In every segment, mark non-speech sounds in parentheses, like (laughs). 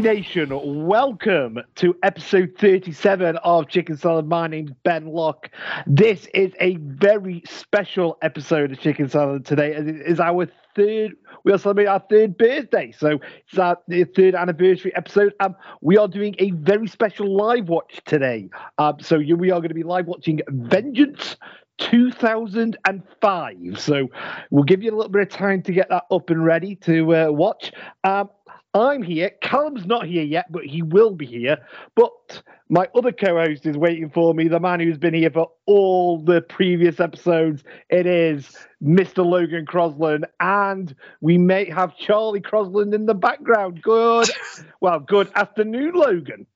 Nation, welcome to episode 37 of Chicken Salad. My name's Ben Locke. This is a very special episode of Chicken Salad today, as it is our third, we are celebrating our third birthday. So it's our third anniversary episode. Um, we are doing a very special live watch today. Um, so we are going to be live watching Vengeance 2005. So we'll give you a little bit of time to get that up and ready to uh, watch. Um, I'm here. Callum's not here yet, but he will be here. But my other co-host is waiting for me, the man who's been here for all the previous episodes. It is Mr. Logan Crosland, and we may have Charlie Crosland in the background. Good, (laughs) well, good afternoon, Logan.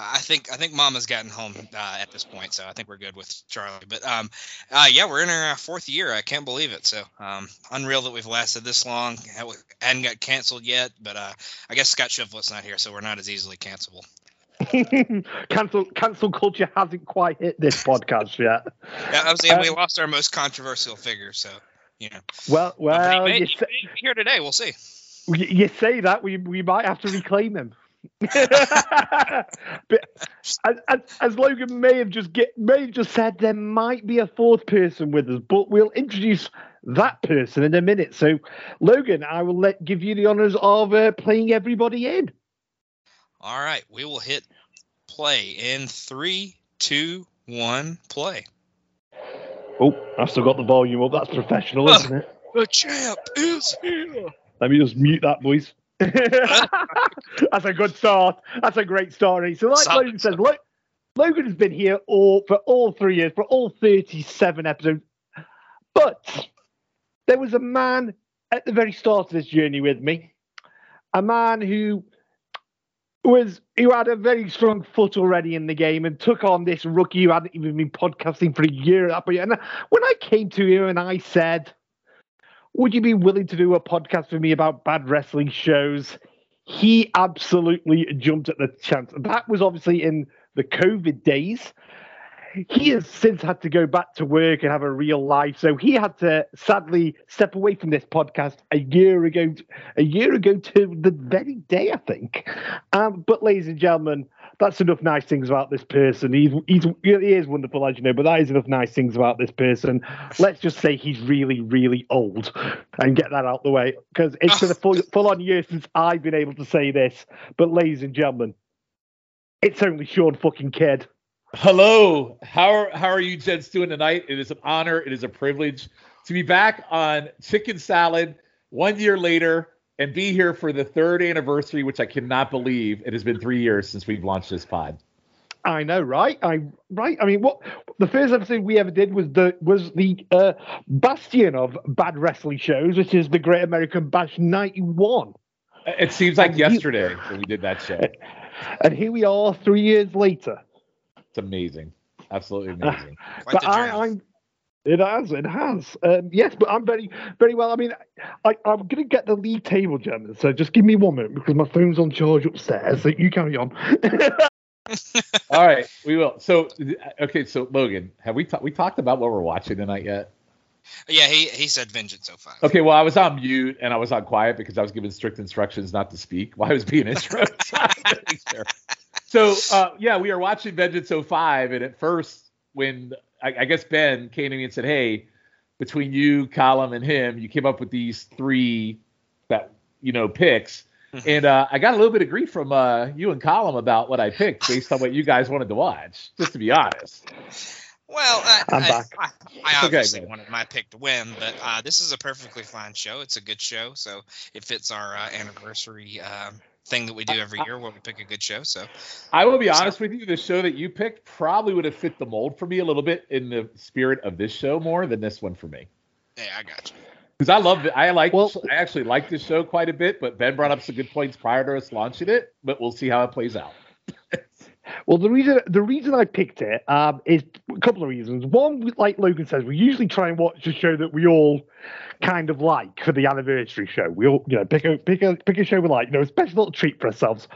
I think I think Mama's gotten home uh, at this point, so I think we're good with Charlie. But um, uh, yeah, we're in our fourth year. I can't believe it. So um, unreal that we've lasted this long. Hadn't got canceled yet, but uh, I guess Scott Shiflett's not here, so we're not as easily cancelable. (laughs) cancel cancel culture hasn't quite hit this podcast yet. yeah, I was saying um, we lost our most controversial figure, so you know. Well, well, may, you say, here today. We'll see. You say that we we might have to reclaim him. But as, as, as, Logan may have just get may have just said, there might be a fourth person with us, but we'll introduce that person in a minute. So, Logan, I will let give you the honors of uh, playing everybody in. All right, we will hit play in three, two, one, play. Oh, I've still got the volume up. That's professional, isn't it? (laughs) The champ is here. Let me just mute that, boys. (laughs) That's a good start. That's a great story. So, like Solid Logan says, Logan has been here all for all three years, for all 37 episodes. But there was a man at the very start of this journey with me, a man who was who had a very strong foot already in the game and took on this rookie who hadn't even been podcasting for a year at that point. And when I came to him and I said, would you be willing to do a podcast with me about bad wrestling shows? He absolutely jumped at the chance. That was obviously in the COVID days. He has since had to go back to work and have a real life. So he had to sadly step away from this podcast a year ago, a year ago to the very day, I think. Um, but ladies and gentlemen, that's enough nice things about this person. He's, he's he is wonderful, as you know, but that is enough nice things about this person. Let's just say he's really, really old and get that out the way because it's been a full, (laughs) full on year since I've been able to say this. But, ladies and gentlemen, it's only Shawn fucking Kidd. Hello. How are, how are you gents doing tonight? It is an honor. It is a privilege to be back on Chicken Salad one year later and be here for the third anniversary, which I cannot believe it has been three years since we've launched this pod. I know, right? I right. I mean, what the first episode we ever did was the was the uh, bastion of bad wrestling shows, which is the Great American Bash '91. It seems like and yesterday he, when we did that show. (laughs) And here we are, three years later. It's amazing, absolutely amazing. Uh, but I, I'm it has, it has. Um, yes, but I'm very, very well. I mean, I, am going to get the league table, gentlemen. So just give me one minute because my phone's on charge upstairs. So you carry on. (laughs) All right, we will. So, okay, so Logan, have we ta- we talked about what we're watching tonight yet? Yeah, he he said Vengeance 05. Okay, well, I was on mute and I was on quiet because I was given strict instructions not to speak while I was being intro. (laughs) (laughs) so, uh, yeah, we are watching Vengeance 05, and at first, when I, I, guess Ben came to me and said, "Hey, between you, Callum, and him, you came up with these three that you know picks." Mm-hmm. and uh, I got a little bit of grief from uh, you and Callum about what I picked based on what you guys wanted to watch. Just to be honest. Well, I, I, I, I obviously okay, wanted my pick to win, but uh, this is a perfectly fine show. It's a good show, so it fits our uh, anniversary um, thing that we do every year where we pick a good show. So I will be honest with you, the show that you picked probably would have fit the mold for me a little bit in the spirit of this show more than this one for me. Yeah, I got you. Because I love it. I like. Well, I actually like this show quite a bit. But Ben brought up some good points prior to us launching it. But we'll see how it plays out. (laughs) Well, the reason the reason I picked it um, is a couple of reasons. One, like Logan says, we usually try and watch a show that we all kind of like for the anniversary show. We all, you know, pick a pick a pick a show we like. You know, a special little treat for ourselves.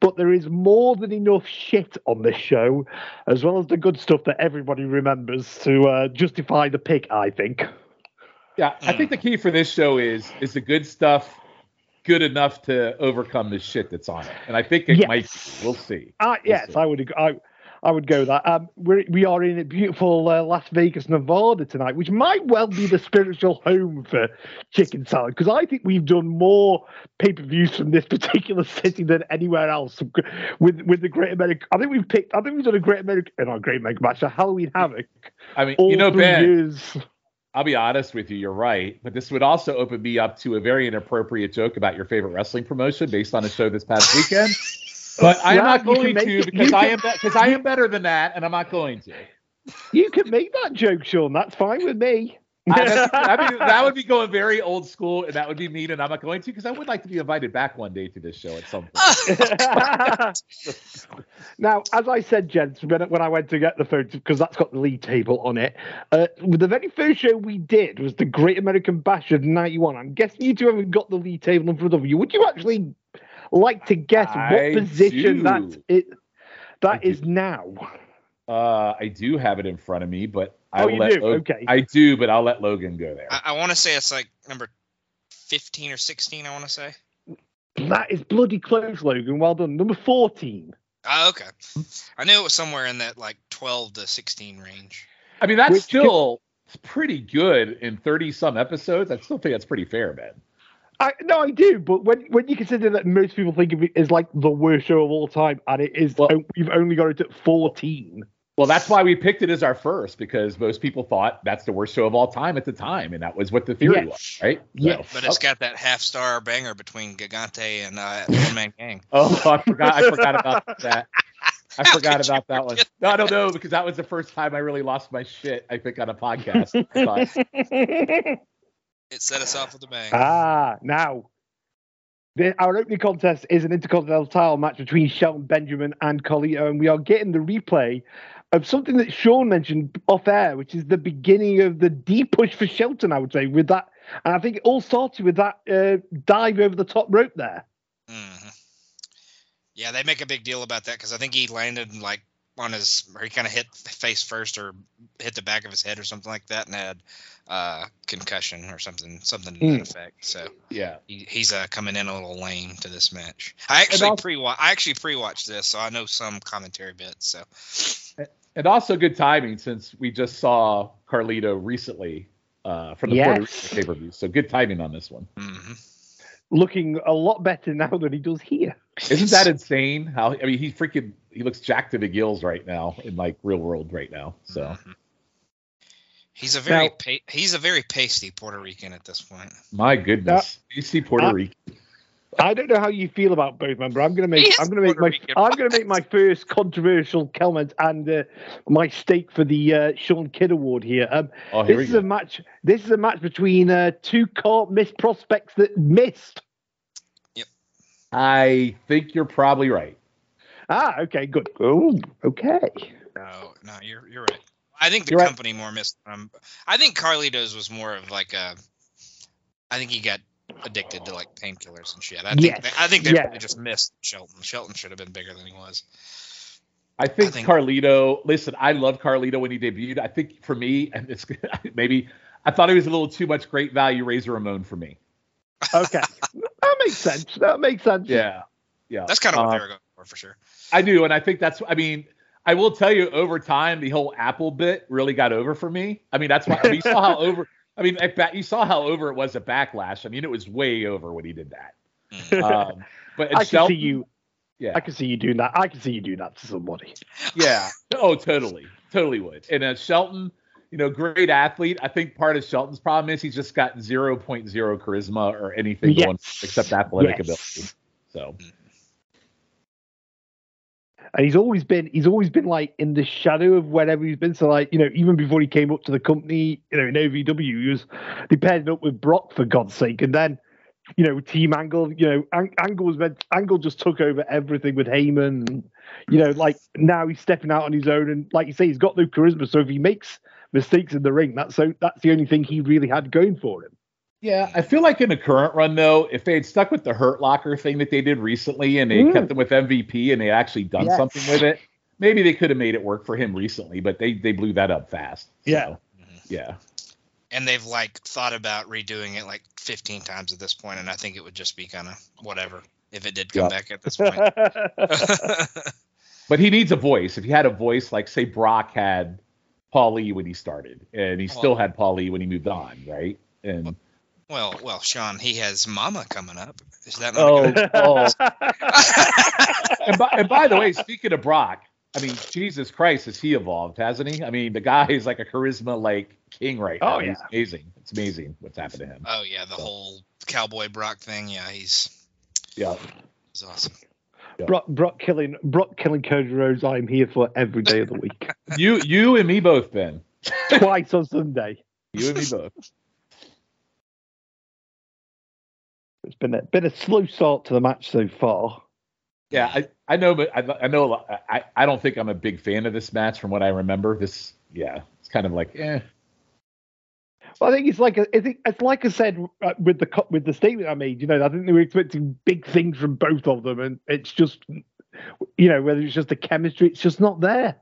But there is more than enough shit on this show, as well as the good stuff that everybody remembers to uh, justify the pick. I think. Yeah, I think the key for this show is is the good stuff good enough to overcome the shit that's on it. And I think it yes. might. Be. We'll see. Uh, we'll yes, see. I would. I, I would go that. Um, we're, we are in a beautiful uh, Las Vegas, Nevada tonight, which might well be the spiritual home for chicken salad because I think we've done more pay per views from this (laughs) particular city than anywhere else with with the Great American. I think we've picked. I think we've done a Great American, not Great American match, a Halloween Havoc. I mean, you know, Ben. Years. I'll be honest with you, you're right. But this would also open me up to a very inappropriate joke about your favorite wrestling promotion based on a show this past weekend. (laughs) But I am not going to because I am because I am better than that, and I'm not going to. You can make that joke, Shawn. That's fine with me. (laughs) I, mean, that would be going very old school, and that would be mean, and I'm not going to because I would like to be invited back one day to this show at some point. (laughs) now, as I said, gents, when I went to get the photo, because that's got the lead table on it, uh, the very first show we did was the Great American Bash of '91. I'm guessing you two haven't got the lead table in front of you. Would you actually like to guess I what position that it that is now? Uh, I do have it in front of me, but I oh, you let do? Logan, okay. I do, but I'll let Logan go there. I, I want to say it's like number fifteen or sixteen. I want to say. That is bloody close, Logan. Well done. Number fourteen. Oh, okay. I knew it was somewhere in that like twelve to sixteen range. I mean, that's Which still can... pretty good in thirty some episodes. I still think that's pretty fair, man. I, no, I do, but when when you consider that most people think of it as like the worst show of all time, and it is, well, we've only got it at fourteen. Well, that's why we picked it as our first because most people thought that's the worst show of all time at the time, and that was what the theory yes. was, right? Yes, so, but it's got that half star banger between Gigante and uh, One Man Gang. Oh, I forgot. I forgot about that. I (laughs) How forgot about that one. No, I don't know because that was the first time I really lost my shit. I think on a podcast. (laughs) it set us off with a bang. Ah, now the, our opening contest is an intercontinental title match between Shelton Benjamin and Carlito, and we are getting the replay of something that Shawn mentioned off air, which is the beginning of the deep push for Shelton, I would say, with that. And I think it all started with that uh, dive over the top rope there. Mm-hmm. Yeah, they make a big deal about that because I think he landed like on his, or he kind of hit face first or hit the back of his head or something like that and had uh, concussion or something, something to mm. that hmm. effect. So yeah, he, he's uh, coming in a little lame to this match. I actually also, pre I actually pre-watched this, so I know some commentary bits. So and also good timing since we just saw Carlito recently uh, from the yes. Puerto Rico pay-per-view. So good timing on this one. Mm-hmm. Looking a lot better now than he does here. Isn't that insane? How I mean, he freaking he looks jacked to the gills right now in like real world right now. So. Mm-hmm. He's a very now, pa- he's a very pasty Puerto Rican at this point. My goodness, now, pasty Puerto uh, Rican. I don't know how you feel about both, member. I'm gonna make I'm gonna make my I'm gonna make my first controversial comment and uh, my stake for the uh, Shawn Kidd Award here. Um, oh, here this is go. a match. This is a match between uh, two can't miss prospects that missed. Yep. I think you're probably right. Ah, okay, good. Oh, okay. No, no, you're you're right. I think the You're company right. more missed. Um, I think Carlitos was more of like a. I think he got addicted to like painkillers and shit. I think yes. they, I think they yes. really just missed Shelton. Shelton should have been bigger than he was. I think, I think Carlito. Listen, I love Carlito when he debuted. I think for me, and it's (laughs) maybe I thought he was a little too much great value Razor Ramon for me. Okay, (laughs) that makes sense. That makes sense. Yeah, yeah. That's kind of what uh, they were going for, for sure. I do, and I think that's. I mean, I will tell you, over time, the whole Apple bit really got over for me. I mean, that's why I mean, you saw how (laughs) over. I mean, you saw how over it was at Backlash. I mean, it was way over when he did that. Mm. Um, but (laughs) I Shelton, can see you. Yeah, I can see you doing that. I can see you doing that to somebody. Yeah. Oh, totally, totally would. And uh, Shelton, you know, great athlete. I think part of Shelton's problem is he's just got 0.0 charisma or anything yes. going except athletic yes. ability. So. And he's always been he's always been like in the shadow of wherever he's been. So like you know, even before he came up to the company, you know, in OVW, he was they paired up with Brock for God's sake, and then you know, Team Angle, you know, Ang- Angle was meant, Angle just took over everything with Heyman. And, you know, like now he's stepping out on his own, and like you say, he's got no charisma. So if he makes mistakes in the ring, that's so that's the only thing he really had going for him. Yeah, I feel like in the current run though, if they had stuck with the Hurt Locker thing that they did recently and they mm. kept them with MVP and they actually done yes. something with it, maybe they could have made it work for him recently, but they they blew that up fast. So, yeah. Yeah. And they've like thought about redoing it like 15 times at this point, and I think it would just be kind of whatever if it did come yep. back at this point. (laughs) but he needs a voice. If he had a voice, like say Brock had Paul Lee when he started, and he well, still had Paul Lee when he moved on, right? And well, well, well, Shawn, he has Mama coming up. Is that not oh, oh. (laughs) and, by, and by the way, speaking of Brock, I mean, Jesus Christ, has he evolved, hasn't he? I mean, the guy is like a charisma like king right now. Oh, yeah. He's amazing. It's amazing what's happened to him. Oh yeah, the so. whole cowboy Brock thing. Yeah, he's yeah, he's awesome. Yeah. Brock, Brock killing Brock killing Cody Rhodes. I'm here for every day of the week. you you and me both, Ben. (laughs) Twice on Sunday. You and me both. It's been a been a slow start to the match so far. Yeah, I, I know, but I, I know I, I don't think I'm a big fan of this match from what I remember. This, yeah, it's kind of like, eh. Well, I think it's like a, I think it's like I said uh, with the with the statement I made. You know, I think they were expecting big things from both of them, and it's just, you know, whether it's just the chemistry, it's just not there.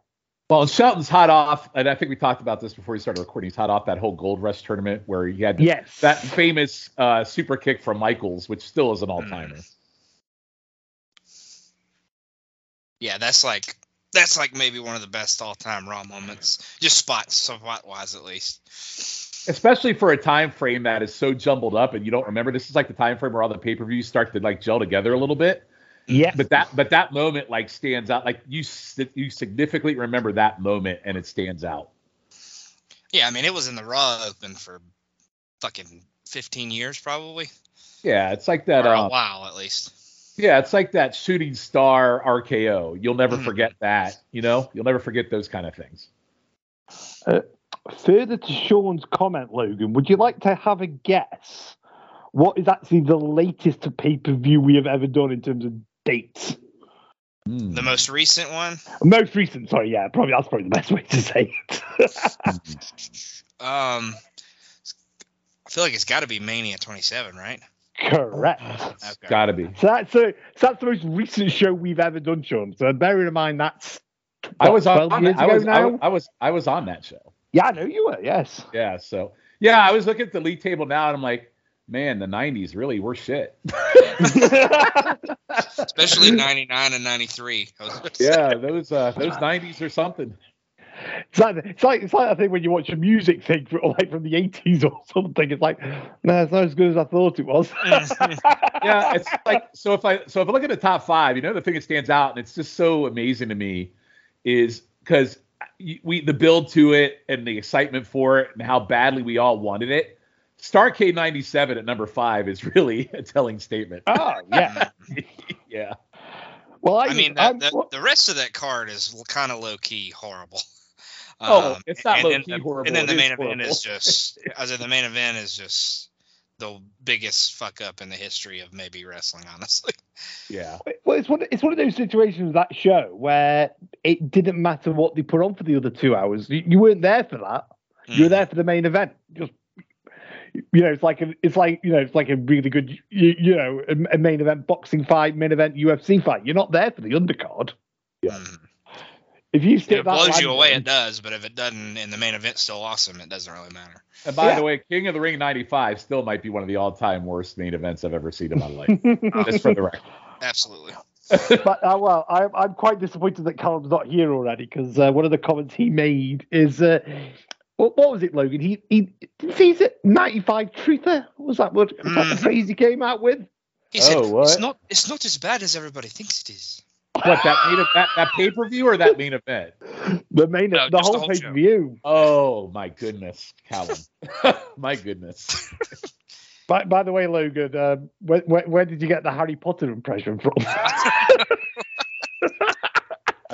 Well, and Shelton's hot off, and I think we talked about this before we started recording. He's hot off that whole Gold Rush tournament where he had yes. that famous uh, super kick from Michaels, which still is an all timer. Mm. Yeah, that's like that's like maybe one of the best all time Raw moments, just spots, spot wise at least. Especially for a time frame that is so jumbled up and you don't remember. This is like the time frame where all the pay per views start to like gel together a little bit. Yeah. But that but that moment like stands out. Like you you significantly remember that moment and it stands out. Yeah, I mean it was in the Raw Open for fucking 15 years probably. Yeah, it's like that. Or a uh, while at least. Yeah, it's like that shooting star RKO. You'll never mm. forget that. You know, you'll never forget those kind of things. Uh, further to Shawn's comment, Logan, would you like to have a guess? What is actually the latest pay per view we have ever done in terms of dates? Hmm. The most recent one? Most recent, sorry, yeah, probably that's probably the best way to say it. (laughs) um, I feel like it's got to be Mania 27, right? Correct. Okay. Got to be. So that's a, so that's the most recent show we've ever done, Shawn. So bearing in mind that's what, I was on. I was, I was, I was I was on that show. Yeah, I know you were. Yes. Yeah. So yeah, I was looking at the league table now, and I'm like, man, the '90s really were shit. (laughs) Especially '99 and '93. (laughs) yeah, those uh, those '90s or something. It's like it's like it's like I think when you watch a music thing from, like from the eighties or something. It's like, no, it's not as good as I thought it was. (laughs) yeah, it's like so if I so if I look at the top five, you know, the thing that stands out and it's just so amazing to me is because we the build to it and the excitement for it and how badly we all wanted it. Starcade '97 at number five is really (laughs) a telling statement. Oh yeah, (laughs) yeah. Well, I, I mean, the, the, the, rest of that card is kind of low key horrible. Oh, um, it's not low key the, horrible. And then the main event is just, (laughs) as in the main event is just the biggest fuck up in the history of maybe wrestling, honestly. Yeah. Well, it's one. It's one of those situations that show where it didn't matter what they put on for the other two hours. You, you weren't there for that. You were mm. there for the main event. Just you know, it's like a, it's like you know, it's like a really good, you, you know, a, a, main event boxing fight, main event UFC fight. You're not there for the undercard. Yeah. If you stick if it blows you away, it does. But if it doesn't, and the main event's still awesome, it doesn't really matter. And by yeah. the way, King of the Ring '95 still might be one of the all-time worst main events I've ever seen in my life. (laughs) Just for the record. Absolutely. (laughs) but uh, well, I, I'm quite disappointed that Callum's not here already because uh, one of the comments he made is, uh, what, what, was it, Logan? He he he's it 95 truther. What was that word? Was that the mm. (laughs) phrase he came out with? He said, oh, "It's not it's not as bad as everybody thinks it is." What that main that, that pay per view or that main event? The main no, the, whole the whole pay per view. Oh my goodness, Callum! (laughs) my goodness. (laughs) By, by the way, Logan, uh, where, where, where, did you get the Harry Potter impression from? I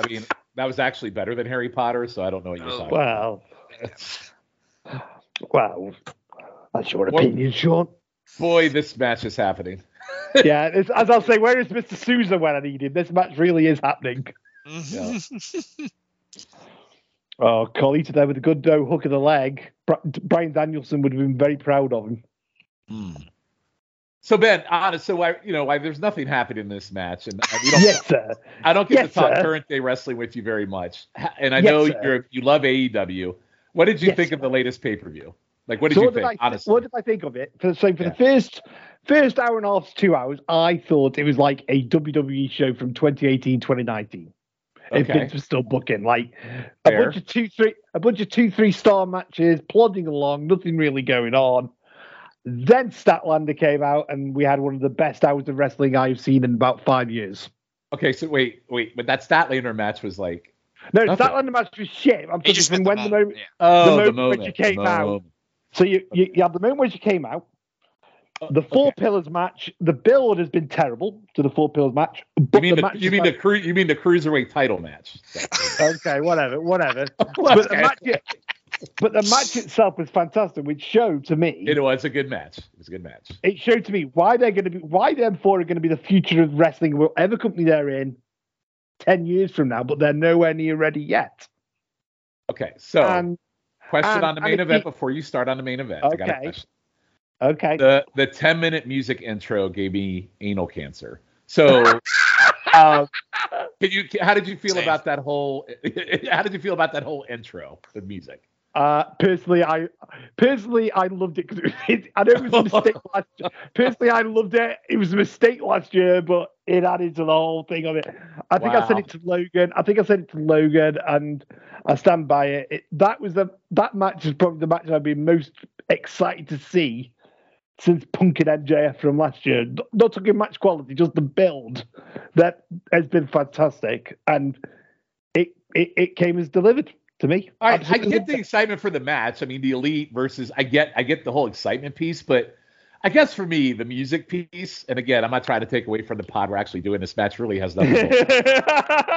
mean, that was actually better than Harry Potter, so I don't know what you're Oh. talking about. Well, well, that's your What- opinion, Shawn. Boy, this match is happening. (laughs) yeah, it's, as I'll say, where is Mr. Souza when I need him? This match really is happening. Oh, Collie today with a good dough hook of the leg. Bryan Danielson would have been very proud of him. Hmm. So Ben, honest, so I, you know, I, there's nothing happening in this match, and I, we don't, Yes, sir. I don't get Yes, to talk sir. current day wrestling with you very much, and I Yes, know sir. you're you love AEW. What did you Yes, think of the latest pay per view? Like, what did so you what think? did I, honestly, what did I think of it? For, so for Yeah. the first first hour and a half to two hours, I thought it was like a WWE show from 2018, 2019. If Okay. Vince was still booking, like a bunch of two, three, a bunch of two, three star matches, plodding along, nothing really going on. Then Statlander came out, and we had one of the best hours of wrestling I've seen in about five years. okay, so wait, wait, but that Statlander match was like, No, Nothing. Statlander match was shit. I'm He talking just from meant the when the moment. moment. Yeah. oh, moment the when moment, she came the out. moment. So you, you, you had the moment when she came out. Uh, the four Okay. pillars match. The build has been terrible to the four pillars match. You mean the the, match you is mean the cru- you mean the cruiserweight title match? okay, whatever, whatever. (laughs) But the match, but the match itself was fantastic, which showed to me. It was a good match. It was a good match. it showed to me why they're going to be why them four are going to be the future of wrestling, whatever company they're in, ten years from now. But they're nowhere near ready yet. Okay, so and question and- on the main event you- before you start on the main event. I got a Okay. question. okay, The the 10 minute music intro gave me anal cancer. So (laughs) uh, can you how did you feel Same. about that whole (laughs) how did you feel about that whole intro, the music? Uh, personally, I personally I loved it because it, (laughs) I know it was a (laughs) mistake last year. Personally, I loved it. It was a mistake last year, but it added to the whole thing of it. I think I said Wow. it to Logan. I think I said it to Logan, and I stand by it. it that was the that match is probably the match I've been most excited to see since Punk and MJF from last year. Not- Not talking match quality, just the build that has been fantastic, and it it, it came as delivered to me. I, I get the excitement for the match. I mean, the elite versus I get I get the whole excitement piece, but I guess for me, the music piece, and again, I'm not trying to take away from the pod. We're actually doing this match. Really has nothing. to do (laughs)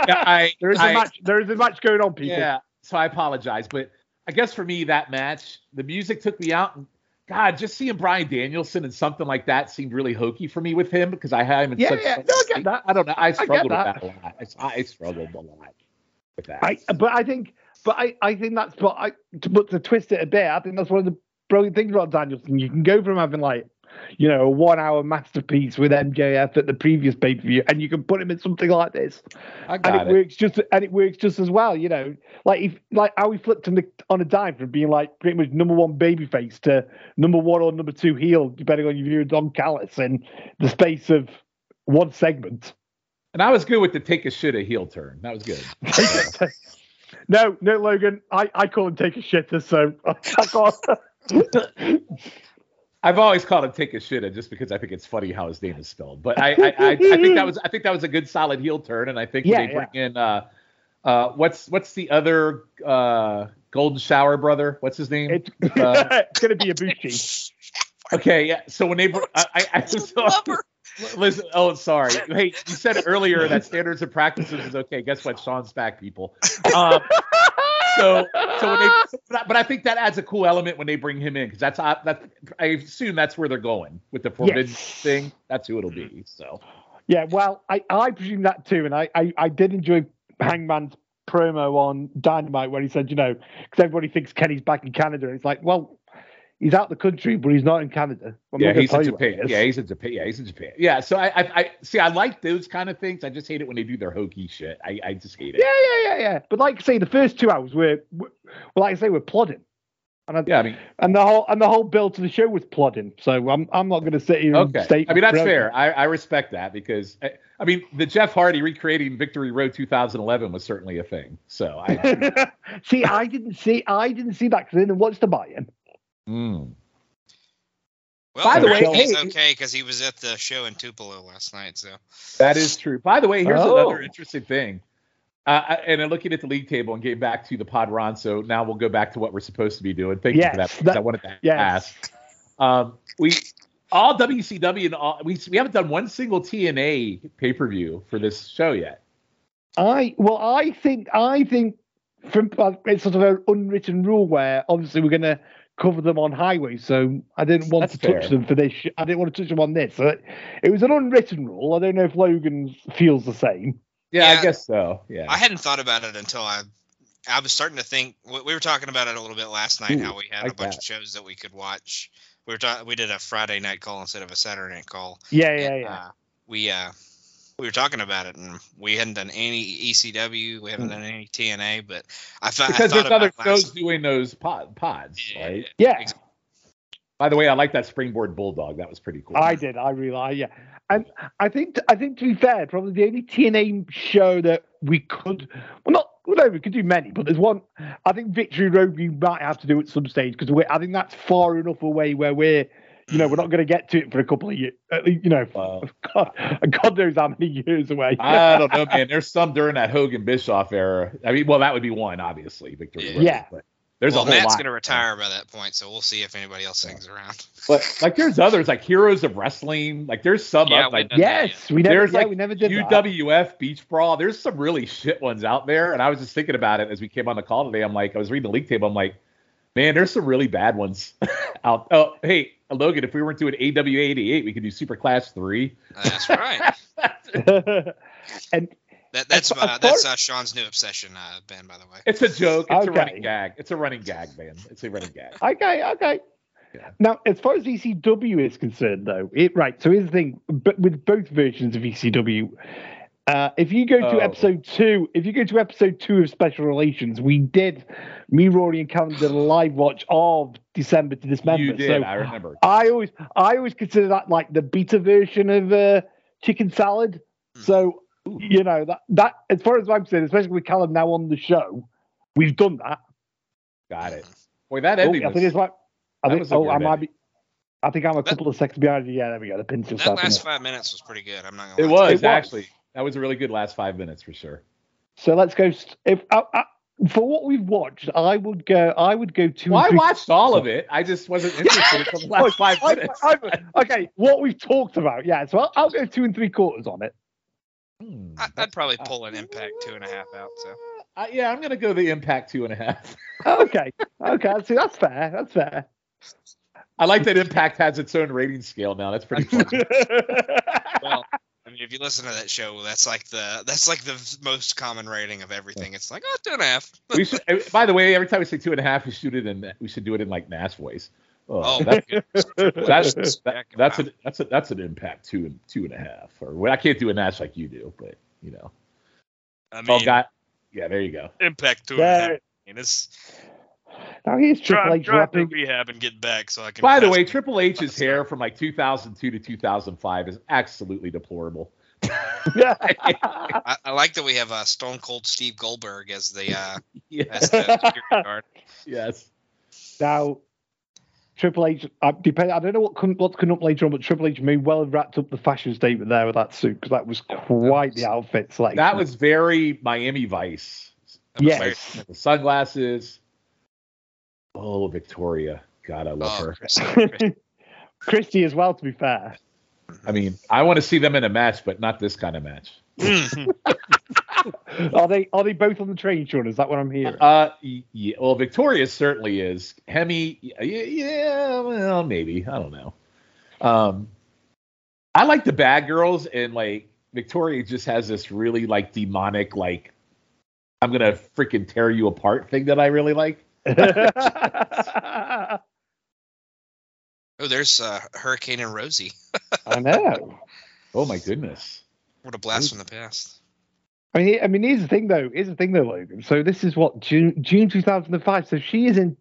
Yeah, I, there is a I- match. There is a match going on, people. Yeah, so I apologize, but I guess for me that match, the music took me out. And God, just seeing Bryan Danielson and something like that seemed really hokey for me with him because I had him in Yeah, such. yeah. No, I get that. I don't know. I struggled with that. that a lot. I, I struggled a lot with that. I, but I think, but I, I think that's, but I, to, but to twist it a bit, I think that's one of the brilliant things about Danielson. You can go from having like, you know, a one-hour masterpiece with MJF at the previous pay-per-view, and you can put him in something like this, and it, it. works just, and it works just as well. You know, like if, like how he flipped him on a dime from being like pretty much number one babyface to number one or number two heel, depending on your view of Don Callis, in the space of one segment. And I was good with the take a shit a heel turn. That was good. (laughs) (laughs) no, no, Logan. I, I call him take a shitter, so (laughs) I can't. I've always called him take a shit just because I think it's funny how his name is spelled. But I, I, I, I think that was I think that was a good solid heel turn, and I think Yeah, they bring in uh, uh, what's what's the other uh, Golden Shower brother? What's his name? it's, Uh, (laughs) it's going to be Ibushi. Okay, yeah. So when they, br- I, I, I (laughs) so, Lover. Listen. Oh, sorry. Hey, you said earlier that standards and practices is okay. Guess what? Shawn's back, people. Um, so, so when they, but I- think that adds a cool element when they bring him in because that's how- that. I assume that's where they're going with the forbidden Yes. thing. That's who it'll be. So, Yeah, well, I, I presume that too, and I, I, I did enjoy Hangman's promo on Dynamite where he said, you know, because everybody thinks Kenny's back in Canada. And it's like, well, he's out the country, but he's not in Canada. I'm yeah, he's in tell you where Japan. Yeah, he's in Japan. Yeah, he's in Japan. Yeah. So I, I, I see. I like those kind of things. I just hate it when they do their hokey shit. I, I just hate it. yeah, yeah, yeah, yeah. But like I say, the first two hours were, well, like I say, we're plodding. And, I, Yeah, I mean, and the whole and the whole build to the show was plodding. So I'm I'm not going to sit here and Okay. state. I mean, that's fair. I, I respect that because, I, I mean, the Jeff Hardy recreating Victory Road 2011 was certainly a thing. So I. (laughs) see, I didn't see I didn't see that because I didn't watch the buy-in. Mm. Well, By the way, hey- okay because he was at the show in Tupelo last night. So That is true. By the way, here's Oh. another interesting thing. Uh, and I'm looking at the league table and getting back to the pod Ron. So now we'll go back to what we're supposed to be doing. Thank you for that. Yes, because I that- wanted to yes. ask. Um, we all WCW and all we we haven't done one single TNA pay per view for this show yet. I well, I think I think from uh, it's sort of an unwritten rule where obviously we're going to cover them on highways, so I didn't want That's to touch them for this. sh- I didn't want to touch them on this. So it, it was an unwritten rule. I don't know if Logan feels the same. Yeah, Yeah. I guess so. Yeah. I hadn't thought about it until I I was starting to think we we were talking about it a little bit last night Ooh, how we had like a bunch that. of shows that we could watch. We were talking we did a Friday night call instead of a Saturday night call. Yeah, yeah, And, yeah. Uh, we uh we were talking about it and we hadn't done any ECW, we haven't done any TNA, but I, thought I because there's other about last- shows doing those pod, pods, Yeah, right? yeah. ex- By the way, I like that springboard bulldog. That was pretty cool. I did. I really, yeah. And I think, I think to be fair, probably the only TNA show that we could, well, not, well, no, we could do many, but there's one. I think Victory Road we might have to do at some stage because I think that's far enough away where we're, you know, we're not going to get to it for a couple of years. You know, Wow. (laughs) God, God knows how many years away. I don't know, man. There's some during that Hogan Bischoff era. I mean, well, that would be one, obviously, Victor. Road, Yeah. But there's well, a whole Matt's lot. gonna retire by that point, so we'll see if anybody else hangs around. But like, there's others like Heroes of Wrestling. Like, there's some Yeah, up, like yes, we never, There's yeah, like we never did that. UWF Beach Brawl. There's some really shit ones out there. And I was just thinking about it as we came on the call today. I'm like, I was reading the league table. I'm like, man, there's some really bad ones (laughs) out. Oh, hey, Logan, if we weren't doing AW 88, we could do Super Clash 3. That's right. (laughs) and That, that's As uh, as that's uh, Shawn's new obsession, uh, Ben. By the way. It's a joke. It's a running gag. It's a running gag, man. It's a running gag. Okay, okay. Yeah. Now, as far as ECW is concerned, though, it right. So here's the thing: but with both versions of ECW, uh, if you go to Oh. episode two, if you go to episode two of Special Relations, we did me, Rory, and Callum did a live watch of December to Dismember. You did. So I remember. I always, I always consider that like the beta version of uh, chicken salad. Hmm. So you know that that as far as I'm concerned, especially with Callum now on the show, we've done that. Got it. Boy, that Oh, ending I think it's like. I think. Oh, good I might be. I think I'm a That- couple of seconds behind you. Yeah, there we go. The pins just That last five minutes was pretty good. I'm not gonna. it was, It was. actually. That was a really good last five minutes for sure. So let's go. st- If uh, uh, for what we've watched, I would go. I would go two. Well, I watched all of (laughs) it. I just wasn't interested in the last five I- minutes. I- okay, what we've talked about. Yeah, so I'll, I'll go two and three quarters on it. Hmm, I, I'd probably pull an impact two and a half out. So Uh, yeah, I'm gonna go the impact two and a half. (laughs) Okay, okay. See, that's fair. That's fair. I like that impact has its own rating scale now. That's pretty funny. (laughs) well, I mean, if you listen to that show, that's like the that's like the most common rating of everything. It's like oh, two and a half. (laughs) we should. eh, By the way, every time we say two and a half, we shoot it in. We should do it in like Nash voice. Oh, Oh, that's (laughs) that's that, that's out. a that's a that's an impact two and two and a half. Or well, I can't do a Nash like you do, but you know. I Oh, mean. Yeah, there you go. impact two and a half. Yeah. I mean, it's Now here's Triple drive, H drive through rehab and get back so I can. By the way. Triple H's That's hair from like 2002 to 2005 is absolutely deplorable. (laughs) (laughs) (laughs) I, I like that we have uh, Stone Cold Steve Goldberg as the uh, as the guard. yes. now, Triple H. I, depend, I don't know what come, what's coming up later on, but Triple H may well have wrapped up the fashion statement there with that suit because that was quite the outfit selection. That was very Miami Vice. Yes. very- sunglasses. Oh, Victoria. God, I love Oh, her. Christy. (laughs) Chris- as well. To be fair. I mean, I want to see them in a match, but not this kind of match. Mm. (laughs) Are they are they both on the train, Shawn? Is that what I'm hearing? Uh, yeah, well, Victoria certainly is. Hemme, y- yeah, well, maybe. I don't know. Um, I like the bad girls, and like Victoria just has this really like demonic, like I'm gonna freaking tear you apart thing that I really like. I (laughs) oh, there's uh, Hurricane and Rosie. (laughs) I know. Oh my goodness. What a blast from the past. I mean, I mean, here's the thing, though. Here's the thing, though, Logan. So this is what June June 2005. So she is in.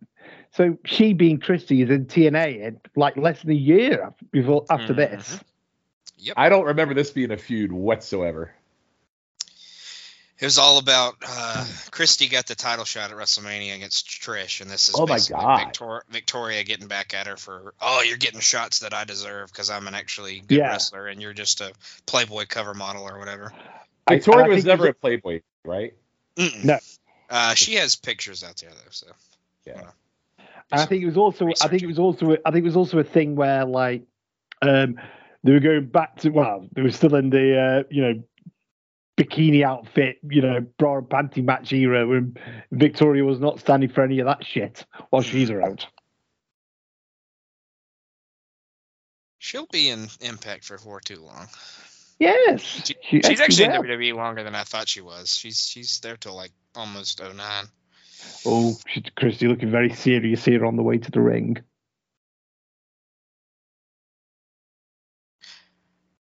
So she, being Christy, is in TNA in like less than a year before after this. Yep. I don't remember this being a feud whatsoever. It was all about uh, Christy got the title shot at WrestleMania against Trish, and this is Oh my basically God. Victor- Victoria getting back at her for oh you're getting shots that I deserve because I'm an actually good Yeah. wrestler and you're just a Playboy cover model or whatever. Victoria and I was never a Playboy, right? Mm-mm. No. Uh, she has pictures out there though, so Yeah. And I think it was also. I think it was also. I think it was also a thing where like, um, they were going back to. Well, they were still in the. Uh, you know, bikini outfit, you know, bra and panty match era when Victoria was not standing for any of that shit while she's around. She'll be in Impact for for too long. Yes. She, she she's actually will. in WWE longer than I thought she was. She's she's there till like almost 09. Oh, Christy looking very serious here on the way to the ring.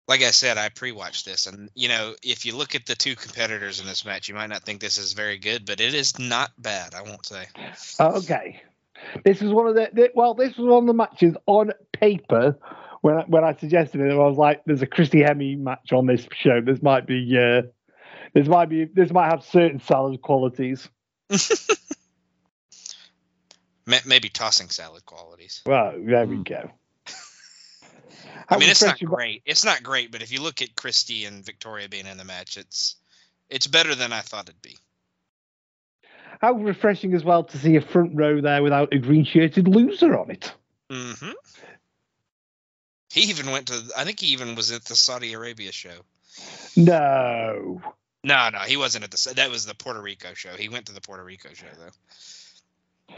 Like I said, I pre-watched this, and you know, if you look at the two competitors in this match, you might not think this is very good, but it is not bad. I won't say. Okay. This is one of the, the well, this was one of the matches on paper when I, when I suggested it. I was like, "There's a Christy Hemme match on this show. This might be, uh, this might be, this might have certain salad qualities." (laughs) Maybe tossing salad qualities. Well, there we Hmm. go. I How mean, it's not great. It's not great, but if you look at Christy and Victoria being in the match, it's it's better than I thought it'd be. How refreshing as well to see a front row there without a green shirted loser on it. Mm-hmm. He even went to. I think he even was at the Saudi Arabia show. No. No, no, he wasn't at the. That was the Puerto Rico show. He went to the Puerto Rico show though.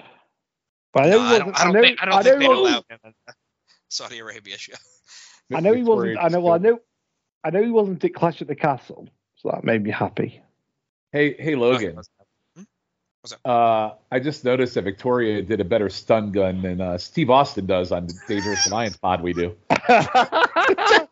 But I No, I don't, I don't know- think. I don't think they wasn't- allow him Saudi Arabia show. I know he wasn't. I know. Well, I know. I know he wasn't at Clash at the Castle, so that made me happy. Hey, hey, Logan. Uh, I just noticed that Victoria did a better stun gun than uh, Steve Austin does on the Dangerous Alliance (laughs) pod we do. (laughs)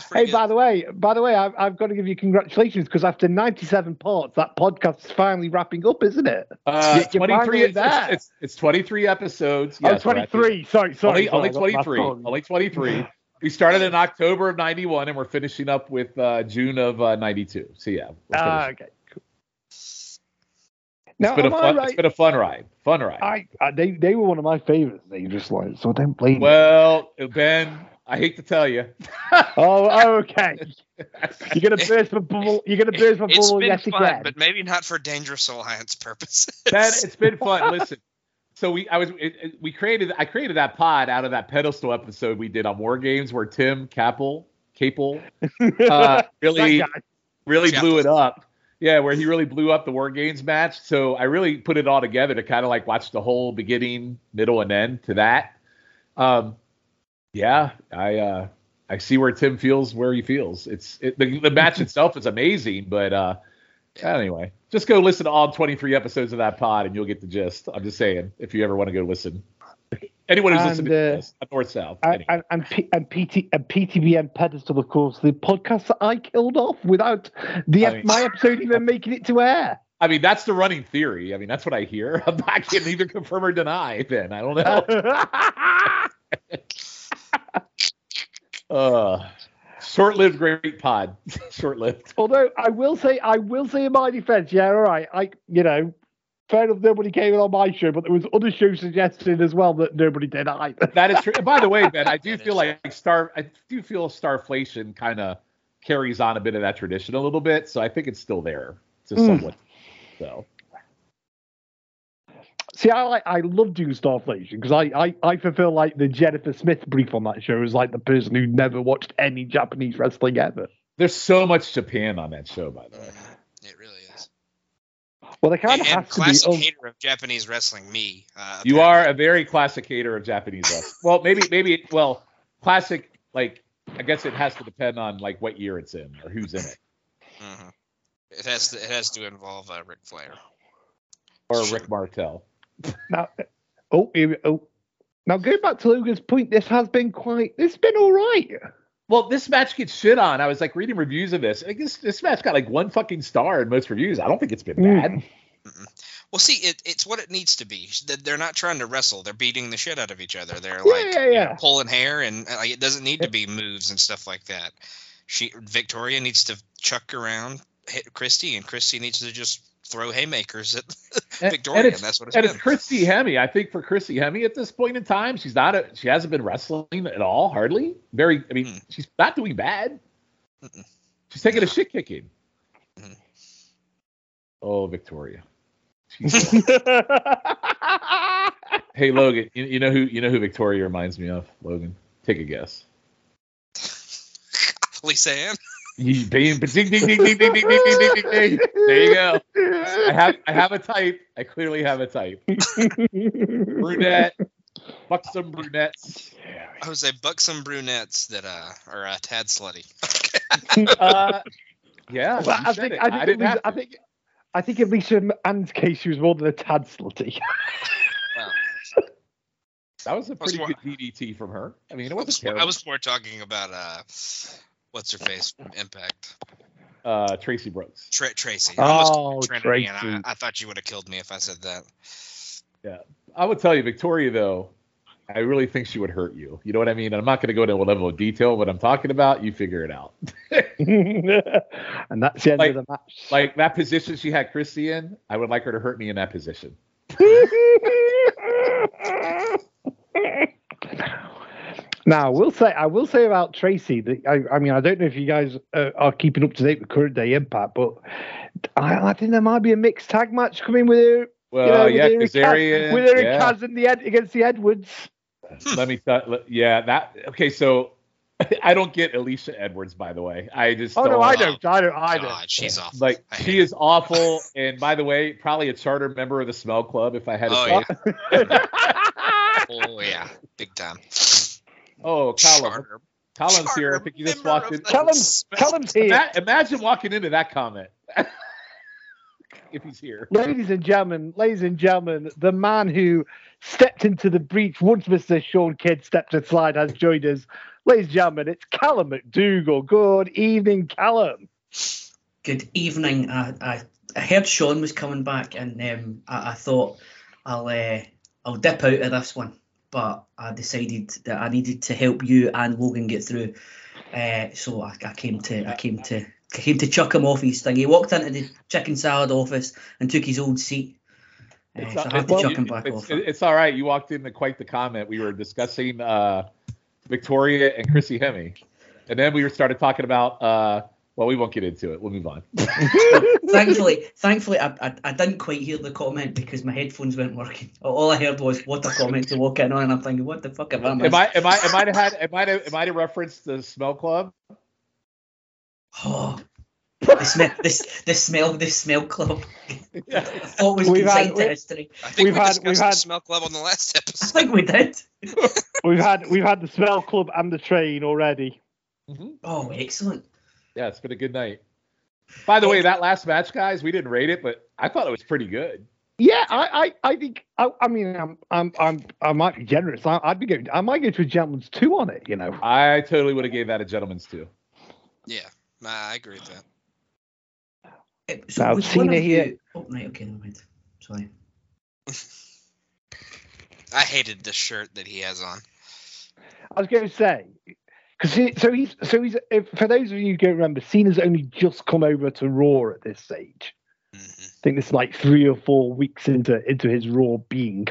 That was pretty hey, good. by the way, by the way, I've, I've got to give you congratulations because after 97 parts, that podcast is finally wrapping up, isn't it? Uh, You're 23. finally It's, there. it's, it's, it's 23 episodes. oh, Yes, we're 23. Sorry, sorry. only sorry, only I got my 23. phone. Only 23. We started in October of 91 and we're finishing up with uh, June of uh, 92. So yeah. we're Ah, okay. Cool. it's Now, been a fun right? it's been a fun ride. Fun ride. I, I, they, they were one of my favorites. They just like so. Don't blame me. well, Ben, I hate to tell you. (laughs) Oh, oh, okay. (laughs) You're gonna burst my bubble. You're gonna burst my It's bubble been yet fun, again. but maybe not for Dangerous Alliance purposes. Ben, it's (laughs) been fun. Listen, so we I was it, it- we created I created that pod out of that pedestal episode we did on War Games where Tim Capel Capel uh, really really blew it up. Yeah, where he really blew up the War Games match. So I really put it all together to kind of like watch the whole beginning, middle, and end to that. Um, yeah, I uh, I see where Tim feels where he feels. It's it, the the match (laughs) itself is amazing, but uh, anyway, just go listen to all 23 episodes of that pod and you'll get the gist. I'm just saying, if you ever want to go listen. (laughs) Anyone who's And, listening to uh, this, north south. And, anyway. and, and, P, and PT and PTBN pedestal, of course, the podcast that I killed off without the I mean- my episode even (laughs) making it to air. I mean, that's the running theory. I mean, that's what I hear. I'm not can either confirm or deny. Then I don't know. (laughs) Uh, short-lived great pod. (laughs) Short-lived. Although I will say, I will say in my defense, yeah, all right, I, you know, fair enough, nobody came in on my show, but there was other shows suggested as well that nobody did either. That is true. And by the way, Ben, I do feel like Star. I do feel Starflation kind of carries on a bit of that tradition a little bit. So I think it's still there to Mm. somewhat. So See, I like, I love doing Starflation because I, I, I fulfill like the Jennifer Smith brief on that show as like the person who never watched any Japanese wrestling ever. there's so much Japan on that show, by the way. Mhm. It really is. Well, they kind of and have to be. classic oh, hater of Japanese wrestling, me. Uh, You are a very classic hater of Japanese wrestling. well, maybe maybe well, classic like I guess it has to depend on like what year it's in or who's in it. Mhm. It has to. It has to involve uh, Ric Flair. Or Sure. Rick Martel. Now, oh, here oh. Now, going back to Logan's point, this has been quite. It's been all right. Well, this match gets shit on. I was like reading reviews of this. I guess this match got like one fucking star in most reviews. I don't think it's been bad. Mm. Well, see, it, it's what it needs to be. They- They're not trying to wrestle. They're beating the shit out of each other. They're Yeah, like yeah, you know, pulling hair, and uh, like, it doesn't need to be moves and stuff like that. She Victoria needs to chuck around hit Christy, and Christy needs to just throw haymakers at (laughs) Victoria, and and, it's, that's what it's and been. it's Christy Hemme. I think for Christy Hemme at this point in time, she's not a she hasn't been wrestling at all, hardly. Very I mean, Mm. she's not doing bad. Mm-mm. She's taking a (laughs) shit kicking. Mhm. Oh, Victoria. (laughs) Hey Logan, you, you know who you know who Victoria reminds me of, Logan? Take a guess. Lisa Ann. You bing, ding, ding, ding, ding, ding, ding, ding, ding, ding, ding. There you go. I have I have a type. I clearly have a type. Brunette, buxom brunettes. I would say buxom brunettes that uh are uh, tad slutty. Uh, yeah, Well, I think. I think, didn't it was, I think I think at least in Ann's case she was more than a tad slutty. that was a pretty more- good DDT from her. I mean, it I wasn't was, terrible. I was more talking about uh what's her face from Impact. uh, Traci Brooks. Tra- Traci. I Oh, called her Trinity, and Traci. I, I thought you would have killed me if I said that. Yeah, I would tell you, Victoria, though, I really think she would hurt you. You know what I mean? I'm not going to go into a level of detail what I'm talking about. You figure it out. (laughs) and that's the end Like- of the match. Like that position she had Christy in, I would like her to hurt me in that position. (laughs) now, we'll say I will say about Traci that I, I mean I don't know if you guys uh, are keeping up to date with current day Impact, but I, I think there might be a mixed tag match coming with her. Well, you know, with yeah, her and Kaz- Kazarian. with her and yeah. Kaz in the Ed, against the Edwards. Let me th- yeah, that okay, so (laughs) I don't get Alisha Edwards, by the way. I just Oh no, don't- I don't, I don't, I don't. God, she's awful. like I she is awful and by the way, probably a charter member of the smell club if I had to Oh, say yeah. (laughs) Oh yeah, big time. Oh, Callum. Charter- Callum's here. I think you just walked in. the Tell him, smell- tell him here, Ima- imagine walking into that comment. (laughs) if he's here. ladies and gentlemen, ladies and gentlemen, the man who stepped into the breach once Mr. Shawn Kidd stepped aside has joined us. Ladies and gentlemen, it's Callum McDougall. Good evening, Callum. Good evening. I, I, I heard Shawn was coming back, and um, I, I thought I'll uh, I'll dip out of this one, but I decided that I needed to help you and Logan get through. Uh, so I, I came to I came to I came to chuck him off his thing. He walked into the chicken salad office and took his old seat. Uh, It's, so I had to chuck him back it's- off. it's all right. You walked into quite the comment. We were discussing uh, Victoria and Christy Hemme. And then we started talking about, uh, well, we won't get into it. We'll move on. (laughs) thankfully, thankfully, I, I, I didn't quite hear the comment because my headphones weren't working. All I heard was "what a comment" to walk in on, and I'm thinking, "What the fuck have I? Am I, am I, am I to had, am I to, am I to reference the smell club? Oh, the smell, this, the smell, the smell club. (laughs) Always We've had- to we- history. I think We've we had- discussed we've the had- smell club on the last (laughs) episode. I think we did. We've had we've had the smell club and the train already. Mhm. Oh, excellent. Yeah, it's been a good night. By the way, that last match, guys, we didn't rate it, but I thought it was pretty good. Yeah, I, I, I think I, I mean I'm I'm I'm I might be generous. I, I'd be going I might go to a gentleman's two on it, you know. I totally would have gave that a gentleman's two. Yeah, nah, I agree with that. Uh, So Now, was Cena one of here- you- Oh, right, okay, never mind. Sorry. (laughs) I hated the shirt that he has on. I was going to say because he, so he's so he's if, for those of you who don't remember, Cena's only just come over to Raw at this stage. hmm I think it's like three or four weeks into into his Raw being.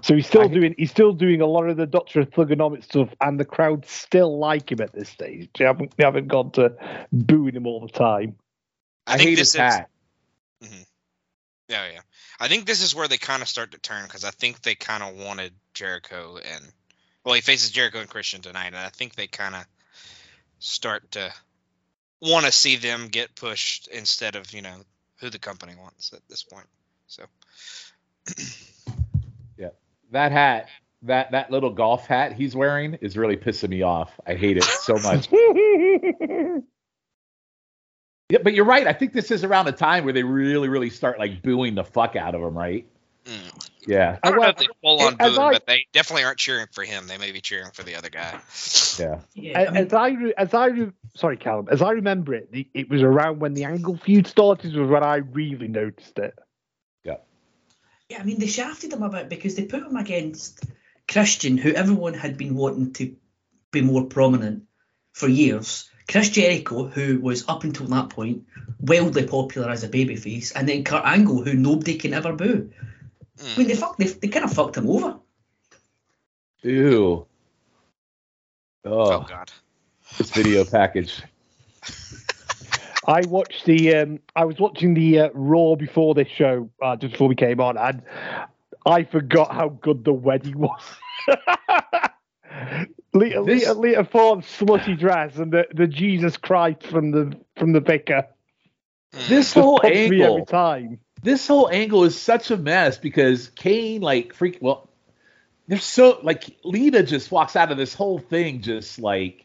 So he's still I- doing he's still doing a lot of the Doctor of Thuganomics stuff, and the crowd still like him at this stage. They haven't they haven't gone to booing him all the time. I, I, think hate this his is hat. yeah, yeah. I think this is where they kind of start to turn because I think they kind of wanted Jericho and well, he faces Jericho and Christian tonight, and I think they kind of start to want to see them get pushed instead of you know who the company wants at this point. So (clears throat) yeah, That hat, that that little golf hat he's wearing is really pissing me off. I hate it so much. (laughs) yeah, but you're right. I think this is around the time where they really, really start like booing the fuck out of him, right? mm. Yeah, I don't know if they full on as boo him, I- but they definitely aren't cheering for him. They may be cheering for the other guy. yeah. Yeah, I mean, as I re- as I re- sorry, Callum, as I remember it, the, it was around when the Angle feud started was when I really noticed it. Yeah. Yeah, I mean, they shafted him a bit because they put him against Christian, who everyone had been wanting to be more prominent for years. Chris Jericho, who was up until that point wildly popular as a babyface, and then Kurt Angle, who nobody can ever boo. I Mm. mean, they fuck, they, they kind of fucked him over. Ew. Oh Oh, God. this video (laughs) package. I watched the um, I was watching the uh, Raw before this show, uh, just before we came on, and I forgot how good the wedding was. (laughs) Lita, This- Lita, Lita Ford's slushy dress and the, the Jesus Christ from the from the vicar. Mm. This whole pumps me every time. This whole angle is such a mess because Kane, like, freak. Well, they're so like Lita just walks out of this whole thing just like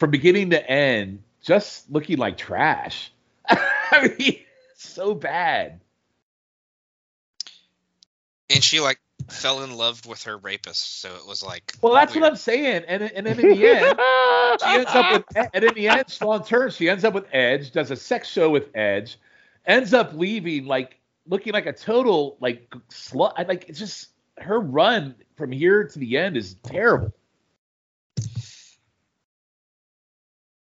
from beginning to end, just looking like trash. (laughs) I mean, so bad. and she like fell in love with her rapist, so it was like. Well, that's weird. what I'm saying. And and then in the end, she ends up with and in the end, long term, she ends up with Edge, does a sex show with Edge, ends up leaving like looking like a total like slut. I like it's just her run from here to the end is terrible.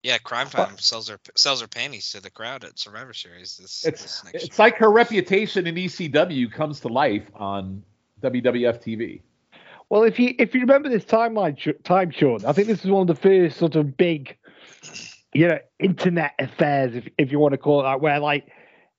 Yeah, Crime Time sells her sells her panties to the crowd at Survivor Series this, It's this next it's like her reputation in ECW comes to life on WWF TV. Well, if you if you remember this timeline, Sh- time, Shawn, I think this is one of the first sort of big, you know, internet affairs, if if you want to call it that, where like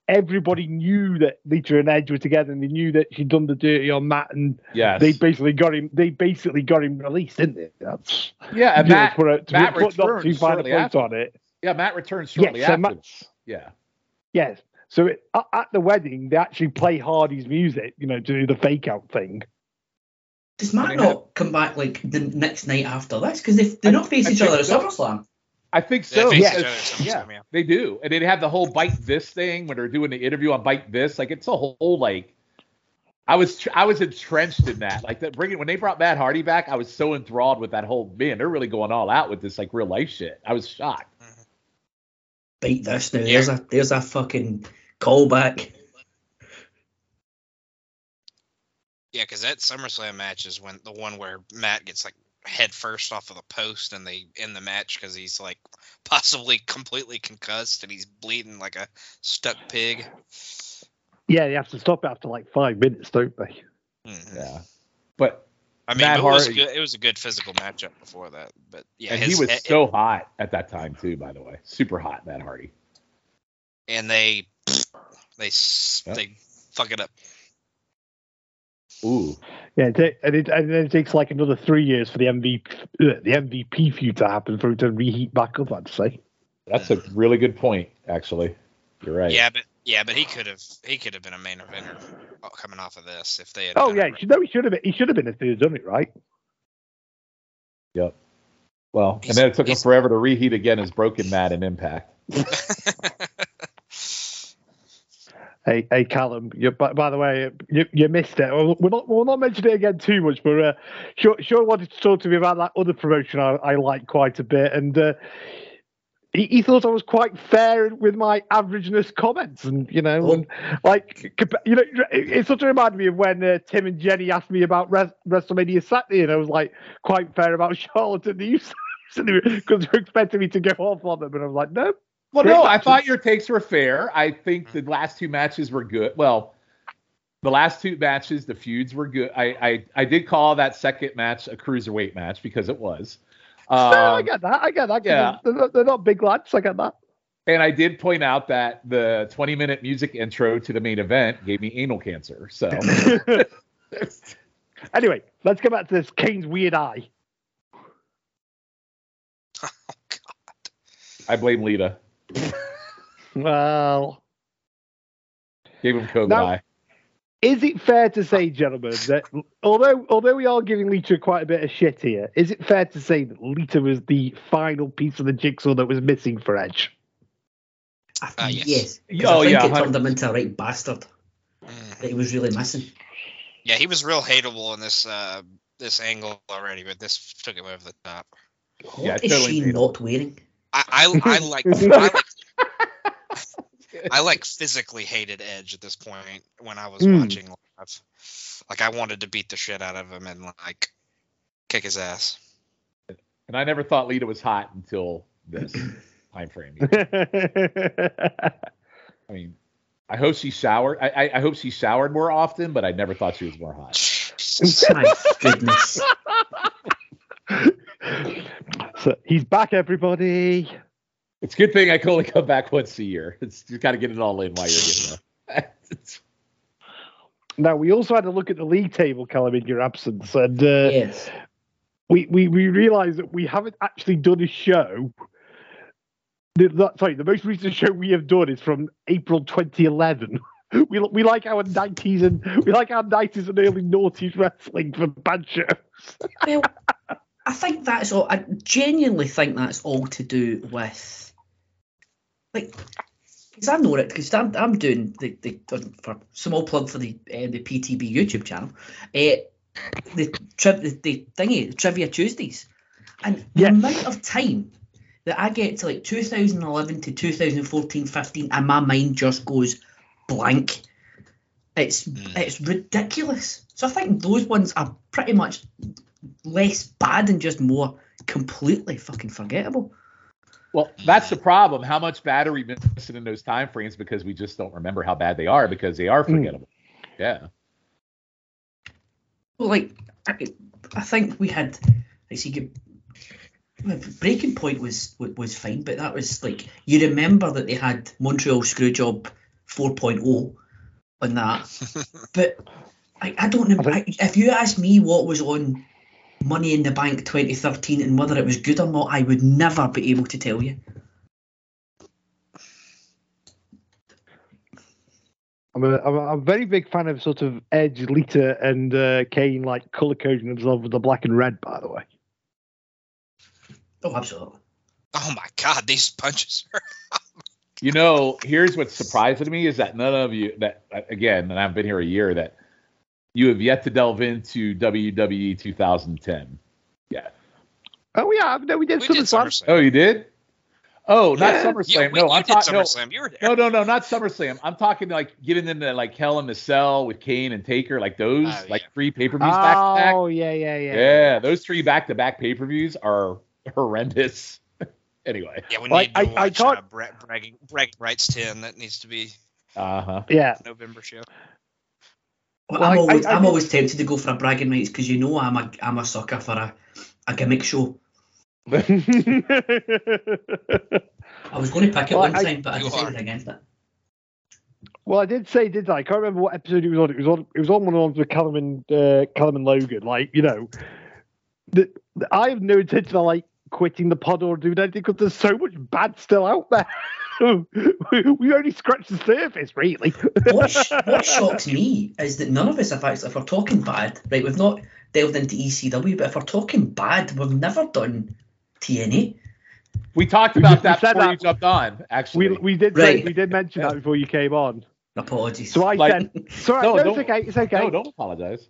everybody knew that Lita and Edge were together, and they knew that she'd done the dirty on Matt, and Yes. they basically got him. They basically got him released, didn't they? That's yeah, and you know, Matt, for a, to Matt put not returned too fine a shortly point after. on it. yeah, Matt returns shortly Yes, so after. Matt- yeah. Yes. So it, at, at the wedding, they actually play Hardy's music, you know, to do the fake out thing. Does They Matt have- not come back like the next night after this? Because they they I- not face each other at so. SummerSlam. I think so. face each because- other at SummerSlam, yeah. They do, and they have the whole bite this thing when they're doing the interview on bite this. Like it's a whole like. I was tr- I was entrenched in that. Like that bringing when they brought Matt Hardy back, I was so enthralled with that whole man. They're really going all out with this like real life shit. I was shocked. Bite this now. Yeah. There's a there's a fucking callback. Yeah, because that SummerSlam match is when the one where Matt gets like head first off of the post and they end the match because he's like (laughs) possibly completely concussed and he's bleeding like a stuck pig. Yeah, they have to stop after like five minutes, don't they? Mhm. Yeah, but I mean, Matt it was good. It was a good physical matchup before that, but yeah, and his, he was it- so hot at that time too. By the way, super hot, Matt Hardy. and they (sniffs) they Yep. they fuck it up. Ooh, Yeah, it, and, it, and then it takes like another three years for the MVP uh, the MVP feud to happen for it to reheat back up. I'd say. that's a really good point. Actually, you're right. Yeah, but yeah, but he could have he could have been a main eventer coming off of this if they had. Oh yeah, it he should- no, he should have been. He should have been if they'd done it right. Yep. Well, and then it took him forever to reheat again as Broken Matt in Impact. (laughs) Hey, hey, Callum. You, by, by the way, you, you missed it. We'll we'll not we'll not mention it again too much, but uh, Shawn, Shawn wanted to talk to me about that other promotion I, I like quite a bit, and uh, he, he thought I was quite fair with my averageness comments, and you know, Oh. and, like you know, it, it sort of reminded me of when uh, Tim and Jenny asked me about Res- WrestleMania Saturday, and I was like quite fair about (laughs) Charlotte and the because (laughs) they're expecting me to go off on them, and I was like, no, Well, no, I thought your takes were fair. I think the last two matches were good. Well, the last two matches, the feuds were good. I I, I did call that second match a cruiserweight match because it was. no, I Um, get that, I get that. yeah. they're, not, they're not big lads. I get that. and I did point out that the 20 minute music intro to the main event gave me anal cancer. So (laughs) Anyway, let's go back to this Kane's weird eye. Oh God. I blame Lita. (laughs) Well, Gave him COVID Now- eye. is it fair to say, gentlemen, that although although we are giving Lita quite a bit of shit here, is it fair to say that Lita was the final piece of the jigsaw that was missing for Edge? I, Uh, yes. yes. 'Cause Oh, I think yeah, it turned 100%. him into a right bastard that he was really missing. Yeah, he was real hateable in this uh this angle already, but this took him over the top. Yeah, What is totally she made him. not wearing? I I, I like I like I like physically hated Edge at this point when I was Hmm. watching live. Like I wanted to beat the shit out of him and like kick his ass. And I never thought Lita was hot until this (clears throat) time frame. I mean, I hope she showered. I, I, I hope she showered more often, but I never thought she was more hot. (laughs) Jesus. My goodness. (laughs) so he's back, everybody. It's a good thing I can only come back once a year. It's you got to get it all in while you're getting there. It's- Now we also had a look at the league table, Callum, in your absence, and uh, Yes. we we we realised that we haven't actually done a show. The, the, sorry, the most recent show we have done is from April 2011. (laughs) we we like our 90s and we like our 90s and early noughties wrestling for bad shows. well, I think that's all. I genuinely think that's all to do with, like, because I know it because I'm, I'm doing the, the for small plug for the uh, the PTB YouTube channel, uh, the, tri- the the thingy the trivia Tuesdays, and the amount of time that I get to like 2011 to 2014, 15, and my mind just goes blank. It's Mm. it's ridiculous. So I think those ones are pretty much less bad and just more completely fucking forgettable. Well, that's the problem. How much bad are we missing in those time frames because we just don't remember how bad they are because they are Mm. forgettable. Yeah. Well, like I, I think we had, like, see, you- Breaking Point was was fine, but that was like you remember that they had Montreal Screwjob 4.0 on that, (laughs) but I, I don't know. I I, if you ask me what was on Money in the Bank 2013 and whether it was good or not, I would never be able to tell you. I'm a, I'm a, I'm a very big fan of sort of Edge, Lita, and uh, Kane like color coding themselves with the black and red. By the way, Oh, absolutely. Oh my God, these punches. You know, here's what's surprising to me is that none of you that again, and I've been here a year that you have yet to delve into WWE 2010. Yeah. oh yeah, no, we did We did SummerSlam. SummerSlam. Oh, you did? Oh, not Yeah. SummerSlam. Yeah, we, no, you I'm did talking. No, SummerSlam. You were there. no, no, no, not SummerSlam. I'm talking like getting into like Hell in the Cell with Kane and Taker, like those, Oh, like yeah. three pay per views back to back. Oh yeah, yeah, yeah. Yeah, those three back to back pay per views are horrendous. (laughs) anyway, Yeah, we Like, need to I- I watch can't- uh, Bra- bragging, bragging rights 10. That needs to be uh huh. yeah. November show. Well, Well, I'm I- always, I- I, I am always tempted to go for a bragging rights because you know I'm a I'm a sucker for a, a gimmick show. (laughs) I was going to pick it Well, one I- time, but I You decided are. against it. well, I did say, did I? I can't remember what episode it was on. It was on. It was on one of the ones with Callum and uh, Callum and Logan. Like you know, the, the- I have no intention of like quitting the pod or doing anything because there's so much bad still out there. (laughs) we (laughs) we only scratched the surface, really. What, sh- (laughs) what shocks me is that none of us have actually, if we're talking bad, right, we've not delved into ECW, but if we're talking bad, we've never done TNA. We talked about we that said before that. you jumped on. Actually, we we did say, Right. we did mention Yeah. that before you came on. Apologies. So I Like- said, sorry, No, no, it's okay, it's okay. no, don't apologize.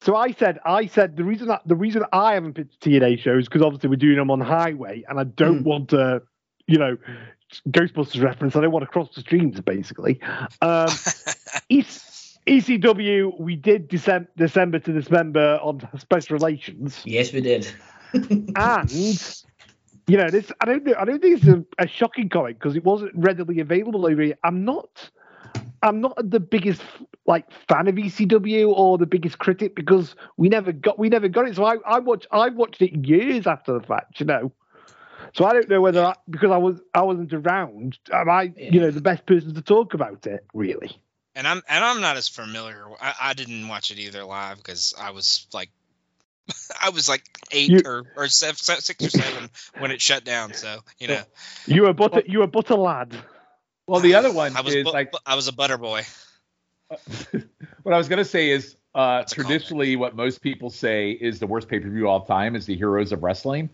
So I said, I said the reason that the reason I haven't pitched TNA shows because obviously we're doing them on highway, and I don't Mm. want to, you know, Ghostbusters reference. I don't want to cross the streams, basically. Um, (laughs) ECW, we did December, December to December on special relations, yes, we did. (laughs) and you know, this I don't I don't think it's a, a shocking comment because it wasn't readily available over here. I'm not. I'm not the biggest like fan of ECW or the biggest critic because we never got we never got it. So I I watched I watched it years after the fact, you know. So I don't know whether I, because I was I wasn't around, am I you know the best person to talk about it really? and I'm and I'm not as familiar. I, I didn't watch it either live because I was like, (laughs) I was like eight You- or or seven, six or seven when it shut down. So you know, (laughs) You were but you were but a lad. Well, the other one I was is bu- like I was a butter boy. (laughs) what I was gonna say is uh, That's a traditionally what most people say is the worst pay per view all time is the Heroes of Wrestling.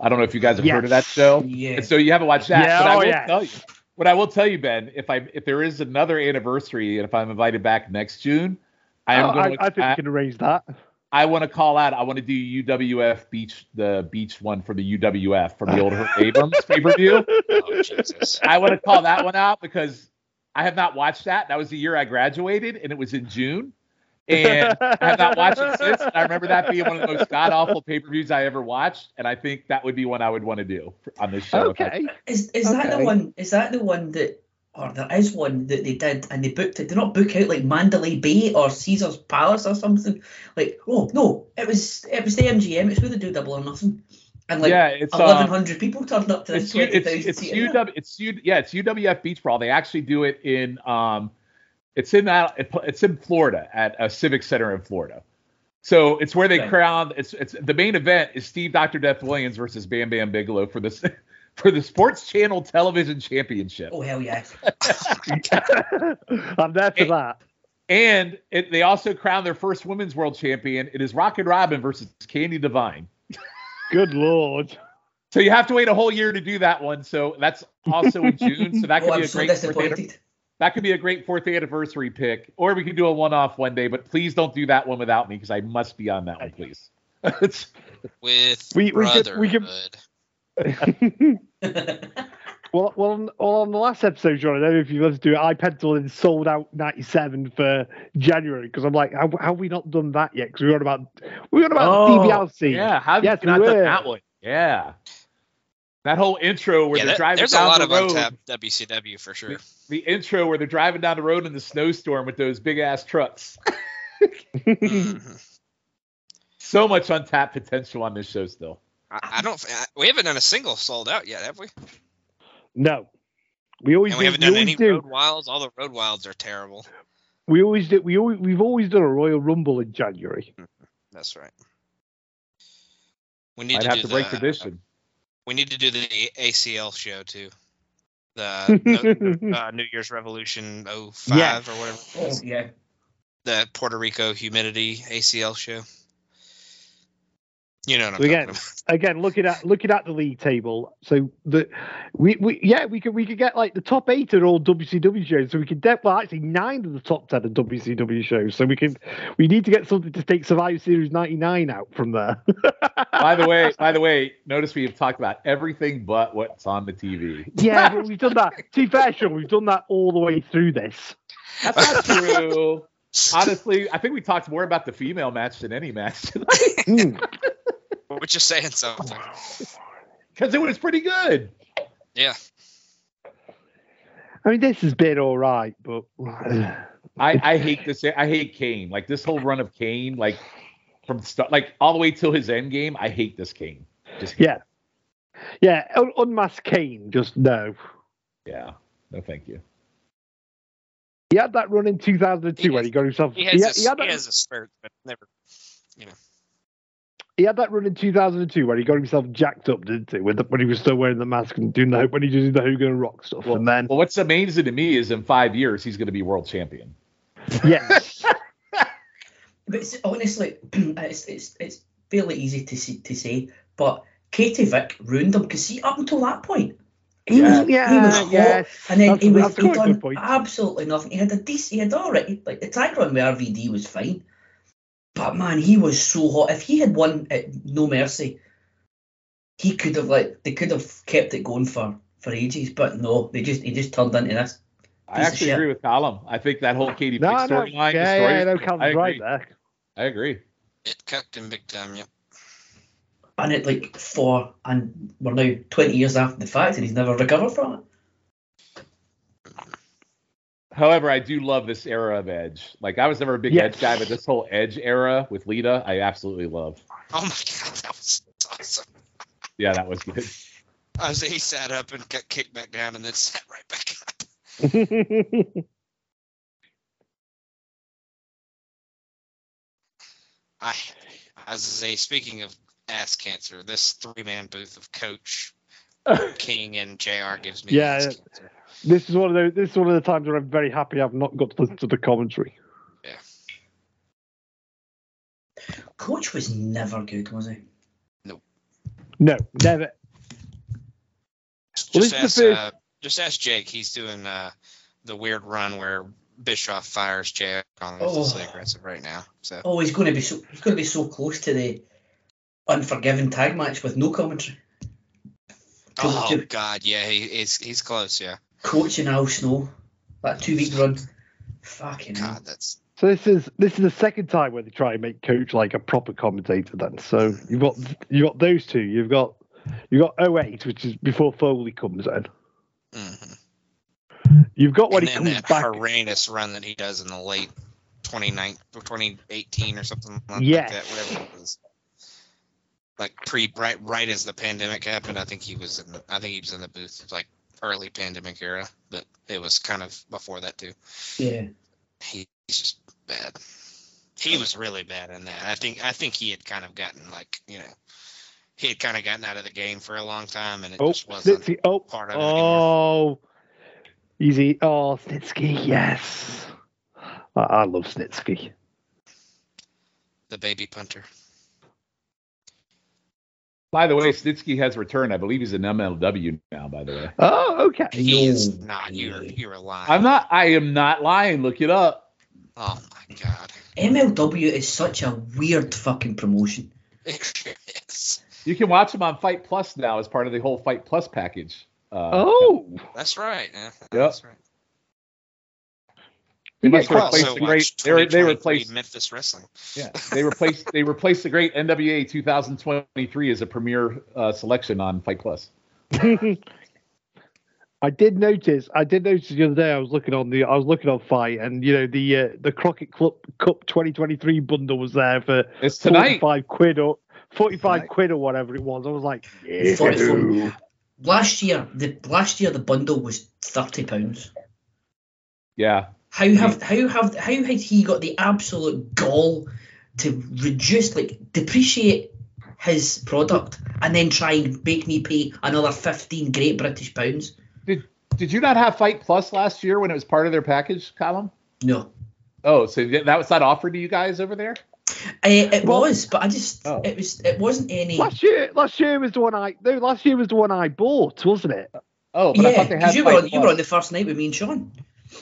I don't know if you guys have heard of that show. Yeah. And so you haven't watched that. Yeah, but I oh, will yeah. tell you. What I will tell you, Ben, if I if there is another anniversary and if I'm invited back next June, I am Oh, going. I, I think we can arrange that. I want to call out. I want to do UWF Beach, the beach one for the UWF from the old Abrams (laughs) pay per view. Oh Jesus! I want to call that one out because I have not watched that. That was the year I graduated, and it was in June. And I have not watched it since. And I remember that being one of the most (laughs) god awful pay per views I ever watched, and I think that would be one I would want to do on this show. Okay. Is is that the one? Is that the one that, or there is one that they did and they booked it? Did not book out like Mandalay Bay or Caesar's Palace or something? Like, oh no, it was it was the MGM. It's where they do double or nothing, and like yeah, it's 1,100 um, people turned up to this it's U- twenty it's thousand it's UW it's U yeah it's UWF Beach Brawl. They actually do it in um, it's in that it's in Florida at a civic center in Florida. So it's where they Right. crown. It's it's the main event is Steve Dr. Death Williams versus Bam Bam Bigelow for this (laughs) for the Sports Channel Television Championship. Oh hell yes. (laughs) I'm there for Hey. that. And it, they also crown their first women's world champion. It is Rocket Robin versus Candi Devine. Good lord. So you have to wait a whole year to do that one. So that's also in June. So that (laughs) oh, could Oh, be I'm a so great disappointed. That could be a great fourth anniversary pick. Or we could do a one-off one day. But please don't do that one without me because I must be on that one, please. (laughs) It's- with We- we could- we could- (laughs) Well, well, on, well, on the last episode, John, I don't know if you want to do it. I penciled in sold out 97 for January because I'm like, how, how have we not done that yet? Because we were on about we were on about Oh, DBLC. Yeah, how have Yes, you not we done that one? Yeah. That whole intro where Yeah, they're that- driving there's a down lot the of road. untapped WCW for sure. The intro where they're driving down the road in the snowstorm with those big ass trucks. Mhm. (laughs) so much untapped potential on this show still. I, I don't. I- We haven't done a single sold out yet, have we? No, we always And we do, haven't we done any do. road wilds. All the road wilds are terrible. We always do. We always we've always done a Royal Rumble in January. That's right. We need I'd to have do to break the, tradition. We need to do the ACL show too. The (laughs) no, uh, New Year's Revolution 05 Yes. or whatever. it yeah. The Puerto Rico humidity ACL show. You know what I'm So again, talking about. (laughs) again, looking at looking at the league table, so the we, we yeah we could we could get like the top eight are all WCW shows, so we could get well actually nine of the top ten are WCW shows, so we can we need to get something to take Survivor Series '99 out from there. (laughs) by the way, by the way, notice we have talked about everything but what's on the TV. yeah, (laughs) but we've done that. To be fair, Shawn, we've done that all the way through this. That's not true. Honestly, I think we talked more about the female match than any match tonight Mm. We're just saying something. because it was pretty good. Yeah. I mean, this has been all right, but I, I hate this. I hate Kane. Like this whole run of Kane, like from start, like all the way till his end game. I hate this Kane. Just yeah, yeah, un- unmasked Kane, just no. yeah. No, thank you. He had that run in 2002 He when he got himself. He He has, had, a, he had he has a spurt, but never. He had that run in 2002 when he got himself jacked up, didn't he? When, the, when he was still wearing the mask and doing the when he was doing the Hogan and Rock stuff, Well, and then well, what's amazing to me is in five years he's going to be world champion. yes, (laughs) But it's, honestly, (clears throat) it's, it's it's fairly easy to see, to say, but Katie Vick ruined him because see up until that point. He Yeah, was, yeah, he was hot, yes. and then That's- he was he quite done absolutely nothing. He had a decent, he had all right, like the tag run with RVD was fine, but man, he was so hot. If he had won at No Mercy, he could have like they could have kept it going for for ages, but no, they just he just turned into this. I Piece of actually shit. agree with Callum. I think that whole Katie Vick no, no, storyline. yeah, story- yeah, no, I agree. right there. I agree. It cooked him big time. yeah. And it like four, and we're now twenty years after the fact, and he's never recovered from it. However, I do love this era of Edge. Like I was never a big Yes. Edge guy, but this whole Edge era with Lita, I absolutely love. Oh my god, that was awesome. Yeah, that was good. (laughs) I was, he sat up and got kicked back down, and then sat right back up. (laughs) I, as I say, speaking of ass cancer, this three-man booth of Coach, (laughs) King, and Jr. gives me Yeah, ass cancer. This is one of the this is one of the times where I'm very happy I've not got to listen to the commentary. Yeah. Coach was never good, was he? No, No, never. Just Well, ask, uh, just ask Jake. He's doing uh, the weird run where Bischoff fires Jake on Oh. oh. aggressive right now. So Oh, he's going to be so he's going to be so close to the unforgiven tag match with no commentary. oh god, yeah, he, he's he's close. Yeah, Coach and Al Snow, that two week run. Fucking. God, that's So this is this is the second time where they try and make Coach like a proper commentator. Then, so you've got you have got those two. You've got you have got 08, which is before Foley comes in. mhm. You've got when and he then comes that back. horrendous run that he does in the late 29 or 2018 or something like Yes. that, whatever it was. Like pre right right as the pandemic happened, I think he was in the, I think he was in the booth like early pandemic era, but it was kind of before that too. Yeah. He's just bad. he was really bad in that. I think I think he had kind of gotten like you know he had kind of gotten out of the game for a long time, and it Oh, just wasn't Snitsky. Oh, part of it anymore. oh, easy. Oh, Snitsky. Yes, I, I love Snitsky. The baby punter. By the way, Snitsky has returned. I believe he's an MLW now. By the way, Oh, okay. He is not. You're way. you're lying. I'm not. I am not lying. Look it up. Oh my god. MLW is such a weird fucking promotion. (laughs) Yes. You can watch him on Fight Plus now as part of the whole Fight Plus package. Uh, Oh, That's right. Yeah, Yep. That's right. They You must get I replace also the great. They, re- they replaced. Memphis Wrestling. Yeah, they replaced. They replaced the great NWA 2023 as a premier uh, selection on Fight Plus. (laughs) I did notice. I did notice the other day. I was looking on the. I was looking on fight, and you know the uh, the Crockett Club Cup 2023 bundle was there for It's tonight. 45 quid or 45 Tonight. quid or whatever it was. I was like, yeah. Last year, the last year the bundle was thirty pounds. Yeah, How have how have how had he got the absolute gall to reduce like depreciate his product and then try and make me pay another fifteen great British pounds? Did Did you not have Fight Plus last year when it was part of their package Callum? No. Oh, so that was not offered to you guys over there? Uh, it Well- was, but I just Oh. it was it wasn't any. Last year, last year was the one I. No, last year was the one I bought, wasn't it? Oh, but I yeah, thought they had you were on, you were on the first night with me and Shawn.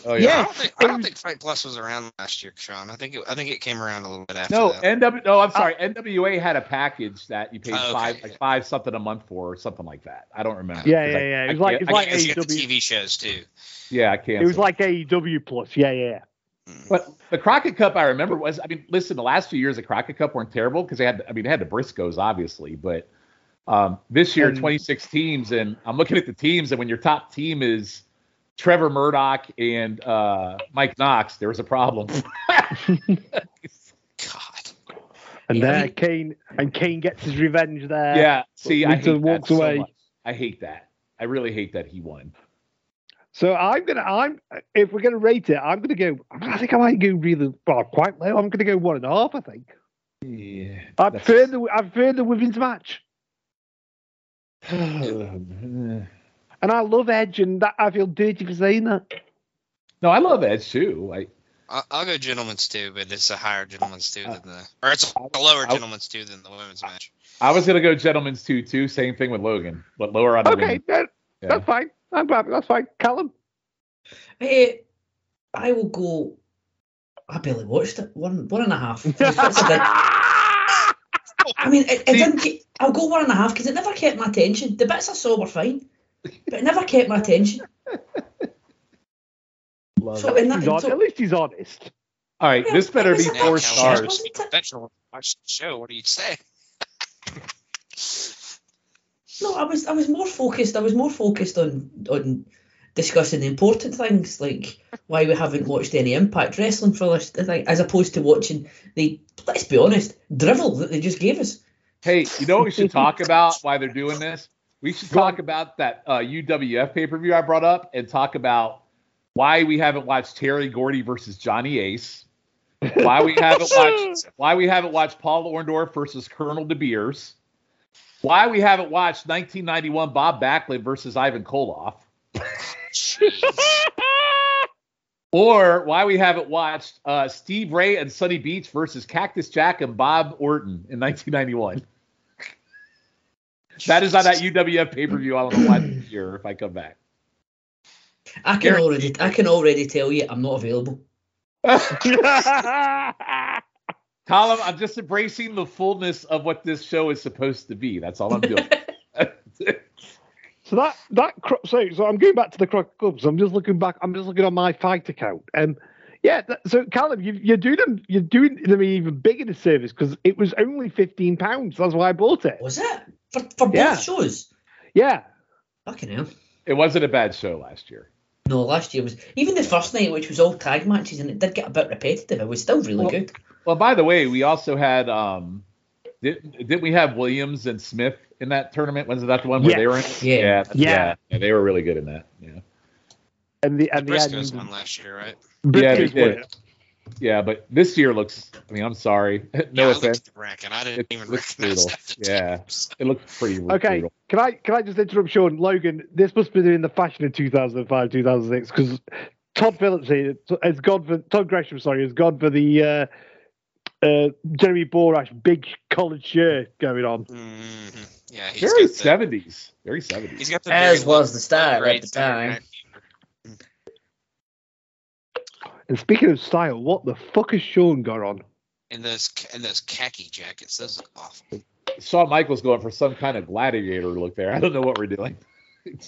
Oh, I Yeah. don't think, I don't think Fight Plus was around last year, Shawn. I think it, I think it came around a little bit after No, that. NW. No, I'm sorry. NWA had a package that you paid Oh, okay. five, like five something a month for, or something like that. I don't remember. Yeah, 'cause yeah, I- yeah. It was like- can't- it's I like Because you got the AEW. TV shows too. Yeah, I can't. It was like AEW plus. Yeah, yeah. But the Crockett Cup, I remember was. I mean, listen, the last few years of Crockett Cup weren't terrible because they had. I mean, they had the Briscoes, obviously, but um, this year, And- 26 teams, and I'm looking at the teams, and when your top team is Trevor Murdoch and uh, Mike Knox, there was a problem. (laughs) God. And Yeah, there, Kane and Kane gets his revenge there. yeah, see, I Winter hate walks that so away. much. I hate that. I really hate that he won. So I'm gonna. I'm. If we're gonna rate it, I'm gonna go. I think I might go really well, quite low. I'm gonna go one and a half. I think. Yeah. I that's- prefer the. I prefer the women's match, no, (sighs) and I love Edge, and that I feel dirty for saying that. No, I love Edge too. I, I'll, I'll go gentlemen's two, but it's a higher gentlemen's two than the, or it's a lower I- gentlemen's two than the women's match. I was gonna go gentlemen's two too. Same thing with Logan, but lower on the Okay, women. that, Yeah. that's fine. I'm happy. That's fine. Callum. Hey, I will go. I barely watched it. One one and a half. (laughs) It's a bit- I mean, it, it didn't. I'll go one and a half because it never kept my attention. The bits I saw were fine, but it never kept my attention. Love So it. that, He's hon- so- at least he's honest. All right, Yeah, this better be four match. Now, Cal, stars. you're stars. supposed to be professional. Watch the show. What do you say? (laughs) No, I was I was more focused. I was more focused on on discussing the important things like why we haven't watched any Impact Wrestling for this thing, as opposed to watching the let's be honest drivel that they just gave us. Hey, you know what we should talk about why they're doing this? We should talk about that uh, UWF pay per view I brought up and talk about why we haven't watched Terry Gordy versus Johnny Ace. Why we haven't (laughs) watched why we haven't watched Paul Orndorff versus Colonel De Beers. Why we haven't watched 1991 Bob Backlund versus Ivan Koloff. (laughs) Or why we haven't watched uh, Steve Ray and Sunny Beach versus Cactus Jack and Bob Orton in 1991. That is on that UWF pay per view. I don't know why this year if I come back. I can already I can already tell you I'm not available. (laughs) Colin, I'm just embracing the fullness of what this show is supposed to be. That's all I'm doing. (laughs) So that that cro- so so I'm going back to the Crockett Clubs. I'm just looking back. I'm just looking on my fight account, and yeah. That, so Callum, you, you're doing them. You're doing them even bigger the service because it was only fifteen pounds. That's why I bought it. Was it for for both Yeah. shows? Yeah. Fucking hell. it wasn't a bad show last year. No, last year was even the first night, which was all tag matches, and it did get a bit repetitive. It was still really Well, good. Well, by the way, we also had um did didn't we have Williams and Smith in that tournament? Was that the one where they were in? it? Yeah. yeah, Yeah. yeah, They were really good in that. Yeah. And the The and the end, Briscoes won last year, right? Yeah, they Briscoes won did. It. Yeah, but this year looks. I mean, I'm sorry. (laughs) no yeah, offense. looked at the ranking. I didn't It even looks recognize brutal. (laughs) Yeah. It looks pretty Okay, brutal. can I can I just interrupt Shawn Logan? This must be in the fashion of 2005, 2006 because Todd Phillips here has gone for Todd Grisham. Sorry, has gone for the uh, uh, Jeremy Borash big collared shirt going on. Mhm. Yeah, he's Very got the, seventies. Very seventies. he's got the As very was the style great at the center time. back. And speaking of style, what the fuck has Shawn got on? in those in those khaki jackets. Those look awful. Shawn Michaels going for some kind of gladiator look there. I don't know what we're doing. (laughs)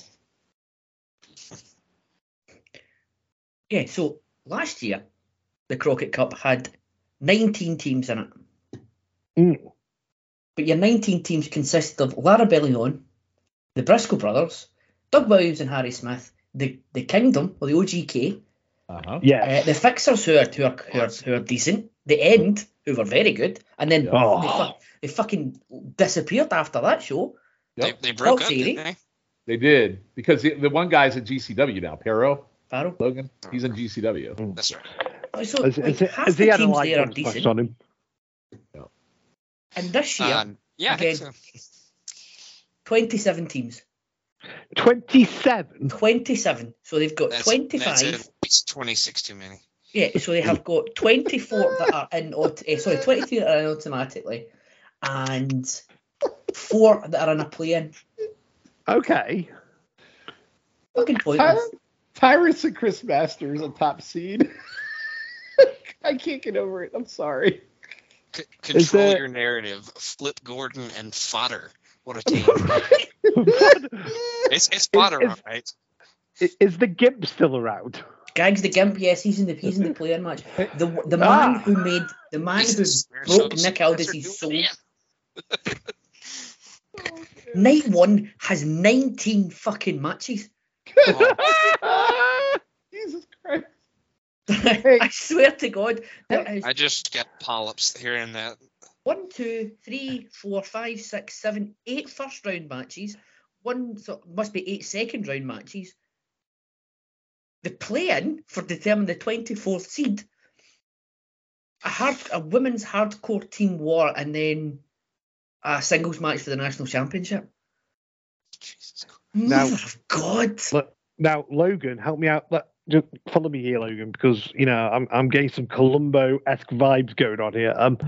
Yeah, so last year, the Crockett Cup had 19 teams in it. Mm. But your 19 teams consisted of La Rebelion, the Briscoe brothers, Doug Williams and Harry Smith, the, the Kingdom, or the OGK, Uh-huh. Yeah. uh, the Fixers, who are, who, are, who, are, who are decent, the End, who were very good, and then Oh. they, fu- they fucking disappeared after that show. Yep. They, they broke Oh, up, see, didn't they? They did because the, the one guy's at GCW now. Pero Barrow. Logan, he's in GCW. That's right. So Has, like, has, he- half has the he teams light there are decent. on him? And this year, Um, yeah, again. so. (laughs) 27 teams. 27. 27. So they've got That's, 25. That's at least 26 too many. Yeah, so they have got 24 that are in, aut- eh, sorry, 23 that are in automatically, and four that are in a play-in. Okay. Fucking Ty- pointless. Tyrus and Chris Masters a top seed. (laughs) I can't get over it. I'm sorry. C- control there- your narrative. Flip Gordon and Fodder. What a team. (laughs) it's it's Fodder, is- all right? I- Is the Gimp still around? Gags the Gimp, yes, he's in the he's in the play-in match. The the (laughs) man Ah. who made the man He's who the broke Spencer Nick Aldis's soul. (laughs) Night one has 19 fucking matches. (laughs) Jesus Christ. I swear to God, there is I just get polyps hearing that. one, two, three, four, five, six, seven, eight first round matches. One so must be eight second round matches. The play in for determining the twenty fourth seed. A hard a women's hardcore team war and then a singles match for the national championship. Jesus Christ. Now- Mother of God. Look, now, Logan, help me out. Let, just follow me here, Logan, because you know I'm I'm getting some Columbo-esque vibes going on here. Um,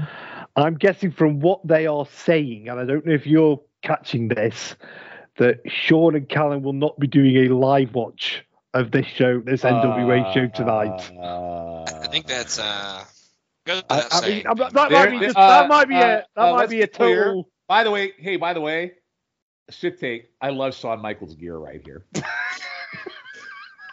I'm guessing from what they are saying, and I don't know if you're catching this, that Shawn and Callum will not be doing a live watch of this show, this NWA show tonight. Uh, I think that's uh. Goes I, mean, saying. uh, that, might be just, uh, that might be uh, a that uh, might be a be clear. total. By the way, hey, by the way, shit take. I love Shawn Michaels gear right here. (laughs)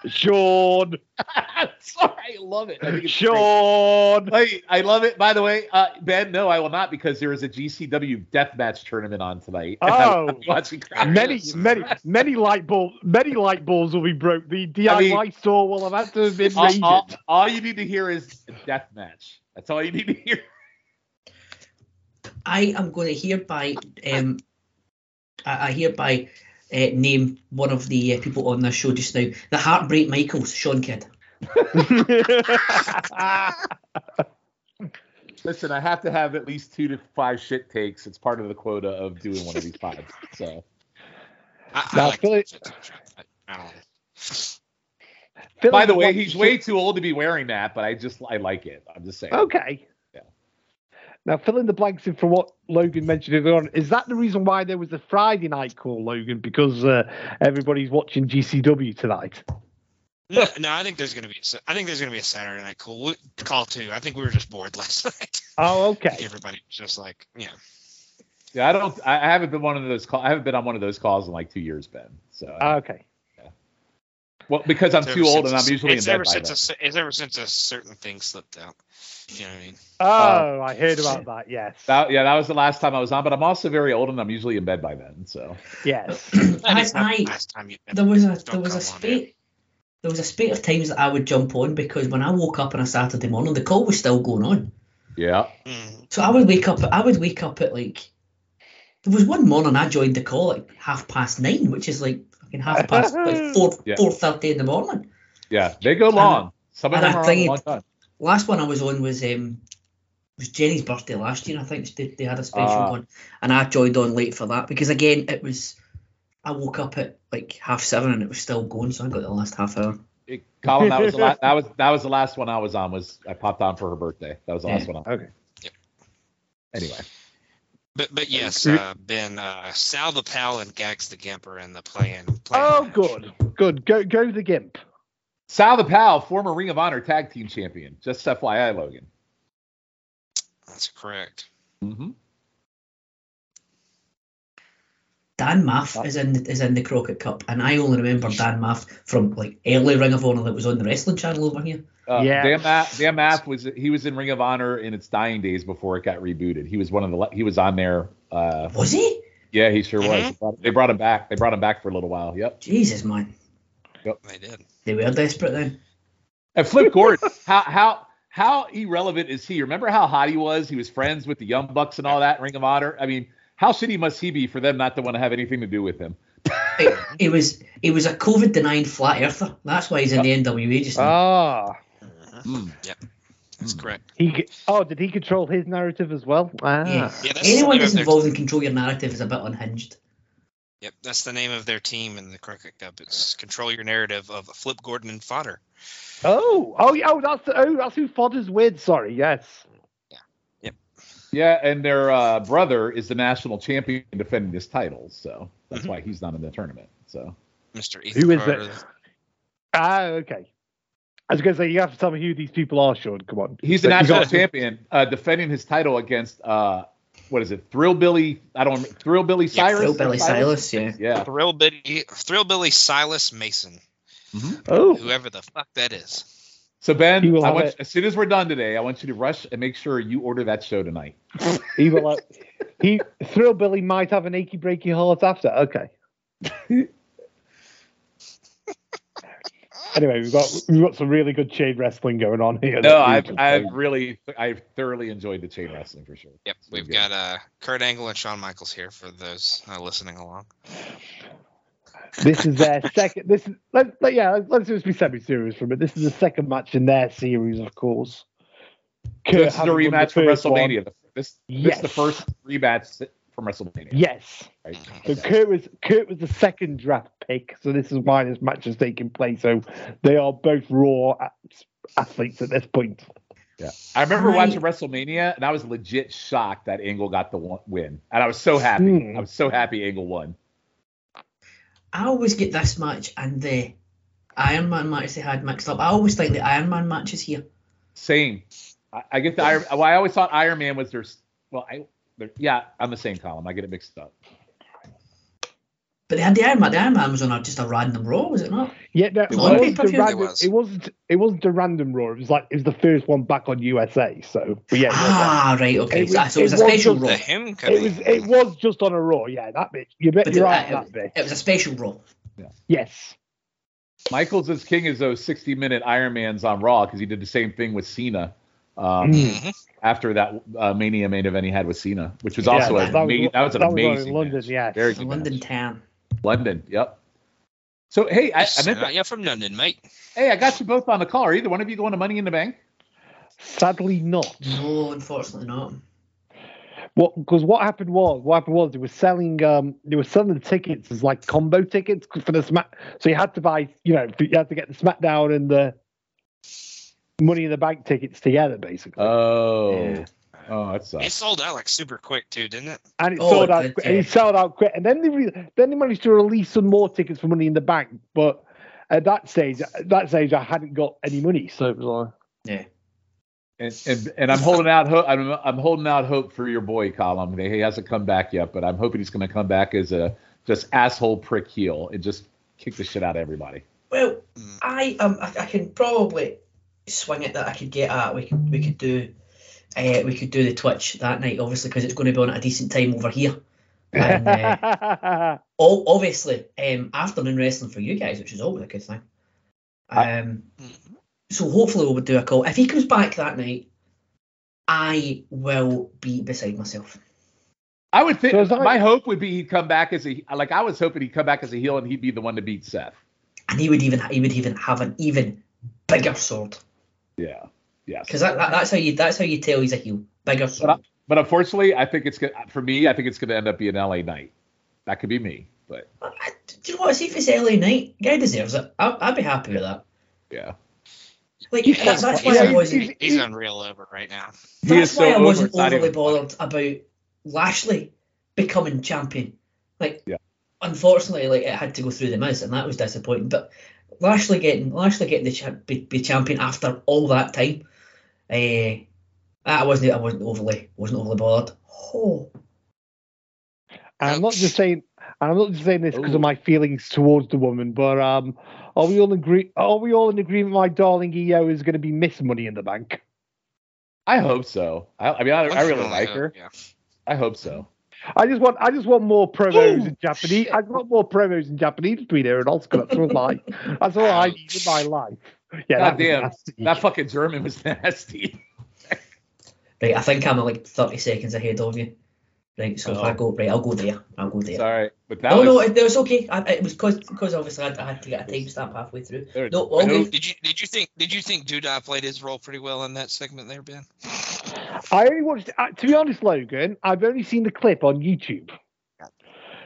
Shawn, (laughs) Sorry, I love it. I think it's. Shawn. Hey, I love it. By the way, uh, Ben, no, I will not because there is a GCW deathmatch tournament on tonight. and (laughs) I Oh. be watching. Many, many, many light bulbs, many light bulbs will be broke. The DIY store will have had to have been All, all- all you need to hear is deathmatch. That's all you need to hear. I am going to hereby um, I, I hereby uh, name one of the uh, people on this show just now, the Heartbreak Michaels, Shawn Kidd. (laughs) Listen, I have to have at least two to five shit takes. It's part of the quota of doing one of these pods. So I, I like Philly- I, I don't know. Fill by the way, he's way too old to be wearing that, but I just I like it. I'm just saying. Okay. Yeah. Now, fill in the blanks in from what Logan mentioned earlier on. Is that the reason why there was a Friday night call, Logan? Because uh, everybody's watching GCW tonight. No, no, I think there's gonna be. a I think there's gonna be a Saturday night call we- call too. I think we were just bored last (laughs) night. Oh, okay. (laughs) Everybody was just like, yeah. Yeah, I don't. I I haven't been one of those. Call, I haven't been on one of those calls in like two years, Ben. So Okay. well, because I'm It's too old and I'm usually in it's bed by since then. a, it's ever since a certain thing slipped out. You know what I mean? Oh, I heard about that. Yes. That, yeah, that was the last time I was on, but I'm also very old and I'm usually in bed by then. So yes. (clears throat) That I, is not the last time you. there was a there was a come on, man. spate there was a spate of times that I would jump on because when I woke up on a Saturday morning, the call was still going on. yeah, Mm. So I would wake up. I would wake up at like. There was one morning I joined the call at half past nine, which is like fucking half past like (laughs) four Yeah. four thirty in the morning. yeah, they go long. Some of them are on think- long time. Last one I was on was um was Jenny's birthday last year. I think they, they had a special Ah. one, and I joined on late for that because again it was. I woke up at like half seven and it was still going, so I got the last half hour. It, Colin, that was the last. (laughs) That was that was the last one I was on. Was I popped on for her birthday? That was the last Yeah. one. On. Okay. Anyway, But but yes, uh, Ben, uh, Sal the Pal and Gags the Gimp are in the play-in. play-in Oh, match. good, good. Go, go the gimp. Sal the Pal, former Ring of Honor Tag Team Champion. Just FYI, Logan. That's correct. Mm-hmm. Dan Maff is in the, is in the Crockett Cup, and I only remember Dan Maff from like early Ring of Honor that was on the wrestling channel over here. Uh, Yeah. Dan, Maff, Dan Maff was he was in Ring of Honor in its dying days before it got rebooted. He was one of the he was on there. Uh, Was he? yeah, he sure was. Mhm. They brought, they brought him back. They brought him back for a little while. Yep. Jesus man, Yep. They did. They were desperate then. And Flip Gordon, how how how irrelevant is he? Remember how hot he was? He was friends with the Young Bucks and all that Ring of Honor. I mean, how shitty must he be for them not to want to have anything to do with him? He, he was he was a COVID denying flat earther. That's why he's in the NWA just now. Mm. Yep, that's correct. he. Oh, did he control his narrative as well? Ah. yeah. Yeah, that's Anyone that's involved in control your narrative is a bit unhinged. Yep, that's the name of their team in the Crockett Cup. It's control your narrative of Flip Gordon and Fodder. Oh, oh, yeah, oh, that's oh, that's who Fodder's with. Sorry, yes. Yeah, Yeah, and their uh, brother is the national champion defending his title, so that's Mhm. why he's not in the tournament. So Mr. Ethan Who is Carter. it? Ah, okay. I was gonna say you have to tell me who these people are, Shawn. Come on. he's the national champion uh, defending his title against uh, what is it? Thrill Billy? I don't remember. Thrill Billy Cyrus. Phil Billy Silas, yeah. Yeah. Thrill Billy Silas Mason, Oh, whoever the fuck that is. So Ben, He I want it. as soon as we're done today, I want you to rush and make sure you order that show tonight. he will. Uh, he Thrill Billy might have an achy breaky heart after. Okay. (laughs) anyway, we've got we've got some really good chain wrestling going on here. No, I've I've say. really I've thoroughly enjoyed the chain wrestling for sure. Yep, It's we've got uh, Kurt Angle and Shawn Michaels here for those uh, listening along. This is their second. This is let, let- yeah. Let's just be semi-serious for a minute. This is the second match in their series, of course. Kurt This is a having won the rematch from first one. WrestleMania. This this is the Yes. first rematch from WrestleMania. Yes. Right? So Kurt was Kurt was the second draft pick. So this is why this match is taking place. So they are both raw athletes at this point. Yeah. I remember I- watching WrestleMania and I was legit shocked that Angle got the one- win. And I was so happy. Hmm. I was so happy Angle won. I always get this match and the Iron Man match they had mixed up. I always think the Iron Man match is here. Same. I, I get the Iron well, I always thought Iron Man was their well, I they're- yeah, I'm the same Callum. I get it mixed up. But they had the Iron Man. The Iron Man was on a, just a random Raw, was it not? Yeah, no, it, was. wasn't It random, was. it wasn't. It wasn't a random raw. It was like it was the first one back on USA. So, but yeah, it was, ah, right, okay. It so, was- so it was a special just Raw. The him it was. It was just on a raw. Yeah, that bit. You bet. But You're right. uh, on that bit. it was a special Raw. Yes. Michaels is king is those 60 minute Iron Mans on Raw because he did the same thing with Cena um, Mm. Mhm. after that uh, Mania main event he had with Cena, which was Yeah, also that, a, that, was, that was an that was on amazing London. match. Yeah. Very good London match. Town. London, yep. So hey, I, I Yes, meant uh, yeah, from London, mate. hey, I got you both on the call. Are either one of you going to Money in the Bank? Sadly, not. No, unfortunately not. What? Because what happened was, what happened was they were selling, um, they were selling the tickets as like combo tickets for the Smack. So you had to buy, you know, you had to get the SmackDown and the Money in the Bank tickets together, basically. Oh, Yeah. oh, that It sold out like super quick too, didn't it? and it Oh, sold it out. did, quick- and it sold out quick. And then they re- then they managed to release some more tickets for Money in the Bank. But at that stage, at that stage, I hadn't got any money, so it was like, Yeah. And, and and I'm holding out hope. I'm I'm holding out hope for your boy Callum. He hasn't come back yet, but I'm hoping he's going to come back as a just asshole prick heel and just kick the shit out of everybody. Well, Mm. I um I, I can probably swing it that I could get at. We could we could do uh, we could do the Twitch that night, obviously, because it's going to be on at a decent time over here. And (laughs) uh, all, obviously, um, afternoon wrestling for you guys, which is always a good thing. Um, Mhm. so hopefully we'll do a call. If he comes back that night, I will be beside myself. I would think So is that- my hope would be he'd come back as a like I was hoping he'd come back as a heel and he'd be the one to beat Seth. And he would even he would even have an even bigger sword. Yeah. Yes. Because that, that, that's how you that's how you tell he's a heel. Bigger. But, I- but unfortunately, I think it's gonna for me. I think it's gonna end up being LA Knight. That could be me, but I- I- do you know what? See if it's LA Knight, guy deserves it. I, I'd be happy with that. yeah, Like He's that, that's why yeah, I wasn't. he's- He's unreal over right now. That's why so I wasn't over, overly even bothered about Lashley becoming champion. Like, Yeah. unfortunately, like it had to go through the Miz, and that was disappointing. But Lashley getting Lashley getting the cha- be, be champion after all that time, uh, I wasn't I wasn't overly wasn't overly bothered. Oh, And I'm not just saying, and I'm not just saying this because of my feelings towards the woman, but um, are we all agree? Are we all in agreement? My darling IYO is going to be Miss Money in the Bank. I hope so. I, I mean, I, I really like her. Yeah. I hope so. I just want, I just want more promos Ooh, in oh, Japanese. I want more promos in Japanese between her and Asuka. That's all I, that's all I oh, need in my life. Yeah, God that damn, that fucking German was (laughs) nasty. right. I think I'm like 30 seconds ahead of you. Right. So if Oh. I go right, I'll go there. I'll go there. Sorry, but that oh, no, was no, it, it was okay. I, it was because because obviously I, I had to get a timestamp halfway through. there- No, I. Did you did you think did you think Duda played his role pretty well in that segment there, Ben? I only watched. Uh, to be honest, Logan, I've only seen the clip on YouTube.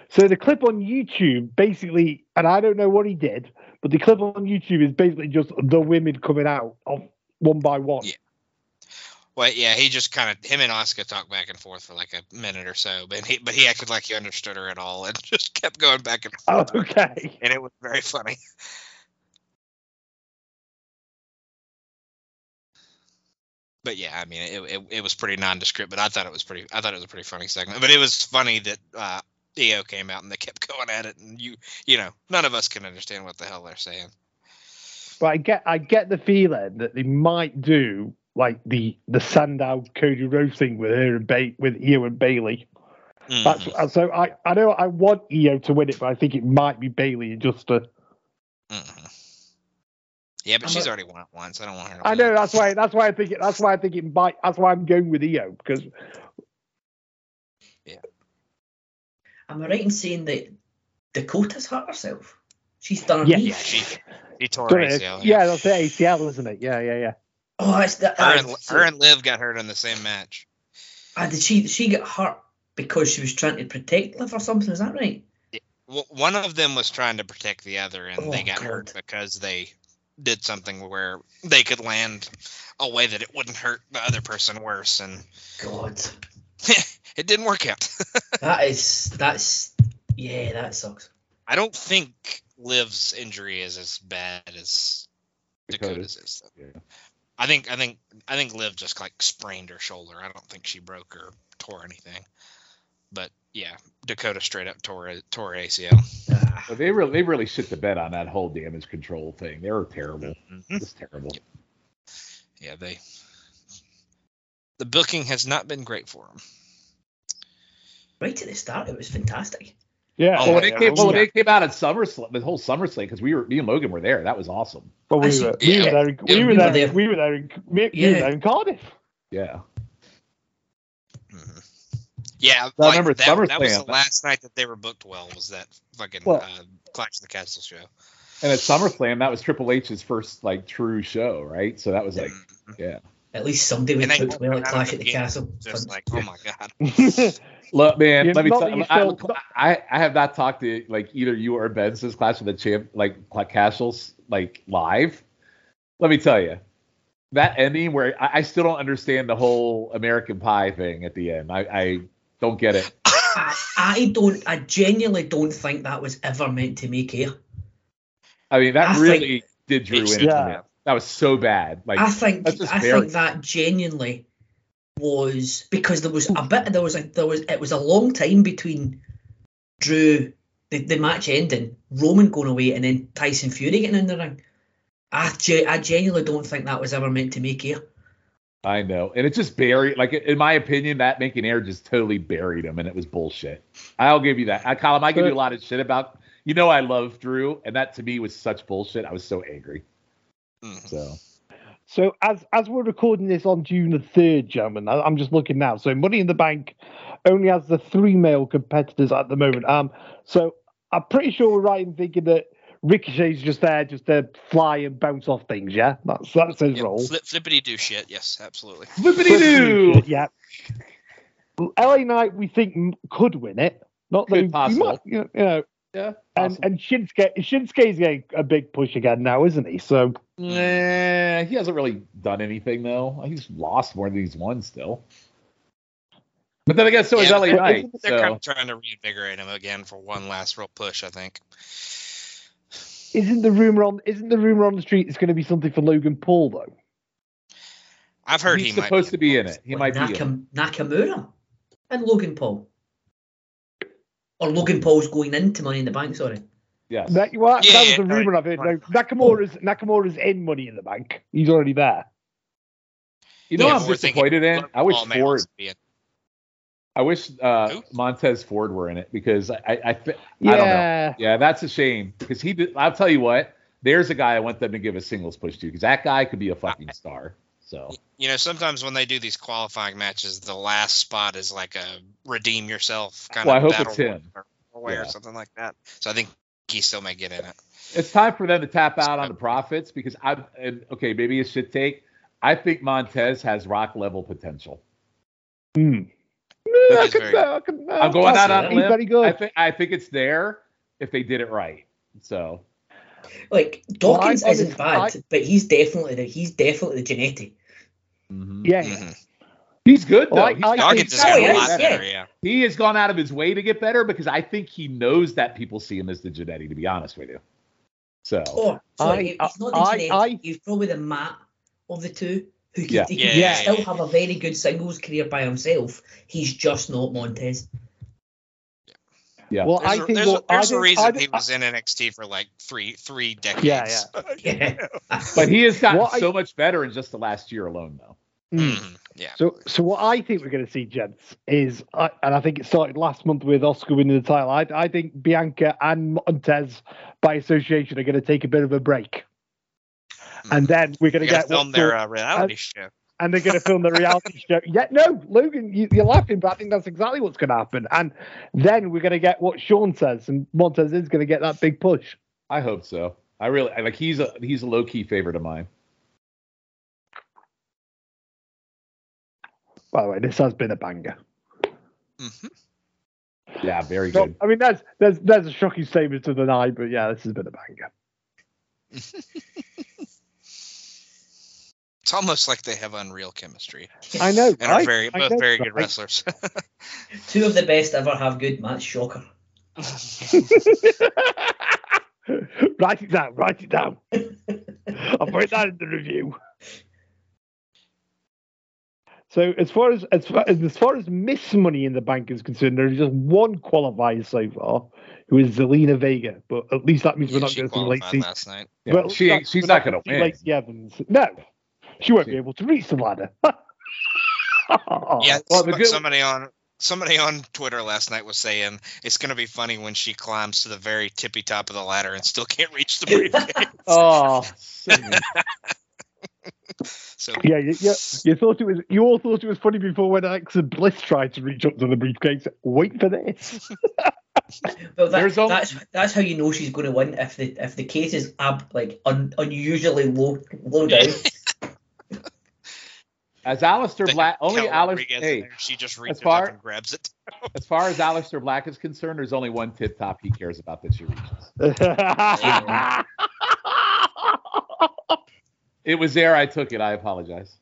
So the clip on YouTube, basically, and I don't know what he did, but the clip on YouTube is basically just the women coming out of one by one. Yeah. Well, yeah, he just kind of him and Asuka talked back and forth for like a minute or so, but he but he acted like he understood her at all and (laughs) just kept going back and Oh, forth, okay. and it was very funny. But yeah, I mean, it, it, it was pretty nondescript, but I thought it was pretty. I thought it was a pretty funny segment. But it was funny that uh, IYO came out and they kept (laughs) going at it, and you you know none of us can understand what the hell they're saying. But I get, I get the feeling that they might do like the the Sandow Cody Rhodes thing with her and ba- with IYO and Bayley. That's Mhm, uh, so. I, I know I want IYO to win it, but I think it might be Bayley just to. mhm. Yeah, but I'm she's a- already won it once. I don't want her. To I know that's why. That's why I think it. That's why I think it might. That's why I'm going with IYO because Yeah. Am I right in saying that Dakota's hurt herself? She's done her Yeah. knee. Yeah, she he tore Don't her? ACL. Yeah, that's the ACL, isn't it? Yeah, yeah, yeah. Oh, that's that. Her and, that's- her and Liv got hurt in the same match. Ah, did she? Did she get hurt because she was trying to protect Liv or something? Is that right? W- one of them was trying to protect the other, and they Oh, got hurt because they did something where they could land a way that it wouldn't hurt the other person worse, and God, (laughs) it didn't work out. (laughs) that is that's yeah, that sucks. I don't think Liv's injury is as bad as Dakota's is. Though. Yeah. I think I think I think Liv just like sprained her shoulder. I don't think she broke or tore anything. But yeah, Dakota straight up tore tore ACL. Ah, But they really, they really shit the bed on that whole damage control thing. They were terrible. Mhm. Just terrible. Yeah, they. The booking has not been great for them. right at the start, it was fantastic. Yeah. Oh, well, when my they came, well, when God. they came out at SummerSlam, the whole SummerSlam, because we were, me and Logan were there. That was awesome. Well, we were, we were there. We we were were there. there. We were there. We, we were there in Cardiff. Yeah. Yeah, I like, remember that, that was the last night that they were booked well. Was that fucking Well- uh, Clash of the Castle show? And at SummerSlam, that was Triple H's first like true show, right? So that was like, Mhm. yeah. At least somebody was And they booked well at of Clash the at the gate, Castle. Just like, oh my god. (laughs) Look, man, Yeah, let me not tell you I, still- I, I have not talked to like either you or Ben since Clash of the Champ, like Cla- Castles, like live. Let me tell you, that ending where I, I still don't understand the whole American Pie thing at the end. I, I don't get it. (laughs) I, I don't. I genuinely don't think that was ever meant to make air. I mean, that I really did Drew It in. should for have. me. That was so bad. Like, I think I think that genuinely was because there was a bit there was a there was it was a long time between Drew the, the match ending, Roman going away, and then Tyson Fury getting in the ring. I ge- I genuinely don't think that was ever meant to make air. I know, and it just buried. Like in my opinion, that making air just totally buried him, and it was bullshit. I'll give you that. I, Callum, I give you a lot of shit about. You know, I love Drew, and that to me was such bullshit. I was so angry. Mhm. So So as as we're recording this on June the third, gentlemen, I, I'm just looking now. So Money in the Bank only has the three male competitors at the moment. Um, so I'm pretty sure we're right in thinking that Ricochet's just there, just to fly and bounce off things. Yeah, that's that's his Yep, role. Flip, flippity do shit. Yes, absolutely. Flippity doo. Yeah. LA Knight, we think could win it. Not that Could he, he possible. might, you know, you know, Yeah. and and Shinsuke Shinsuke's getting a big push again now, isn't he? So Nah, he hasn't really done anything though. He's lost more than he's won still. But then again, so is Yeah, LA Knight. They're kind of trying to reinvigorate him again for one last real push, I think. Isn't the rumor on isn't the rumor on the street it's going to be something for Logan Paul though? I've heard he's he supposed might to be in it. He What, might be. In it. Nakamura and Logan Paul. Or Logan Paul's going into Money in the Bank, sorry. Yes. That, well, that Yeah, was yeah, the no, rumor of it. right. No, Nakamura's Nakamura's in Money in the Bank. He's already there. You know, Yeah, what I'm we're thinking disappointed in. I wish Paul may Ford. be in. I wish uh, Montez Ford were in it because I, I, I, thi- I don't know. Yeah. Yeah, that's a shame because he. Did, I'll tell you what. There's a guy I want them to give a singles push to because that guy could be a fucking star. So You know, sometimes when they do these qualifying matches, the last spot is like a redeem yourself kind Well, of I hope battle it's him. or, or something like that. So I think he still may get in it. it's time for them to tap out on the profits because I. And, okay, maybe a shit take. I think Montez has rock level potential. Hmm. That I is could, very- I could, uh, I'm going I'll out on a limb. good. I think I think it's there if they did it right. So Like Well, Dawkins I- isn't I- bad, but he's definitely the he's definitely the Jannetty. mhm. Yeah. Mhm. he's good though. Well, I- He's I gotten Dawkins is Oh, a lot yeah. better, yeah. he has gone out of his way to get better because I think he knows that people see him as the Jannetty. To be honest with you, so Oh, sorry, I- he's not the I- Jannetty. I- he's probably the Matt of the two who can, Yeah. he can Yeah, still yeah. have a very good singles career by himself. He's just not Montez. yeah. Well, There's, I a, think there's, what- a, there's I a think- reason I he was in NXT for like three three decades. Yeah, Yeah. (laughs) but he has gotten What I- so much better in just the last year alone, though. Hmm. Mhm, Yeah. So, so what I think we're going to see, gents, is, I and I think it started last month with Asuka winning the title. I, I think Bianca and Montez, by association, are going to take a bit of a break, and then we're going to gonna get film what their uh, reality show. and they're going to film the (laughs) reality show. Yeah, no, Logan, you, you're laughing, but I think that's exactly what's going to happen. And then we're going to get what Shawn says, and Montez is going to get that big push. I hope so. I really like. He's a he's a low key favorite of mine. By the way, this has been a banger. Mhm. Yeah, very So, good. I mean, that's there's there's a shocking statement to the deny, but yeah, this has been a banger. (laughs) It's almost like they have unreal chemistry I know, and are very both know, very good right? wrestlers. (laughs) Two of the best ever have good match. Shocker. (laughs) write it down. Write it down. I'll put that in the review. So as far as as far as, as far as Miss Money in the Bank is concerned, there's just one qualifier so far, who is Zelina Vega. But at least that means we're not going to see Lacey. qualified last night. Yeah, well, she ain't, she's we're not going to see win. Lacey Evans. No, she won't be able to reach the ladder. (laughs) yeah, well, the good- somebody on somebody on Twitter last night was saying it's going to be funny when she climbs to the very tippy top of the ladder and still can't reach the (laughs) briefcase. Oh, (laughs) so mean. Yeah, you, you, you thought it was. You all thought it was funny before when Alexa Bliss tried to reach up to the briefcase. Wait for this. Well, that, There's al- that's that's how you know she's going to win if the if the case is ab, like un, unusually low low down. As Aleister Black, only Kel Alistair. Hey, there, she just reaches far- up and grabs it. (laughs) as far as Aleister Black is concerned, there's only one tip top he cares about that she reaches. (laughs) It was there. I took it. I apologize.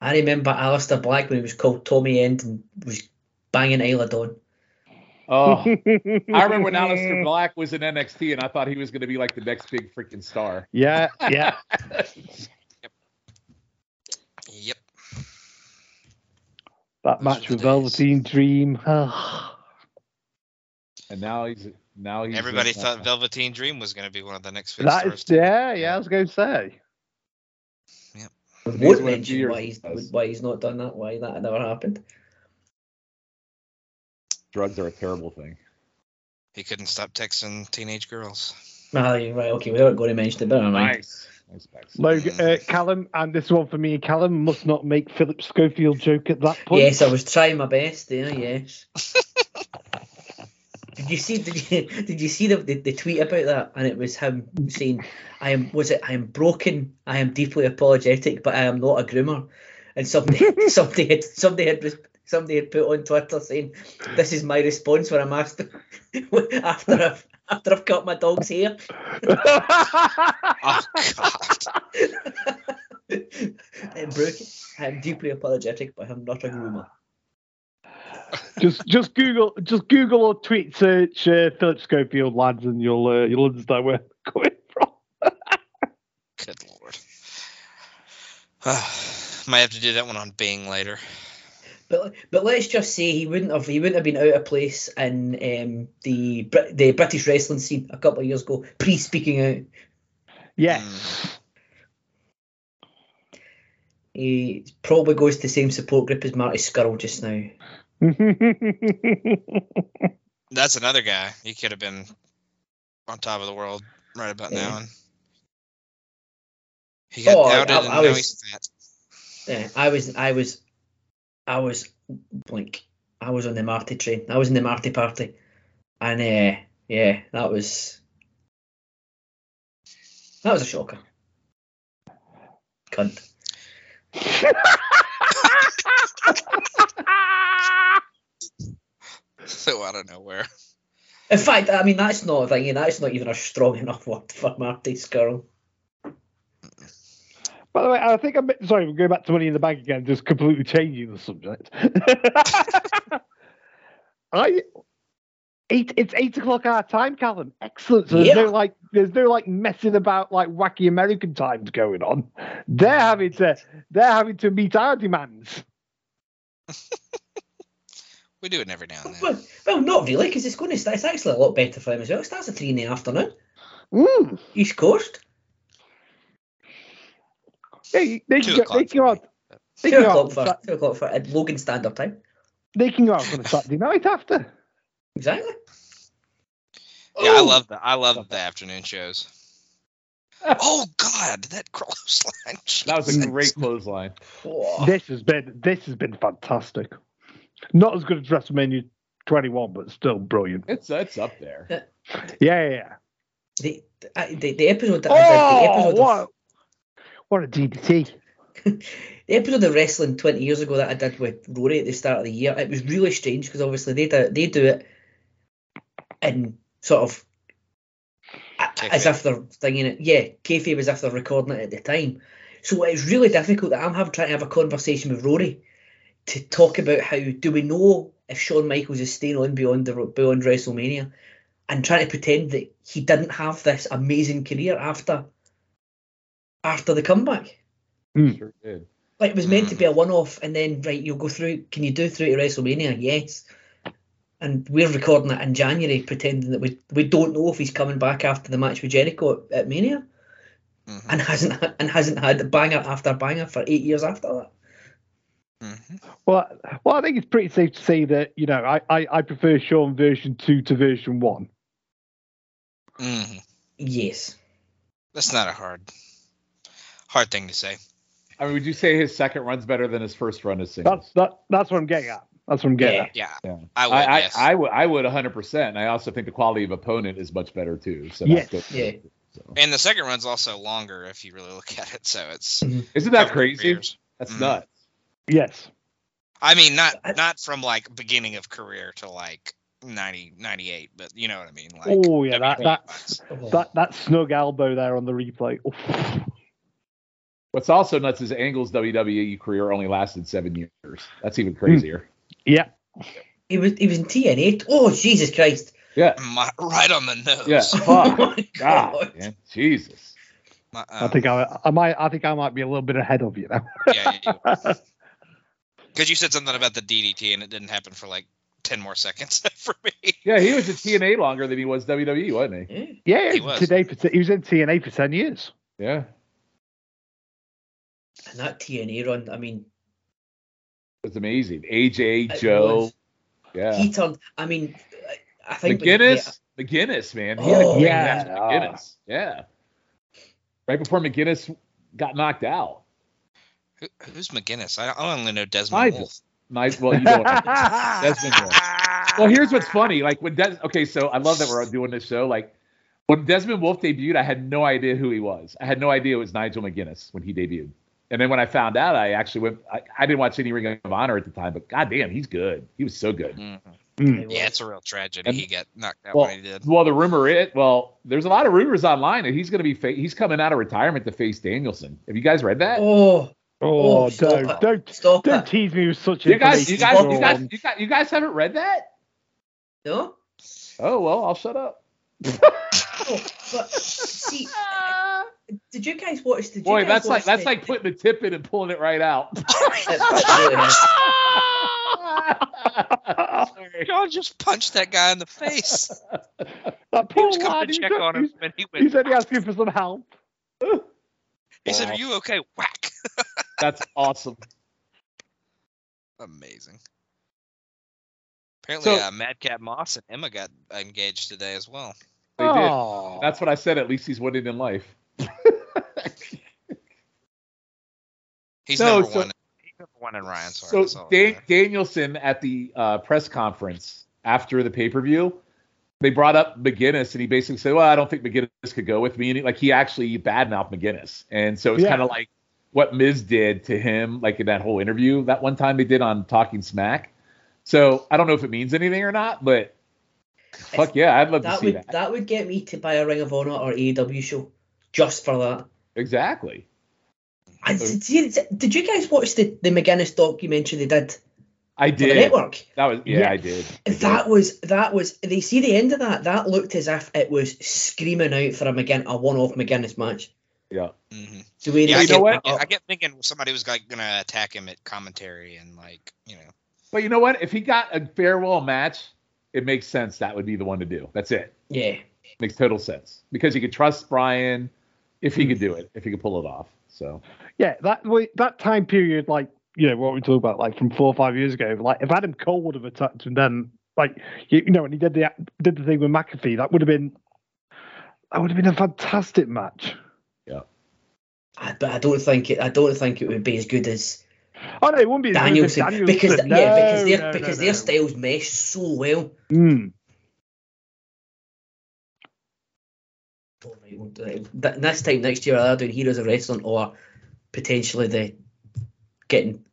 I remember Aleister Black when he was called Tommy End and was banging Ayla Dawn. Oh, I remember when (laughs) Aleister Black was in NXT, and I thought he was going to be like the next big freaking star. Yeah, yeah. That Those match are the with days. Velveteen Dream. (sighs) And now he's now he's Everybody in, thought Velveteen Dream was going to be one of the next. big that stars is too. yeah, yeah. I was going to say. He's Won't mention why he's why he's not done that. Why that never happened. drugs are a terrible thing. He couldn't stop texting teenage girls. Ah, you're right. Okay, we weren't going to mention it, but never mind. Nice, nice Bex. Logan, uh, Callum, and this one for me. Callum must not make Philip Schofield joke at that point. Yes, I was trying my best there. Yes. (laughs) Did you see? Did you did you see the, the, the tweet about that? And it was him saying, "I am was it? I am broken. I am deeply apologetic, but I am not a groomer." And somebody (laughs) somebody had somebody had somebody had put on Twitter saying, "This is my response when I'm asked (laughs) after I've after I've cut my dog's hair." Oh God. I'm. I'm deeply apologetic, but I'm not a groomer. just just Google just Google or tweet search uh, Philip Schofield lads, and you'll uh, you'll understand where I'm coming from. Good lord. (sighs) Might have to do that one on Bing later. But but let's just say he wouldn't have he wouldn't have been out of place in um, the the British wrestling scene a couple of years ago, pre speaking out. Yes. He probably goes to the same support group as Marty Scurll just now. (laughs) That's another guy. He could have been on top of the world right about Yeah. now. And he got Oh, I- I- and I now was- he's fat. Yeah, I was I was I was like I was on the Marty train. I was in the Marty party, and uh, yeah, that was that was a shocker. Cunt. (laughs) So out of nowhere. In fact, I mean that's not a thing. That's not even a strong enough word for Marty's Scurll. By the way, I think I'm sorry. We're going back to Money in the Bank again, just completely changing the subject. (laughs) I eight. It's eight o'clock our time, Callum. Excellent. So there's Yeah. no like, there's no like messing about like wacky American times going on. They're having to, they're having to meet our demands. (laughs) We do it every now and then. Well, well, not really, because it's going to start. It's actually a lot better for him as well. It starts at three in the afternoon, Mm. East Coast. They, they, can go, they can for go out. They Two can, go o'clock out for on two o'clock for at Logan Standard Time. they can go out on a Saturday night after. Exactly. Yeah, I Oh, love the I love the afternoon shows. Oh God, that clothesline. That was a great clothesline. oh, This has been this has been fantastic. Not as good as WrestleMania 21, but still brilliant. It's it's up there. Yeah, yeah, yeah. the, the, the, the episode that I did, the Oh, episode what, what a DDT. (laughs) the episode of wrestling twenty years ago that I did with Rory at the start of the year, it was really strange because obviously they do they do it in sort of a- as Kayfabe. if they're thinking it. Yeah, kayfabe as if they're recording it at the time. So it's really difficult that I'm having trying to have a conversation with Rory to talk about how do we know if Shawn Michaels is staying on beyond the beyond WrestleMania, and trying to pretend that he didn't have this amazing career after after the comeback. Sure did. Like it was meant to be a (sighs) one-off, and then right, you'll go through. Can you do through to WrestleMania? Yes. And we're recording it in January, pretending that we we don't know if he's coming back after the match with Jericho at, at Mania, Mhm, and hasn't and hasn't had the banger after banger for eight years after that. mhm. Well, well, I think it's pretty safe to say that you know I, I, I prefer Shawn version two to version one. Mhm. Yes. That's not a hard hard thing to say. I mean, would you say his second run's better than his first run is singles? That's that. That's what I'm getting at. That's what I'm getting Yeah. at. Yeah, Yeah. I would. I, I, yes. I would I would 100. percent And I also think the quality of opponent is much better too. So Yes. that's good. Yeah. So. and the second run's also longer if you really look at it. So it's Isn't that crazy? careers. That's Mhm. nuts. Yes. I mean, not not from like beginning of career to like 90, 98, but you know what I mean. Like, oh yeah, that WWE that wise. That that snug elbow there on the replay. Oof. What's also nuts is Angle's WWE career only lasted seven years. That's even crazier. Yeah. He was he was in TNA. Oh Jesus Christ! Yeah. My- right on the nose. Yeah. Oh Fuck. my God, God. man. Jesus. My- I um, think I, I might I think I might be a little bit ahead of you now. yeah, because (laughs) you said something about the DDT and it didn't happen for like ten more seconds (laughs) for me. Yeah, he was at TNA longer than he was WWE, wasn't he? Yeah. yeah, He was. today for he was in TNA for ten years. Yeah. And that TNA run, I mean, It was amazing. AJ, It Joe. was. Yeah. he turned. I mean, I- I think McGuinness. McGuinness, man. He had a Oh, great yeah. match with McGuinness. Yeah. Right before McGuinness got knocked out. Who, who's McGuinness? I, I only know Desmond Nigel. Wolf. Nice. Well, you don't. (laughs) Desmond Wolfe. well, here's what's funny. Like when Des- okay, so I love that we're doing this show. Like when Desmond Wolfe debuted, I had no idea who he was. I had no idea it was Nigel McGuinness when he debuted. And then when I found out, I actually went. I, I didn't watch any Ring of Honor at the time, but goddamn, he's good. He was so good. Mhm. Mm. Yeah, it's a real tragedy. And- he got knocked out Well, when he did. well, the rumor is, Well, there's a lot of rumors online that he's going to be. Fa- he's coming out of retirement to face Danielson. Have you guys read that? Oh, Oh, Oh, don't, don't, stop don't it. tease me with such you guys, you information, guys, you guys, you guys, you guys haven't read that? No? Oh well, I'll shut up. Oh, but see, (laughs) did you guys watch? the? you Boy, that's like that's the- like putting the tip in and pulling it right out. (laughs) It really is. Sorry. John just punched that guy in the face. (laughs) That He was coming to check said- on him, and he He said he asked you for some help. He said, "Are you okay?" Whack. (laughs) That's awesome. Amazing. Apparently, So- uh, Madcap Moss and Emma got engaged today as well. They did. Oh. That's what I said. At least he's winning in life. He's No, number so- one. He's number one in Ryan's heart. So that's Dan- know. Danielson at the uh, press conference after the pay per view, they brought up McGuinness, and he basically said, "Well, I don't think McGuinness could go with me." And he, like he actually badmouthed McGuinness, and so it's Yeah. kind of like what Miz did to him, like in that whole interview that one time they did on Talking Smack. So I don't know if it means anything or not, but fuck yeah, I'd love to That see would that. that would get me to buy a Ring of Honor or AEW show just for that. Exactly. I, did, did you guys watch the, the McGuinness documentary they did I for the did. network? That was yeah, Yeah. I did. I did. That was that was they see the end of that. That looked as if it was screaming out for a McGinn a one off McGuinness match. yeah. Mhm. The way Yeah, they I get, what? I, get, I get thinking somebody was like gonna attack him at commentary and like you know. But you know what? If he got a farewell match, it makes sense. That would be the one to do. That's it. yeah. Makes total sense because you could trust Bryan if he could do it, if he could pull it off. So Yeah, that that time period, like you know what we talk about, like from four or five years ago. Like if Adam Cole would have attacked him, then like you, you know when he did the did the thing with McAfee, that would have been that would have been a fantastic match. I, but I don't think it. I don't think it would be as good as Oh no, it wouldn't be as Danielson, Danielson. because yeah, because their no, because no, their styles mesh so well. Mm. Oh, right, we'll do it. This time next year, either doing Heroes of Wrestling or potentially the getting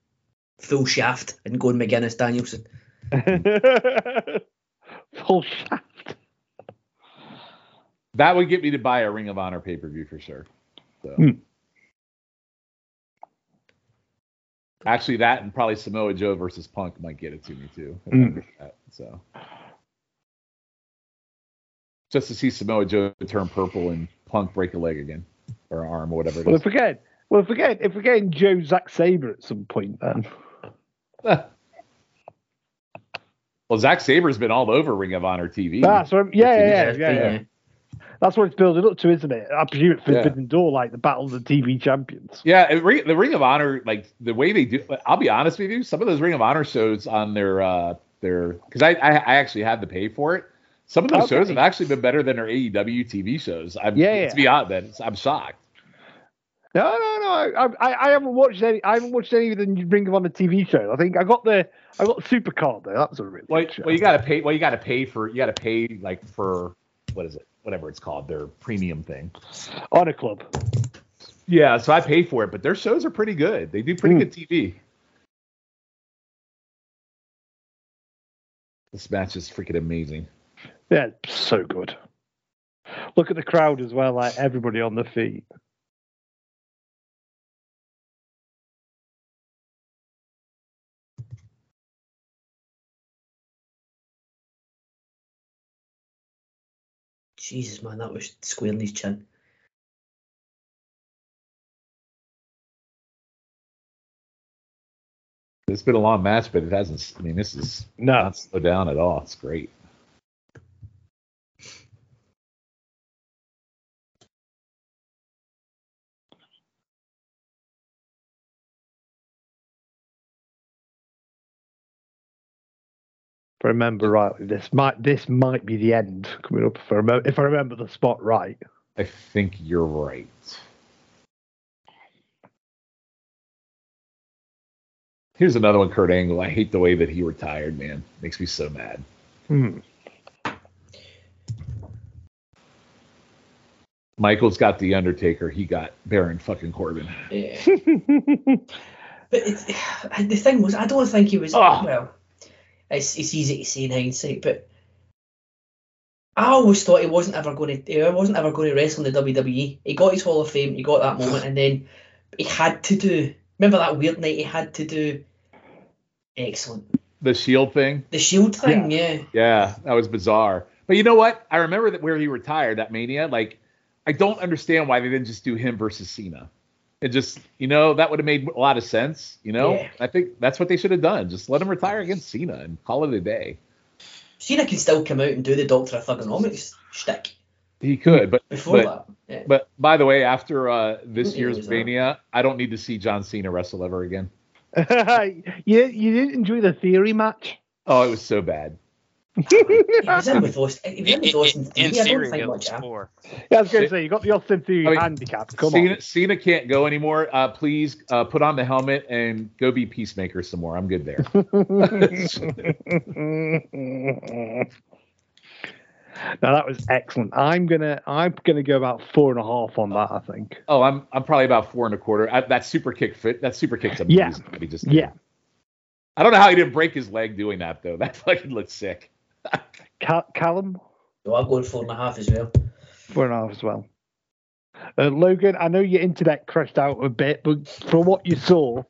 full shaft and going McGuinness Danielson. (laughs) Full shaft. that would get me to buy a Ring of Honor pay per view for sure. So. Hmm. Actually, that and probably Samoa Joe versus Punk might get it to me too. if I get that, So just to see Samoa Joe turn purple and Punk break a leg again or arm or whatever it Well, is. if we're getting, well, if we're getting, if we're getting Joe Zack Sabre at some point, then (laughs) well, Zack Sabre's been all over Ring of Honor TV. that's what. Yeah, yeah, yeah, Yeah. That's what it's building up to, isn't it? I presume it's. Forbidden Door, like the Battle of the TV Champions. Yeah, the Ring of Honor, like the way they do. I'll be honest with you, some of those Ring of Honor shows on their uh their because I, I I actually had to pay for it. Some of those Okay. shows have actually been better than their AEW TV shows. I'm, Yeah, yeah. To be honest, I'm shocked. No, no, no. I, I, I haven't watched any. I haven't watched any of the Ring of Honor TV shows. I think I got the, I got the Super Card there. That's a really Well, show. well, you got to pay. Well, you got to pay for. You got to pay like for what is it? Whatever it's called, their premium thing. Honor Club. Yeah, so I pay for it, but their shows are pretty good. They do pretty Hmm. good TV. This match is freaking amazing. Yeah, so good. Look at the crowd as well, like everybody on the feet. Jesus, man, that was squaring his chin. It's been a long match, but it hasn't. I mean, this is No, not slow down at all. It's great. I remember rightly, this might this might be the end coming up. If I remember, if I remember the spot right. I think you're right. Here's another one, Kurt Angle. I hate the way that he retired, man. Makes me so mad. Hmm. Michael's got the Undertaker. He got Baron fucking Corbin. Yeah. (laughs) but it's, (sighs) the thing was, I don't think he was. Oh. Well, it's, it's easy to say in hindsight, but I always thought he wasn't ever going to. He wasn't ever going to wrestle in the WWE. He got his Hall of Fame. He got that moment, and then he had to do. Remember that weird night he had to do. Excellent. The Shield thing. The Shield thing, yeah. Yeah, that was bizarre. But you know what? I remember that where he retired, that Mania. Like, I don't understand why they didn't just do him versus Cena. It just, you know, that would have made a lot of sense. You know, Yeah. I think that's what they should have done. Just let him retire against Cena and call it a day. Cena can still come out and do the Doctor of Thuganomics shtick He could, but before but, that. Yeah. but by the way, after uh, this year's it was, Mania, I don't need to see John Cena wrestle ever again. (laughs) you you didn't enjoy the theory match? Oh, it was so bad. He was (laughs) in with Austin. He was in In, with Austin. in, in three. I don't theory, it much was four. Yeah, I was going to say you got the Austin Theory I mean, handicap. Come Cena, on. Cena can't go anymore. Uh, please uh, put on the helmet and go be Peacemaker some more. I'm good there. (laughs) (laughs) now that was excellent. I'm gonna I'm gonna go about four and a half on that. I think. Oh, I'm I'm probably about four and a quarter. I, that super kick fit. That super kick's Yeah. amazing. He just. Yeah, I don't know how he didn't break his leg doing that though. That fucking looks sick. Cal- Callum So I'm going four and a half as well. four and a half as well. Uh, Logan, I know your internet crashed out a bit, but from what you saw,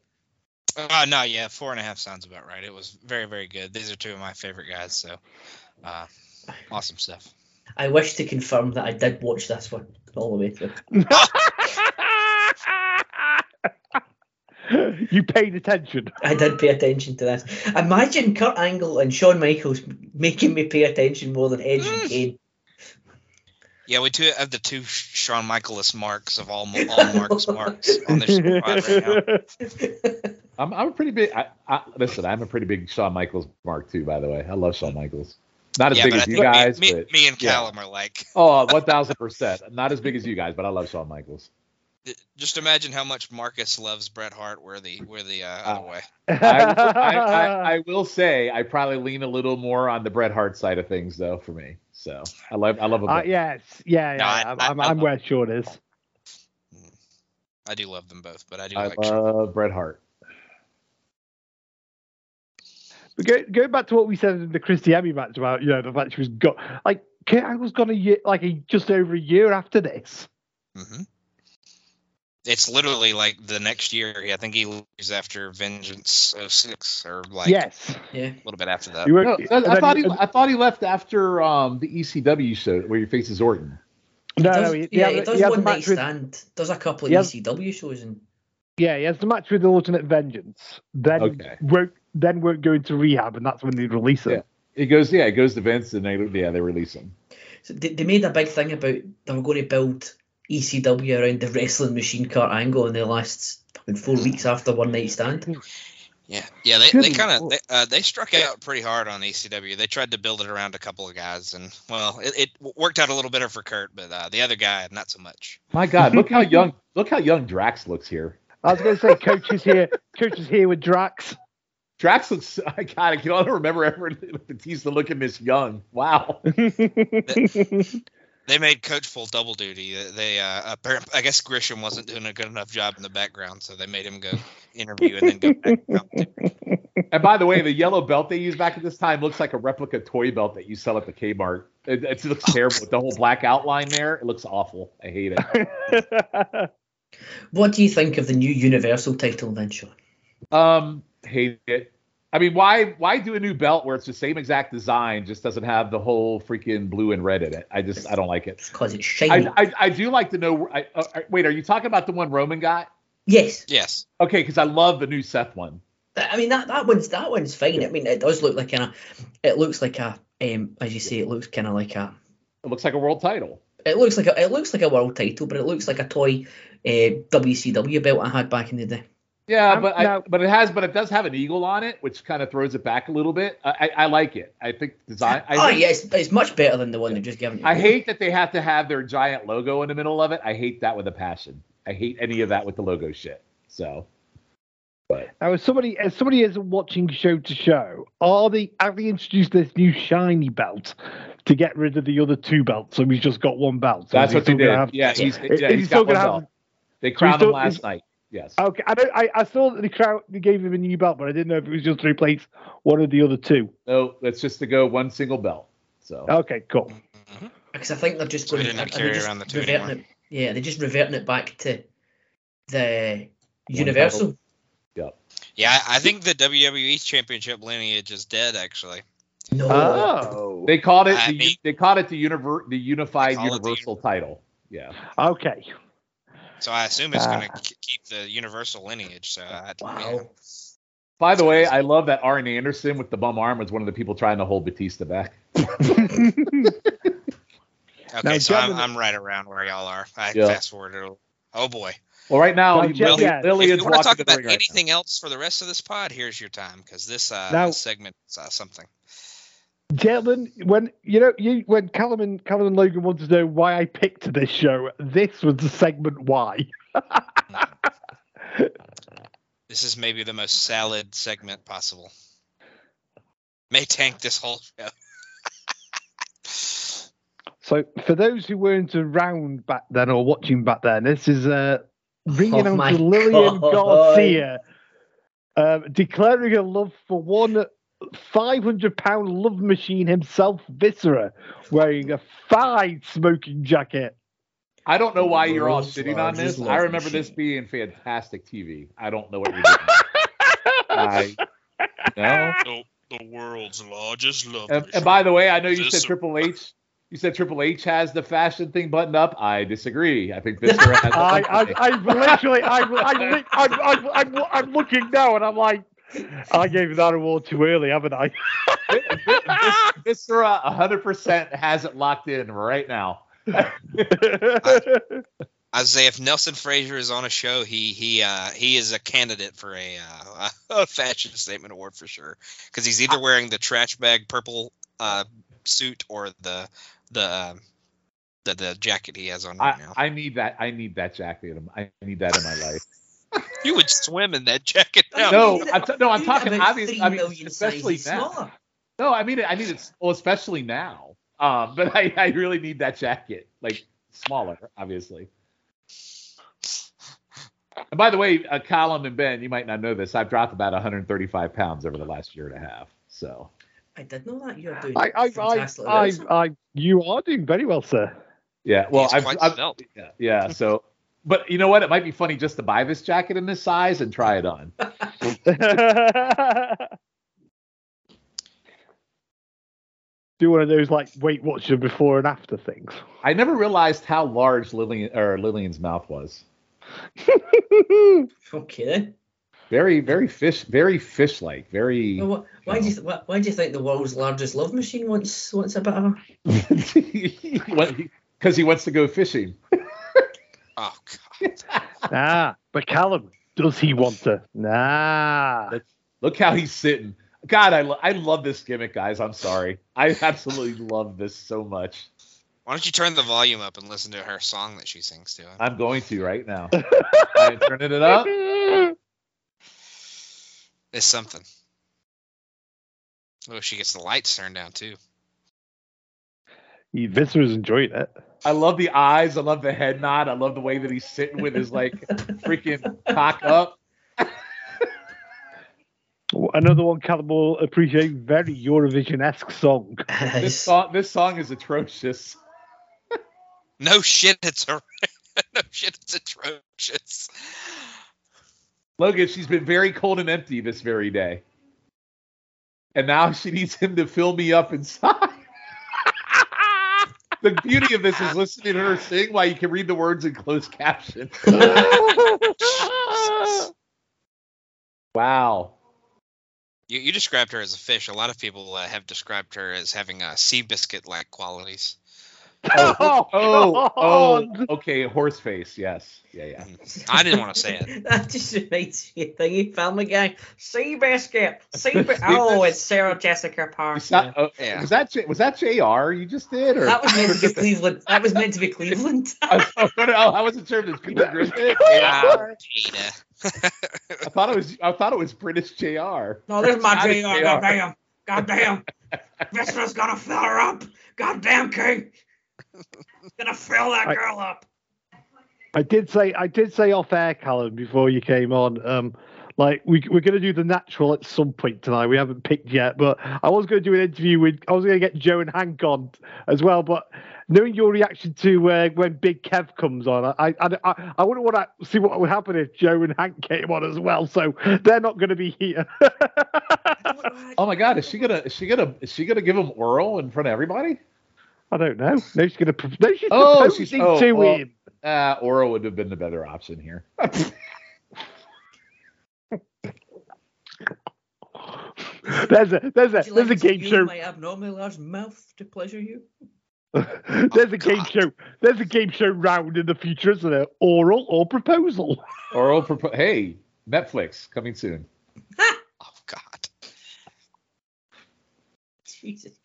Uh, no, yeah, four and a half sounds about right. It was very, very good. These are two of my favorite guys, so uh, awesome stuff. I wish to confirm that I did watch this one all the way through. (laughs) (laughs) (laughs) you paid attention. I did pay attention to this. Imagine Kurt Angle and Shawn Michaels making me pay attention more than Edge and Kane. Yeah, we two have the two Shawn Michaels marks of all all marks marks on this squad right now. (laughs) I'm I'm a pretty big. I, I, listen, I'm a pretty big Shawn Michaels mark too. By the way, I love Shawn Michaels. Not as Yeah, big but I as you guys, me, me, but me and yeah. Callum are like, oh, one thousand percent. Not as big as you guys, but I love Shawn Michaels. Just imagine how much Marcus loves Bret Hart. We're the we're the uh, Uh, other way. (laughs) I, I, I, I will say I probably lean a little more on the Bret Hart side of things though for me. So I love I love a Uh, yes, yeah, yeah. No, I- I'm, I- I'm, I I'm love- where Shawn is. I do love them both, but I do I like Shawn. love Bret Hart. But go, going back to what we said in the Christy Hemme match about, you know, the match was got like Kurt Angle's gone a year, like a, just over a year after this. hmm It's literally like the next year. I think he leaves after Vengeance 06 or like yes, Yeah. a little bit after that. Were- No, I, I thought he I thought he left after um, the ECW show where he faces Orton. no, He no, does, he, he yeah, has, he does he one night match with, stand. Does a couple of He has- ECW shows and yeah, he has the match with the Alternate Vengeance. Then Okay. won't then won't go into rehab, and that's when they release him. Yeah. He goes, yeah, he goes to Vince and they yeah they release him. so they, they made a big thing about they were going to build ECW around the wrestling machine Kurt Angle in the last fucking four weeks after one night stand. Yeah, yeah, they, they kind of they, uh, they struck out pretty hard on ECW. They tried to build it around a couple of guys, and well, it, it worked out a little better for Kurt, but uh, the other guy not so much. My God, look how young (laughs) look how young Drax looks here. I was going to say, coach is here. Coach is here with Drax. Drax looks. (laughs) I God, I can only remember ever he's the look looking Miss young. Wow. (laughs) They made Coach full double duty. They- They uh, I guess Grisham wasn't doing a good enough job in the background, so they made him go interview and then go back. And by the way, the yellow belt they used back at this time looks like a replica toy belt that you sell at the Kmart. It, it looks terrible with the whole black outline there. It looks awful. I hate it. (laughs) What do you think of the new Universal title then, Shawn? Um, hate it. I mean, why why do a new belt where it's the same exact design, just doesn't have the whole freaking blue and red in it? I just I don't like it. Because it's shiny. I, I I do like to know. I, uh, wait, are you talking about the one Roman got? yes. Yes, Okay, because I love the new Seth one. I mean that that one's that one's fine. I mean it does look like kind of it looks like a um as you say it looks kind of like a It looks like a world title. it looks like a it looks like a world title, but it looks like a toy uh, WCW belt I had back in the day. Yeah, Um, but I, now- but it has, but it does have an eagle on it, which kind of throws it back a little bit. I, I, I like it. I think design. I, oh think- yeah, it's, it's much better than the one they've just given you. I hate that they have to have their giant logo in the middle of it. I hate that with a passion. I hate any of that with the logo shit. So But Now, as somebody as somebody isn't watching show to show, are they have they introduced this new shiny belt to get rid of the other two belts? So he's just got one belt. So that's what they did. have- yeah, he's, is yeah, he he's still got one gonna have- belt. They crowned him last night. Yes. Okay, I, I I saw that the crowd they gave him a new belt, but I didn't know if it was just to replace one of the other two. No, that's just to go one single belt. So Okay, cool. Mhm. Because I think they're just So we going to they carry just around the two reverting anymore. it. Yeah, they're just reverting it back to the One Universal. Yep. Yeah, I I think the WWE Championship lineage is dead. Actually, No. Oh, They called it the mean- they called it the univer- the unified call it the universal title. Yeah. okay. So I assume it's going Ah. to keep the Universal lineage. So I, wow. yeah. By the way. I love that Arn Anderson with the bum arm was one of the people trying to hold Batista back. (laughs) Okay, Now, so I'm, I'm right around where y'all are. I Yeah. fast forwarded. a- Oh boy. Well, right now, Well, he- Jeff- Lily, yeah, If you want to talk about ring right anything else for the rest of this pod, here's your time because this uh Now- this segment is uh, something. Gentlemen, when you know you when Callum and Callum and Logan wanted to know why I picked this show, this was the segment why. (laughs) This is maybe the most salad segment possible. May tank this whole show. (laughs) So, for those who weren't around back then or watching back then, this is uh, ringing Oh out to Lillian God. Garcia, um, declaring her love for one 500 pound love machine himself, Viscera, wearing a fine smoking jacket. I don't know why you're all World's shitting on this. I love remember this being fantastic TV. I don't know what you're doing. (laughs) I, no. The, the world's largest love. And, and by the way, I know you said Triple H. You said Triple H has the fashion thing buttoned up. I disagree. I think (laughs) Viscera has. the I. I, I'm literally, I'm, I'm, I'm, I'm, I'm, I'm looking now and I'm like, I gave that award too early, haven't I? Vis- Viscera 100% has it locked in right now. I say if Nelson Frazier is on a show, he he uh, he is a candidate for a, uh, (laughs) a fashion statement award for sure because he's either wearing the trash bag purple uh, suit or the the um, the the jacket he has on right I, now. I need that. I need that jacket. I need that in my life. (laughs) you would swim in that jacket now. No, I'm t- no, I'm you need it talking about obvious- three I mean, especially now. smaller. No, I mean I need it. Well, especially now. Um, but I, I really need that jacket, like smaller, obviously. And by the way, uh, Colin and Ben, you might not know this. I've dropped about 135 pounds over the last year and a half. So I did know that you're doing I, I, I, fantastic. I, I, you are doing very well, sir. yeah, well, He's I've, quite I've svelte. yeah, yeah. So, but you know what? It might be funny just to buy this jacket in this size and try it on. (laughs) Do one of those like Weight Watcher before and after things. I never realized how large Lillian or Lillian's mouth was. (laughs) Okay then. Very, very fish, very fish-like. Very. Well, what, why do you th- why, why do you think the world's largest love machine wants wants a bit of a (laughs) Because he wants to go fishing. Oh god. (laughs) ah, but Callum, does he want to? Nah. Look how he's sitting. God, I, lo- I love this gimmick, guys. I'm sorry. I absolutely (laughs) love this so much. Why don't you turn the volume up and listen to her song that she sings to? Him? I'm going to right now. (laughs) I'm turning it up. It's something. Oh, she gets the lights turned down too. He- Viscera's enjoying it. I love the eyes. I love the head nod. I love the way that he's sitting with his like freaking cock up. Another one Callum will appreciate. Very Eurovision-esque song. (laughs) This song, this song is atrocious. No shit, it's a (laughs) no shit, it's atrocious. Logan, she's been very cold and empty this very day. And now she needs him to fill me up inside. The beauty of this is listening to her sing while you can read the words in closed caption. (laughs) Wow. You, you described her as a fish. A lot of people uh, have described her as having uh, sea biscuit like qualities. Oh, oh, oh, God. okay, horse face, yes. Yeah, yeah. I didn't want to say it. (laughs) that just reminds me of thingy Family Guy. Sea biscuit. Sea bi- (laughs) oh, it's Sarah Jessica You Parker. saw- oh, Yeah. Was that J- was that JR you just did or That was meant to be Cleveland. That was meant to be Cleveland. (laughs) oh, oh, I wasn't sure if it was Peter Griffin. Ah, Peter. I thought it was I thought it was British JR. No, there's my Scottish JR. JR. Goddamn. Goddamn. Viscera's gonna fill her up. Goddamn, King. (laughs) Gonna fill that I- girl up. I did say I did say off air, Callum, before you came on. Um, like we we're gonna do the natural at some point tonight. We haven't picked yet, but I was gonna do an interview with. I was gonna get Joe and Hank on as well, but knowing your reaction to uh, when Big Kev comes on, I I I, I wouldn't want to see what would happen if Joe and Hank came on as well. So they're not going to be here. (laughs) Oh my God, is she gonna is she gonna is she gonna give him oral in front of everybody? I don't know. No, she's going to. No, she's Oh, she's- oh, to well- him. Uh, oral would have been the better option here. (laughs) There's a there's a Would you there's like a to game show. my abnormally large mouth to pleasure you? (laughs) there's a game God. show. There's a game show round in the future, isn't there? Oral or proposal. (laughs) Oral propo- Hey, Netflix coming soon. Oh God. Jesus Christ.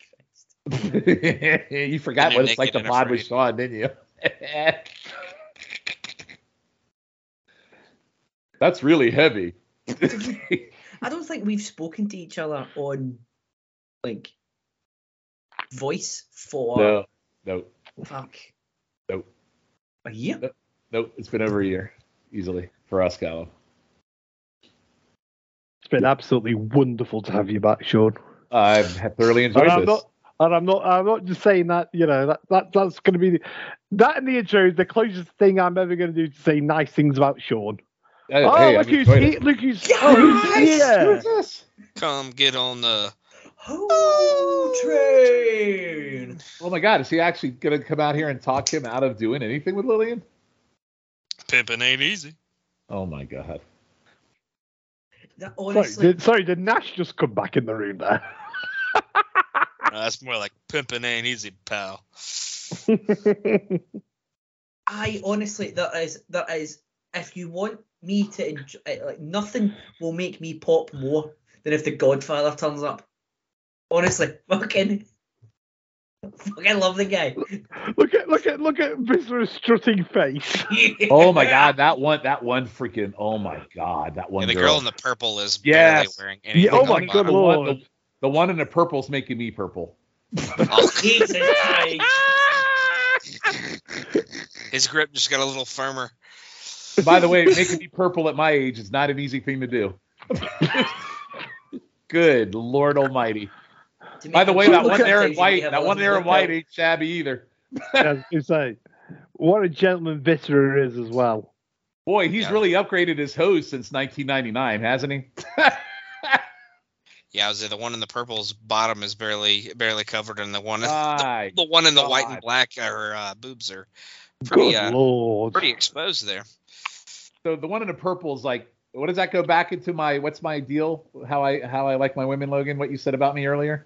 (laughs) you forgot And what it's like to naked and pod with afraid. Shawn, didn't you? (laughs) That's really heavy. (laughs) I don't think we've spoken to each other on like voice for no, no, fuck Nope. a year. nope. It's been over a year, easily for us, Callum. It's been absolutely wonderful to have you back, Shawn. I've thoroughly enjoyed And I'm this. not, and I'm not, I'm not just saying that. You know, that, that that's going to be the, that in the intro is the closest thing I'm ever going to do to say nice things about Shawn. Oh, hey, oh, hey, look who's enjoyed here! Look who's, Guys! oh, who's Who here! is this? Come get on the. Oh, train. Oh my God, is he actually gonna come out here and talk him out of doing anything with Lillian? Pimping ain't easy. Oh my God. That Sorry did, sorry, did Nash just come back in the room there? (laughs) (laughs) Uh, that's more like pimping ain't easy, pal. (laughs) I honestly that is that is if you want me to enjoy like nothing will make me pop more than if the Godfather turns up. Honestly, (laughs) fucking fucking love the guy. look at look at look at Viscera's strutting face. Oh my God, that one, that one freaking. Oh my God, that one Yeah, the girl. girl in the purple is Yes. barely wearing anything. Yeah, oh my the God, bottom. the one, Lord. the, the one in the purple's making me purple. Oh, Jesus (laughs) his grip just got a little firmer. By the way, making me purple at my age is not an easy thing to do. (laughs) Good Lord Almighty. To By the way, that one there in white, that one there in white ain't shabby either. I was say, what a gentleman Viscera is as well. Boy, he's Yeah. really upgraded his hose since 1999, hasn't he? (laughs) Yeah, I was the one in the purple's bottom is barely barely covered, and the one My the one in the white and black are uh, boobs are pretty uh, pretty exposed there. So the one in the purple is like, what does that go back into my? What's my deal? How I how I like my women, Logan? What you said about me earlier?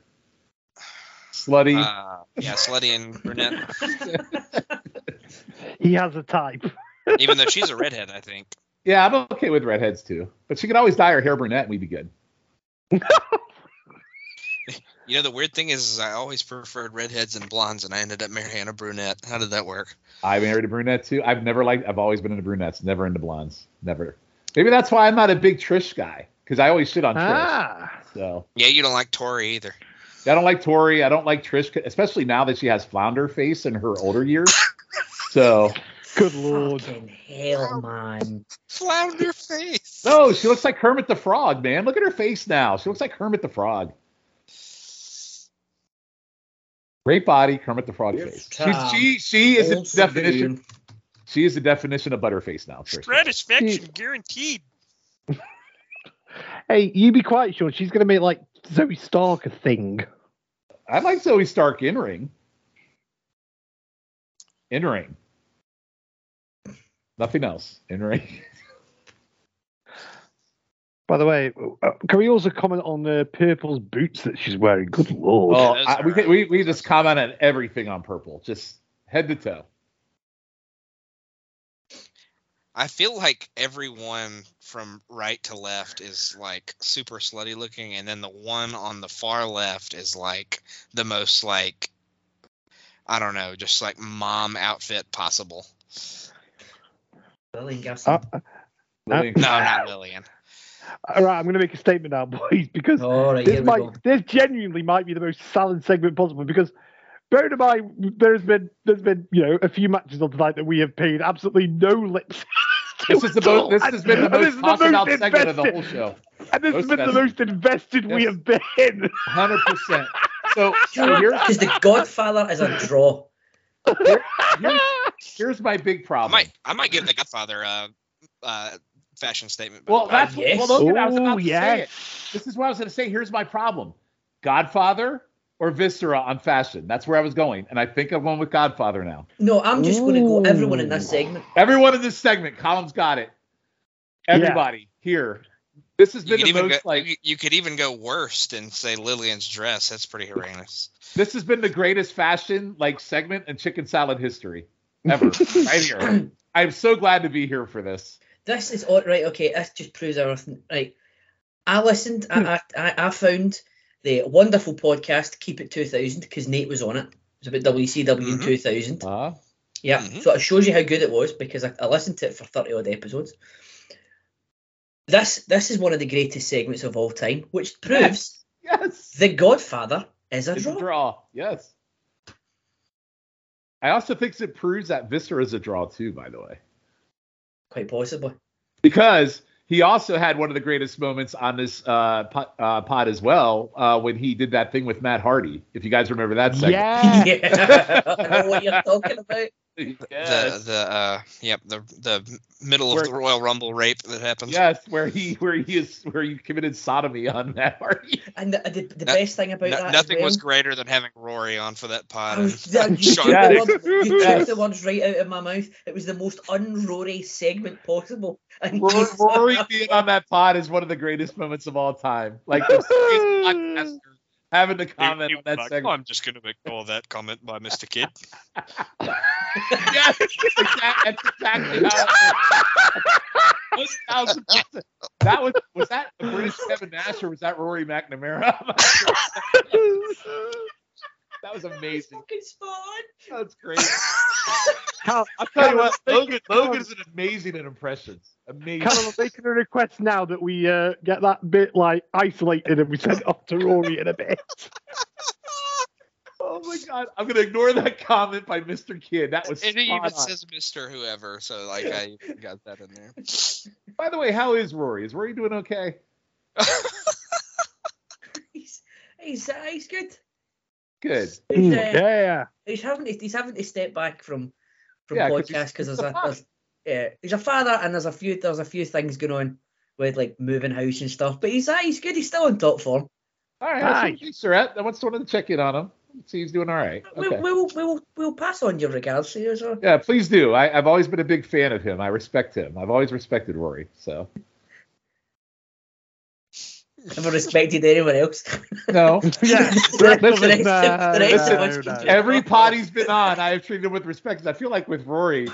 Slutty. Uh, yeah, slutty and brunette. (laughs) He has a type. Even though she's a redhead, I think. yeah, I'm okay with redheads too, but she could always dye her hair brunette and we'd be good. (laughs) You know, the weird thing is, is I always preferred redheads and blondes, and I ended up marrying a brunette. How did that work? I married a brunette too. I've never liked. I've always been into brunettes, never into blondes. Never. Maybe that's why I'm not a big Trish guy because I always shit on Trish. Ah. So Yeah, you don't like Tori either. I don't like Tori. I don't like Trish, especially now that she has flounder face in her older years. (laughs) So Good lord. Fucking hell, man. Flounder face. No, she looks like Kermit the Frog, man. Look at her face now. She looks like Kermit the Frog. Great body, Kermit the Frog face. She's, she she is Old the definition. Sabine. She is the definition of butterface now. Trish. Satisfaction guaranteed. (laughs) Hey, you be quiet, Shawn. She's gonna make like Zoey Stark a thing. I like Zoey Stark in ring. In ring. Nothing else. In ring. (laughs) By the way, uh, can we also comment on the purple's boots that she's wearing? Good lord. Oh, well, those I, we, can, we we just comment on everything on purple, just head to toe. I feel like everyone from right to left is like super slutty looking, and then the one on the far left is like the most like I don't know, just like mom outfit possible. Lillian Gibson. I, uh, uh, Lillian. Uh, no, not Lillian. All right, I'm going to make a statement now, (laughs) boys, because All right, this might go. this genuinely might be the most silent segment possible because bear in mind there's been there's been you know a few matches on tonight that we have paid absolutely no lips. (laughs) to This is the most. This has been the And this most is talked most segment of the whole show. And this has most been the most invested we have been. Hundred percent. So, (laughs) so here's Because the Godfather is a draw. here's, here's my big I problem. might I might give the Godfather uh, uh, fashion statement. Well, that's yes. well, Logan, I was about to say it. This is what I was going to say. Here's my problem: Godfather or Viscera on fashion. That's where I was going, and I think I'm going with Godfather now. No, I'm just going to go everyone in this segment. Everyone in this segment, Callum's got it. Everybody here. This has you been could the even most go, like you, you could even go worst and say Lillian's dress. That's pretty horrendous. this has been the greatest fashion like segment in chicken salad history ever. (laughs) right here. I'm so glad to be here for this. This is all right. Okay, this just proves everything. Right, I listened. I, I I I found the wonderful podcast Keep It 2000 because Nate was on it. It was about WCW in Mhm. 2000. Uh, Yeah, Mhm. so it shows you how good it was because I, I listened to it for 30 odd episodes. This this is one of the greatest segments of all time, which proves yes. The Godfather is a It's draw. a draw. Yes. I also think it proves that Viscera is a draw too, by the way. Quite possibly. because he also had one of the greatest moments on this uh, pod, uh, pod as well uh, when he did that thing with Matt Hardy. If you guys remember that segment. Yeah. (laughs) yeah, I know what you're talking about. (laughs) Yes. The the uh yep the the middle Where- of the Royal Rumble rape that happens. yes, where he where he is where he committed sodomy on that. (laughs) Hardy. And the, the, the No- best thing about No- that, as nothing was well- greater than having Rory on for that pod. Was, that, you, took Yeah. the Connery. words, you Yes. took the words right out of my mouth. It was the most un-Rory segment possible. And Rory, Rory (laughs) being on that pod is one of the greatest moments of all time. Like the podcaster having to comment on that segment. Oh, I'm just going to ignore that comment by Mr. Kidd. yes, exact- that's exactly how it was. 1000%. That was was that a British Kevin Nash or was that Rory McNamara? (laughs) (laughs) I'm not sure. that was amazing. fucking spot on. That's great. (laughs) Cal, I'll tell you what, Logan Logan's an amazing at impressions. Amazing. Callum, I'm making a request now that we uh, get that bit like isolated and we send it off to Rory in a bit. (laughs) Oh my god, I'm gonna ignore that comment by Mr. Kidd. That was And he even on. says Mr. Whoever, so like I got that in there. (laughs) By the way, how is Rory? Is Rory doing okay? He's, he's, uh, he's good. Good. He's, uh, yeah. he's having to, he's having to step back from from Yeah, 'cause podcasts he's- because there's a a there's, yeah he's a father and there's a few there's a few things going on with like moving house and stuff. But he's uh, he's good. He's still on top form. All right, Hi. Hi. thanks, Surratt. I want someone to check in on him. See, he's doing all right. We'll, we'll we'll we'll pass on your regards to you. So. Yeah, please do. I, I've always been a big fan of him. I respect him. I've always respected Rory. So I've never respected anyone else. no, (laughs) Yeah. The rest Listen, rest of- the rest of no, us no, can no. just every fuck pod off. he's been on, I have treated him with respect. I feel like with Rory,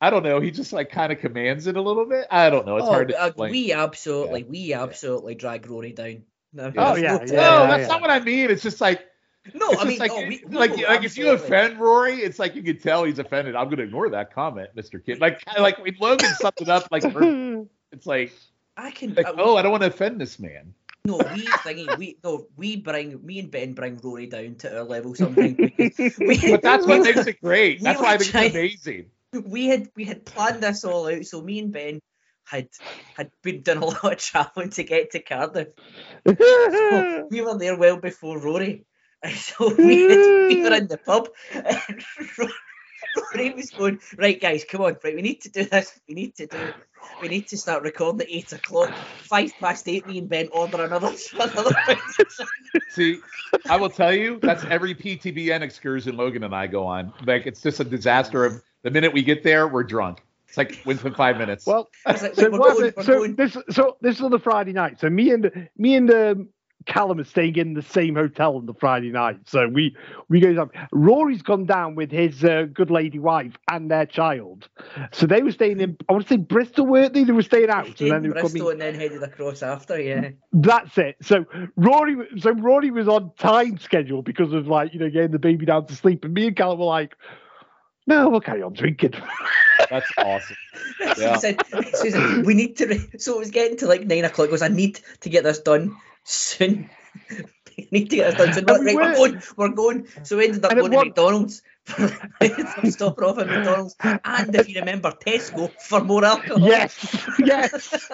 I don't know. He just like kind of commands it a little bit. I don't know. It's Oh, hard to uh, explain. we absolutely, we absolutely drag Rory down. No, Oh, yeah, no yeah, no, that's not what I mean. It's just like No, it's I just mean, like, oh, we, like, no, like if you offend Rory, it's like you can tell he's offended. I'm gonna ignore that comment, Mr. Kidd. Like, like when Logan summed it up, like (laughs) it's like, I can. like uh, oh, I don't want to offend this man. No, we (laughs) thingy, we no, we bring me and Ben bring Rory down to our level sometimes. we, But that's what makes it great. That's why I think trying- it's amazing. we had we had planned this all out. So me and Ben had had been doing a (laughs) lot of traveling to get to Cardiff. So we were there well before Rory. And (laughs) so we, had, we were in the pub and Rory was going, right guys, come on, right, we need to do this, we need to do we need to start recording at eight o'clock. Five past eight, me and Ben order another (laughs) another See, I will tell you, that's every PTBN excursion Logan and I go on. Like, it's just a disaster. Of the minute we get there, we're drunk. It's like within five minutes. well, like, so going- it- so this so this is on the Friday night. So me and me and um, Callum is staying in the same hotel on the Friday night. So we we go down. Rory's gone down with his uh, good lady wife and their child. So they were staying in. I want to say Bristol, weren't they? They were staying out, and then they Bristol coming. and then headed across after, yeah. That's it. So Rory, so Rory was on time schedule because of like you know getting the baby down to sleep, and me and Callum were like, No, we'll carry on drinking. (laughs) That's awesome. (laughs) Yeah. Said, said, we need to. Re-. So it was getting to like nine o'clock. It goes, I need to get this done soon. I need to get this done soon. Right, we're going. We're going. So we ended up going to McDonald's. (laughs) stopping off at McDonald's, and if you remember, Tesco for more alcohol. Yes, yes.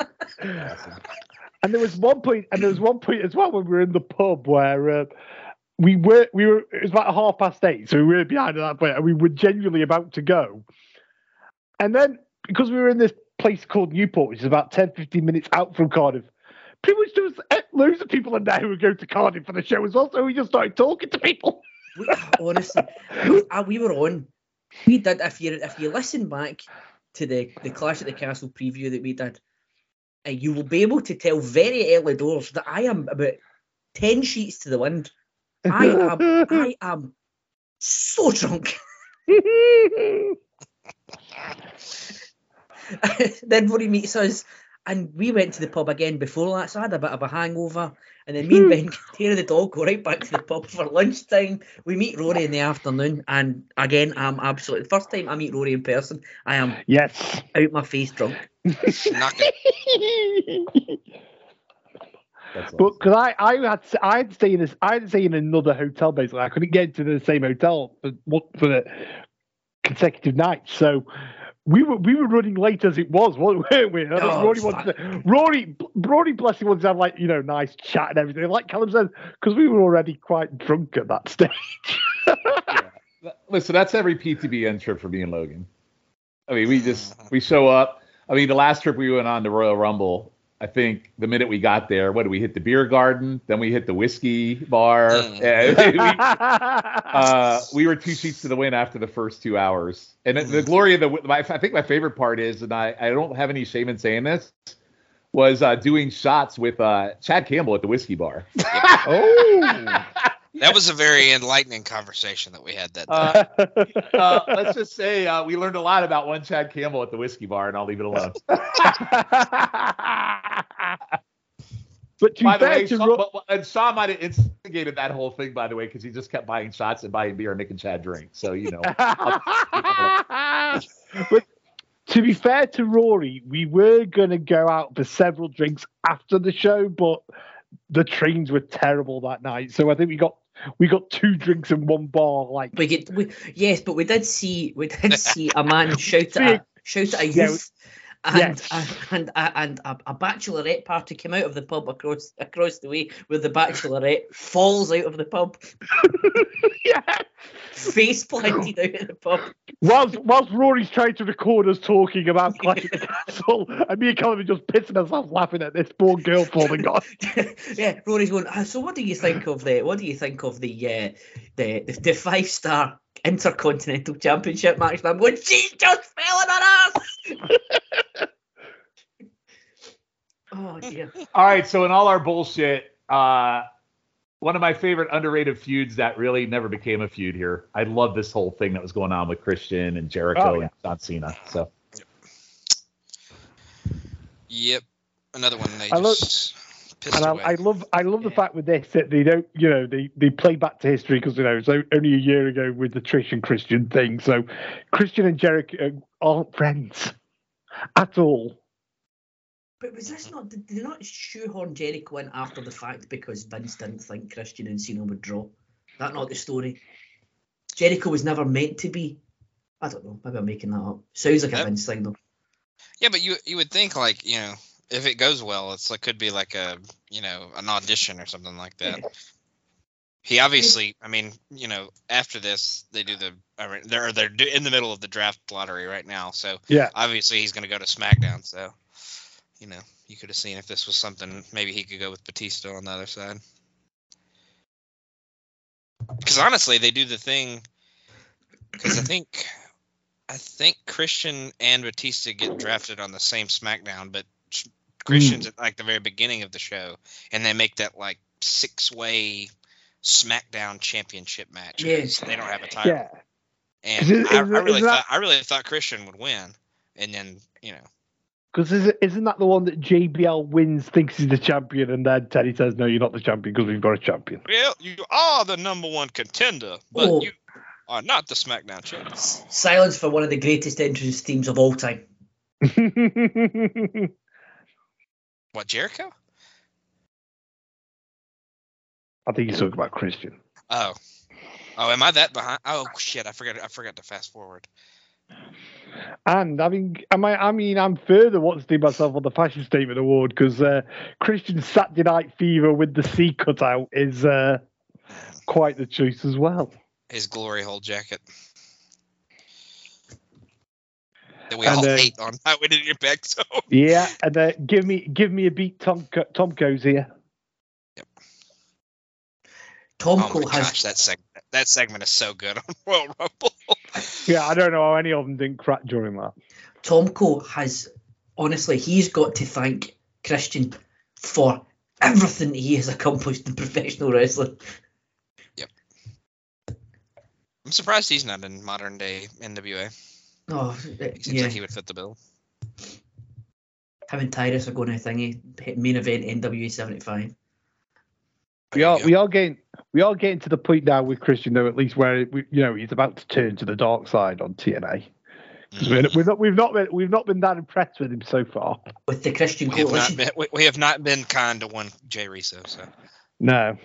and there was one point, and there was one point as well when we were in the pub where. Uh, we were we were it was about half past eight, so we were behind at that point, and we were genuinely about to go. And then because we were in this place called Newport, which is about 10, 15 minutes out from Cardiff, pretty much there was loads of people in there who would go to Cardiff for the show as well. So we just started talking to people. We, honestly, we, uh, we were on. We did. If you if you listen back to the the Clash at the Castle preview that we did, uh, you will be able to tell very early doors that I am about ten sheets to the wind I am I am so drunk. (laughs) (laughs) then Rory meets us and we went to the pub again before that, so I had a bit of a hangover. And then me and hmm. Ben (laughs) Taylor the dog go right back to the pub for lunchtime. We meet Rory in the afternoon, and again, I'm absolutely first time I meet Rory in person. I am yes out my face drunk. That's but because I, I had I had to stay in this I had to stay in another hotel basically. I couldn't get into the same hotel for for the consecutive nights. So we were we were running late as it was, (laughs) weren't we? Oh, Rory wanted to, Rory Rory bless him wanted to have like you know nice chat and everything. Like Callum says, because we were already quite drunk at that stage. (laughs) yeah. Listen, that's every PTBN trip for me and Logan. I mean, we just we show up. I mean, the last trip we went on to Royal Rumble, I think the minute we got there, what did we hit the beer garden? Then we hit the whiskey bar. Mm. (laughs) we, uh, (laughs) we, were two sheets to the wind after the first two hours. And the glory of the, my, I think my favorite part is, and I, I don't have any shame in saying this, was uh, doing shots with uh, Chad Campbell at the whiskey bar. (laughs) oh. That was a very enlightening conversation that we had that uh, (laughs) uh, let's just say uh, we learned a lot about one Chad Campbell at the whiskey bar, and I'll leave it alone. (laughs) but by the way, Shawn, ro- but, and Shawn might have instigated that whole thing, by the way, because he just kept buying shots and buying beer and making Chad drink. So you know. (laughs) but to be fair to Rory, we were going to go out for several drinks after the show, but the trains were terrible that night. So I think we got we got two drinks in one bar. Like we get, we, yes, but we did see we did (laughs) see a man shout at a, shout at a youth and yes. and, and, and a, a, bachelorette party came out of the pub across across the way where the bachelorette falls out of the pub. (laughs) yeah. Face planted out of the pub. Whilst, whilst Rory's trying to record us talking about Clash at the Castle, and me and are just pissing ourselves laughing at this poor girl falling off. (laughs) yeah, Rory's going. Ah, so, what do you think of the? What do you think of the uh, the, the, the five star Intercontinental Championship match? I'm going. She just fell on her ass. (laughs) Oh dear. All right, so in all our bullshit, uh, one of my favorite underrated feuds that really never became a feud here. I love this whole thing that was going on with Christian and Jericho oh, yeah. and John Cena. So. Yep, another one they I just. Love, and I, I, love, I love yeah. the fact with this that they don't, you know, they they play back to history because you know it's only a year ago with the Trish and Christian thing. So, Christian and Jericho uh, aren't friends at all. But was this not? Did they not shoehorn Jericho in after the fact because Vince didn't think Christian and Cena would draw? That not the story. Jericho was never meant to be. I don't know. Maybe I'm making that up. Sounds like yep. a Vince thing though. Yeah, but you you would think like you know if it goes well, it's like could be like a you know an audition or something like that. He obviously, I mean, you know, after this, they do the. I mean, they're they're in the middle of the draft lottery right now, so yeah, obviously he's going to go to SmackDown. So you know, you could have seen if this was something maybe he could go with Batista on the other side. Because honestly, they do the thing. Because I think, I think Christian and Batista get drafted on the same SmackDown, but Christian's mm. at like the very beginning of the show, and they make that like six-way SmackDown Championship match. Yes, they don't have a title. Yeah. And it, I, I, really thought I really thought Christian would win, and then you know because isn't that the one that JBL wins, thinks he's the champion, and then Teddy says, "No, you're not the champion because we've got a champion." Well, you are the number one contender, but oh. you are not the SmackDown champion. Silence for one of the greatest entrance themes of all time. (laughs) What Jericho? I think he's talking about Christian. Oh, oh, am I that behind? Oh shit, I forgot. I forgot to fast forward. And I mean, I mean, I mean, I'm further wanting myself on the fashion statement award because uh, Christian Saturday Night Fever with the C cutout is uh, quite the choice as well. His glory hole jacket. That we And, all hate on Highway to Your Back Zone. Yeah, and uh, give me give me a beat, Tom Tom goes here. Tom Oh has gosh, that segment that segment is so good on (laughs) Royal Rumble. Yeah, I don't know how any of them didn't crack during that. Tomko has honestly he's got to thank Christian for everything he has accomplished in (laughs) professional wrestling. Yep. I'm surprised he's not in modern day NWA. Oh, He seems yeah. like he would fit the bill. Him and Tyrus are going to thingy main event NWA seventy five. We are we are getting we are getting to the point now with Christian though, at least where we, you know he's about to turn to the dark side on TNA. 'Cause we're, Mhm. we're not we've not been we've not been that impressed with him so far. with the Christian We have not coalition. been we, we have not been kind to one Jay Reso. So No.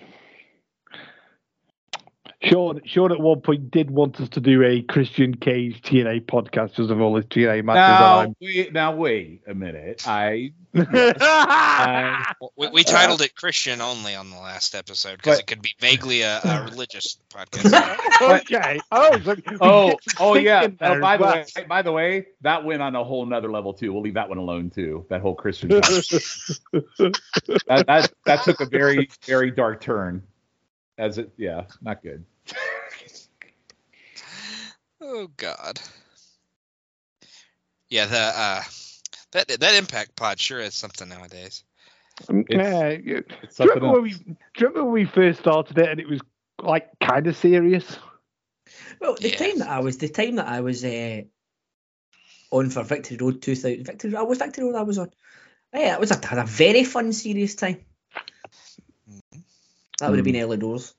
Sean, Sean at one point did want us to do a Christian Cage TNA podcast because of all his TNA Now matches. wait, now wait a minute. I and (laughs) I'm- we, we titled it Christian only on the last episode because it could be vaguely a, a (laughs) religious podcast. (laughs) okay. Oh, so oh oh yeah. Oh, there Oh, by as the way, by the way, that went on a whole nother level too. We'll leave that one alone too. That whole Christian that, that that took a very very dark turn. As it yeah, not good. Oh God. Yeah, the uh, that that impact pod sure is something nowadays. yeah, yeah. It's Do you, remember when we, do you remember when we first started it and it was like kind of serious? Well, the Yeah. time that I was, the time that I was uh, on for Victory Road 2000, Victory, I was Victory Road I was on. Yeah, it was a, had a very fun, serious time. That would have been early doors.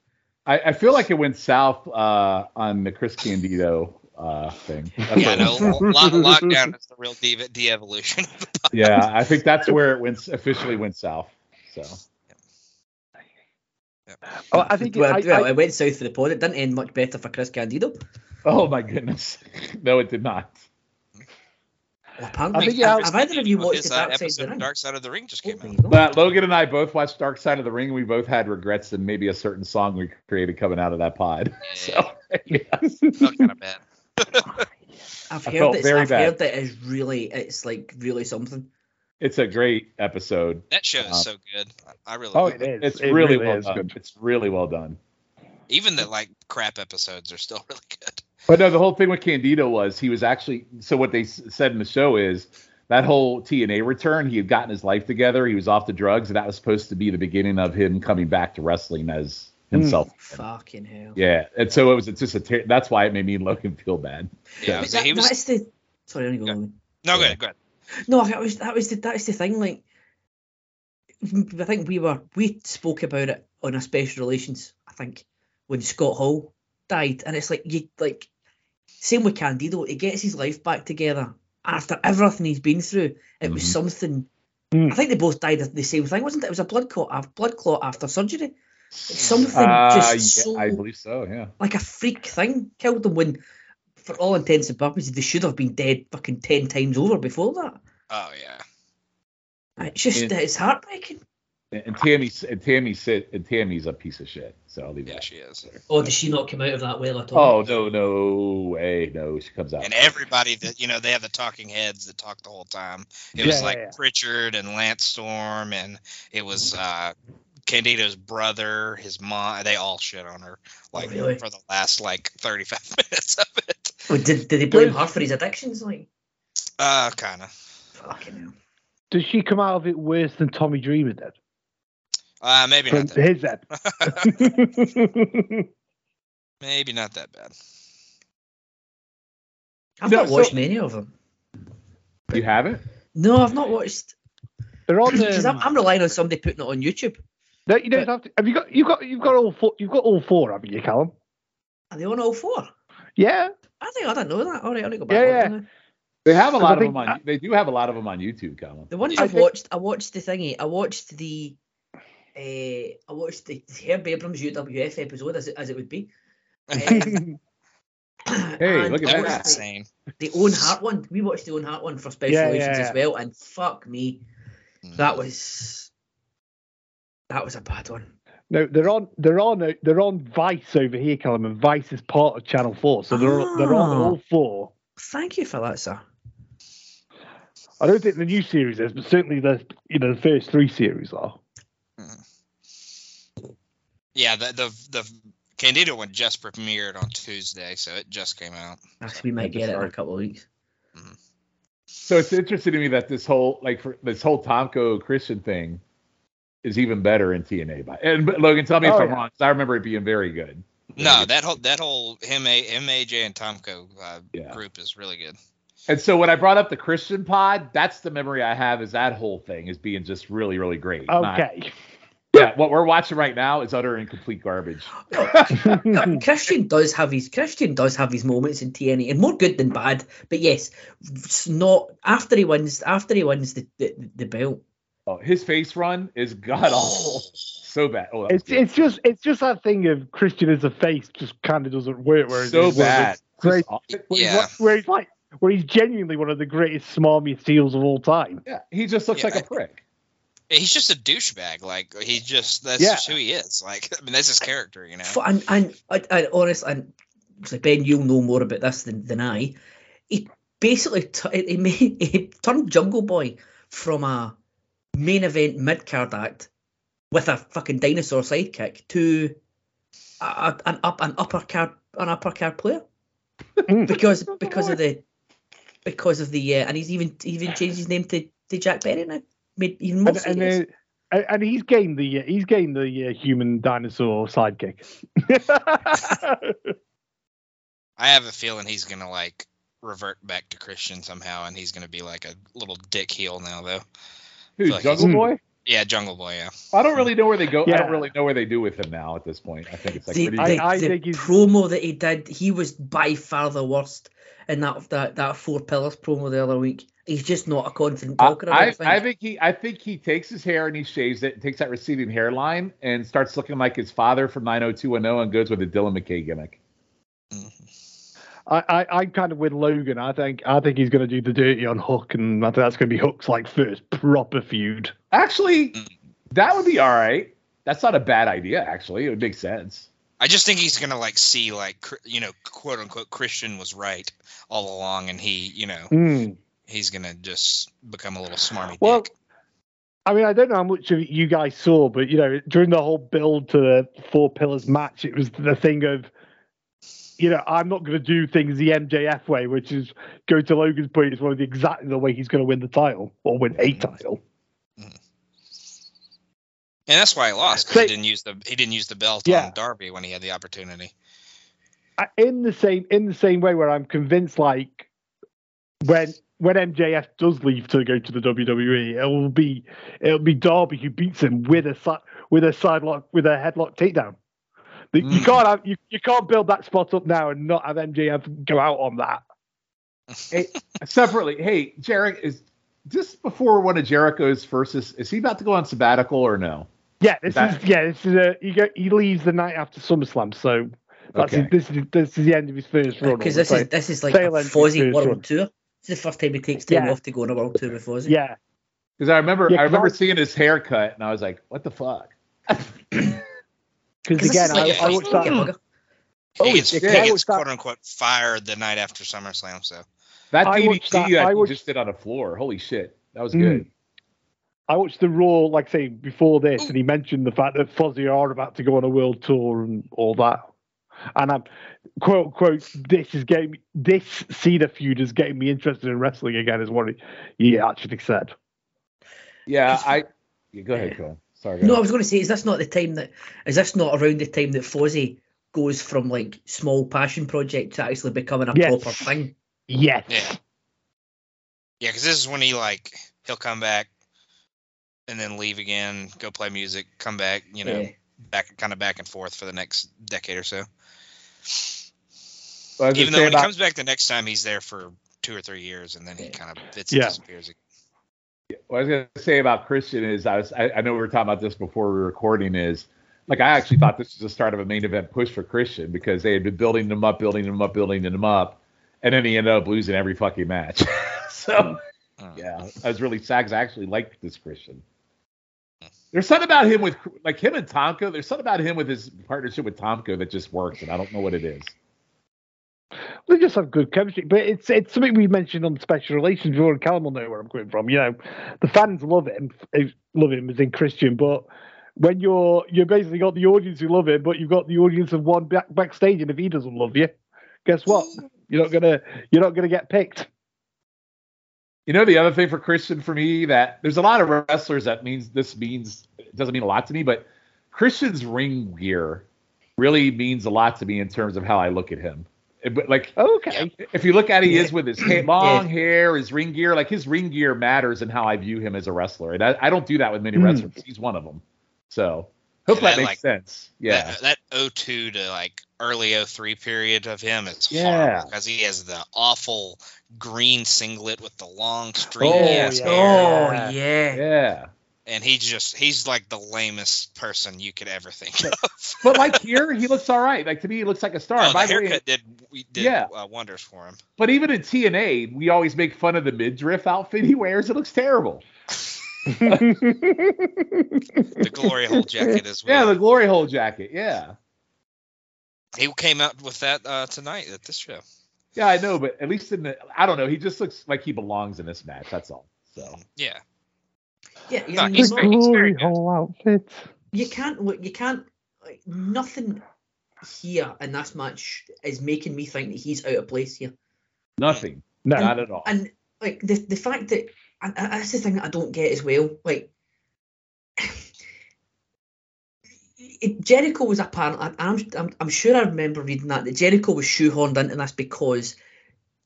I, I feel like it went south uh, on the Chris Candido uh, thing. That's Yeah, what- no, lock, lockdown is the real de- de-evolution. of the yeah, I think that's where it went officially went south. So Oh, I think well, I, well, I, it went south for the pod. It didn't end much better for Chris Candido. oh my goodness, (laughs) no, it did not. Well, apparently, I think, yeah, have either of you watched His, the uh, Dark Side of episode the Ring? Dark Side of the Ring just came Oh, out. you. But Logan and I both watched Dark Side of the Ring, we both had regrets and maybe a certain song we created coming out of that pod. (laughs) So yeah. Felt kind of bad. (laughs) I've heard felt that. I've bad. heard that it's really, it's like really something. it's a great episode. That show is Um, so good. I- I really. oh, like it it. is. It's It really, well is done. good. It's really well done. Even the like crap episodes are still (laughs) really good. But no, the whole thing with Candido was he was actually so what they s- said in the show is that whole TNA return, he had gotten his life together, he was off the drugs, and that was supposed to be the beginning of him coming back to wrestling as hmm. himself. Fucking hell. Yeah, and so it was it's just a ter- that's why it made me look and Logan feel bad. Yeah, But so that, he was. that's the. Sorry, I only go Yeah. on. No, go ahead, go ahead. No, that was that was the that's the thing. Like, I think we were we spoke about it on a special relations. I think when Scott Hall died, and it's like you like same with Candido. He gets his life back together after everything he's been through. It was Mhm. something. Mm. I think they both died of the same thing, wasn't it? It was a blood clot, a blood clot after surgery. Something Uh, just yeah, so I believe so. Yeah. like a freak thing killed them when, for all intents and purposes, they should have been dead fucking ten times over before that. Oh yeah. It's just Yeah. it's heartbreaking. And, and Tammy and Tammy sit and Tammy's a piece of shit. So I'll leave Yeah, that. she is. Oh, does she not come out of that well at all? Oh no no way no she comes out. And everybody that you know, they have the talking heads that talk the whole time. It was like yeah, yeah. Pritchard and Lance Storm, and it was uh, Candido's brother, his mom. They all shit on her like really? for the last like 35 (laughs) minutes of it. Oh, did, did they blame her for his addictions? Like, Uh, kind of. fucking hell. Does she come out of it worse than Tommy Dreamer did? Uh, maybe not that. his end. (laughs) Maybe not that bad. I've No, not so- watched many of them. You haven't? No, I've not watched. They're on (clears throat) Because I'm, I'm relying on somebody putting it on YouTube. No, you don't have to. Have you got? You've got. You've got all four. You've got all four, haven't you, Callum? Are they on all four? Yeah, I think I don't know that. All right, I'll go back. Yeah, yeah. They have a lot of think- them on. They do have a lot of them on YouTube, Colin. The ones I I've think- watched, I watched the thingy. I watched the. Uh, I watched the Herb Abrams UWF episode as it, as it would be. Um, Hey, look at That that. the- insane. The Owen Hart one. We watched the Owen Hart one for Special Yeah, Relations yeah, as well, and fuck me, Mm. that was that was a bad one. no, they're on they're on they're on Vice over here, Callum, and Vice is part of Channel Four, so they're they're on Ah. all four. Thank you for that, sir. I don't think the new series is, but certainly the you know the first three series are. Yeah, the the the Candido one just premiered on Tuesday, so it just came out. Actually, we might get it in a couple of weeks. So it's interesting to me that this whole like for, this whole Tomko Christian thing is even better in TNA. By and but Logan, tell me if Oh, I'm yeah. wrong. 'cause I remember it being very good. No, that whole that whole him a and Tomko uh, Yeah. group is really good. And so when I brought up the Christian pod, that's the memory I have is that whole thing is being just really, really great. Not- Okay. Yeah, what we're watching right now is utter and complete garbage. (laughs) Christian does have his Christian does have his moments in TNA, and more good than bad. But yes, it's not after he wins after he wins the the, the belt. Oh, his face run is god awful. So bad. Oh, It's good. it's just it's just that thing of Christian as a face just kind of doesn't work. Where so he's one of bad. Great. Where, Yeah. he's, where he's like, where he's genuinely one of the greatest smarmiest heels of all time. Yeah, he just looks Yeah, like a prick. He's just a douchebag. Like he just that's Yeah. just who he is. Like (laughs) I mean that's his character, you know. F- And and I, I honestly, and so Ben, you'll know more about this than, than I. He basically t- he, made, (laughs) he turned Jungle Boy from a main event mid card act with a fucking dinosaur sidekick to a, a- an up an upper card an upper card player Mm. because (laughs) because of the because of the uh, and he's even even changed his name to, to Jack Perry now. Made even more And, and, uh, and- and he's gained the uh, he's gained the uh, human dinosaur sidekick. (laughs) I have a feeling he's gonna like revert back to Christian somehow, and he's gonna be like a little dick heel now, though. Who, Like Jungle Boy? Yeah, Jungle Boy. Yeah. I don't really know where they go. I don't really know where they do with him now at this point. I think it's like the, pretty the, I- I the think promo that he did, he was by far the worst in that that, that four pillars promo the other week. He's just not a confident I, talker. I, I, think. I think he I think he takes his hair and he shaves it, takes that receding hairline, and starts looking like his father from 90210 and goes with a Dylan McKay gimmick. I, I I'm kind of with Logan. I think I think he's going to do the dirty on Hook, and I think that's going to be Hook's like first proper feud. Actually, that would be all right. That's not a bad idea. Actually, it would make sense. I just think he's gonna like see like you know quote unquote Christian was right all along, and he you know Mm. He's gonna just become a little smarmy Well, dick. I mean, I don't know how much of it you guys saw, but you know, during the whole build to the Four Pillars match, it was the thing of, you know, I'm not going to do things the MJF way, which is go to Logan's point, it's one of the exactly the way he's going to win the title or win a mm-hmm. title. Mm-hmm. And that's why he lost. Say- he didn't use the he didn't use the belt Yeah. on Darby when he had the opportunity. In the same in the same way, where I'm convinced, like when when MJF does leave to go to the WWE, it will be it'll be Darby who beats him with a with a sidelock with a headlock takedown. The- You Mm. can't have you, you can't build that spot up now and not have MJF go out on that. Hey, (laughs) separately, hey, Jarek, is just before one of Jericho's first is, is he about to go on sabbatical or no? Yeah, this That- is yeah, this is a he go, he leaves the night after SummerSlam, so that's Okay. his, this is this is the end of his first run. because this so- is this is like a tail end of his World run. Tour. It's the first time he takes time Yeah. off to go on a World Tour with Fozzy. yeah, Because I remember Yeah, I 'cause remember I- seeing his haircut and I was like, what the fuck? (clears throat) Because this again, is like I, a I watched that. bugger. He Oh, gets, yeah, he 'cause gets watched that- quote unquote fired the night after SummerSlam. So That I DVD watched that- that, I watched- just did on the floor. Holy shit. That was Mm. good. I watched the Raw, like I say, before this, and he mentioned the fact that Fozzy are about to go on a world tour and all that. And I'm quote quote, this is getting me, this Cena feud is getting me interested in wrestling again, is what he, he actually said. Yeah, I yeah, go ahead, Cole. Sorry. No, I was going to say, is this not the time that is this not around the time that Fozzy goes from like small passion project to actually becoming a Yes. proper thing? Yes. yeah, yeah, because this is when he like he'll come back and then leave again, go play music, come back, you know, Yeah. Back kind of back and forth for the next decade or so. I was Even though say when he comes back the next time, he's there for two or three years, and then he kind of fits Yeah. and disappears. Again. What I was gonna say about Christian is I was I, I know we were talking about this before we were recording is like I actually thought this was the start of a main event push for Christian because they had been building him up, building him up, building him up, and then he ended up losing every fucking match. (laughs) so Uh, yeah, I was really sad 'cause I actually liked this Christian. There's something about him with like him and Tomko. There's something about him with his partnership with Tomko that just works, and I don't know what it is. They just have good chemistry, but it's it's something we mentioned on special relations. Before and Callum will know where I'm coming from. You know, the fans love him, eh, love him as in Christian, but when you're you're basically got the audience who love him, but you've got the audience of one back, backstage, and if he doesn't love you, guess what? You're not gonna you're not gonna get picked. You know the other thing for Christian for me that there's a lot of wrestlers that means this means it doesn't mean a lot to me, but Christian's ring gear really means a lot to me in terms of how I look at him. But like Okay, if you look at he is with his (clears throat) ha- long hair, his ring gear, like his ring gear matters in how I view him as a wrestler, and I, I don't do that with many Hmm. wrestlers. He's one of them. So hopefully Yeah, that that, makes like, sense. Yeah, That, that 02 to like early 03 period of him is Yeah. horrible because he has the awful green singlet with the long stringy Oh, ass yeah. hair. Oh yeah. yeah. And he's just, he's like the lamest person you could ever think of. But like here, he looks all right. Like to me, he looks like a star. Oh, by the the way, haircut did, we did Yeah. uh, wonders for him. But even in TNA, we always make fun of the midriff outfit he wears. It looks terrible. The glory hole jacket as well. Yeah, the glory hole jacket. Yeah. he came out with that uh, tonight at this show. Yeah, I know, but at least in the I don't know, he just looks like he belongs in this match. That's all. So Yeah. Yeah, No, he's the very- he's very glory hole outfit. you can't. You can't. Like, nothing here in this match is making me think that he's out of place here. nothing. No, Not at all. And like the the fact that and and that's the thing that I don't get as well. Like it- Jericho was apparently, and I'm, I'm I'm sure I remember reading that that Jericho was shoehorned into this because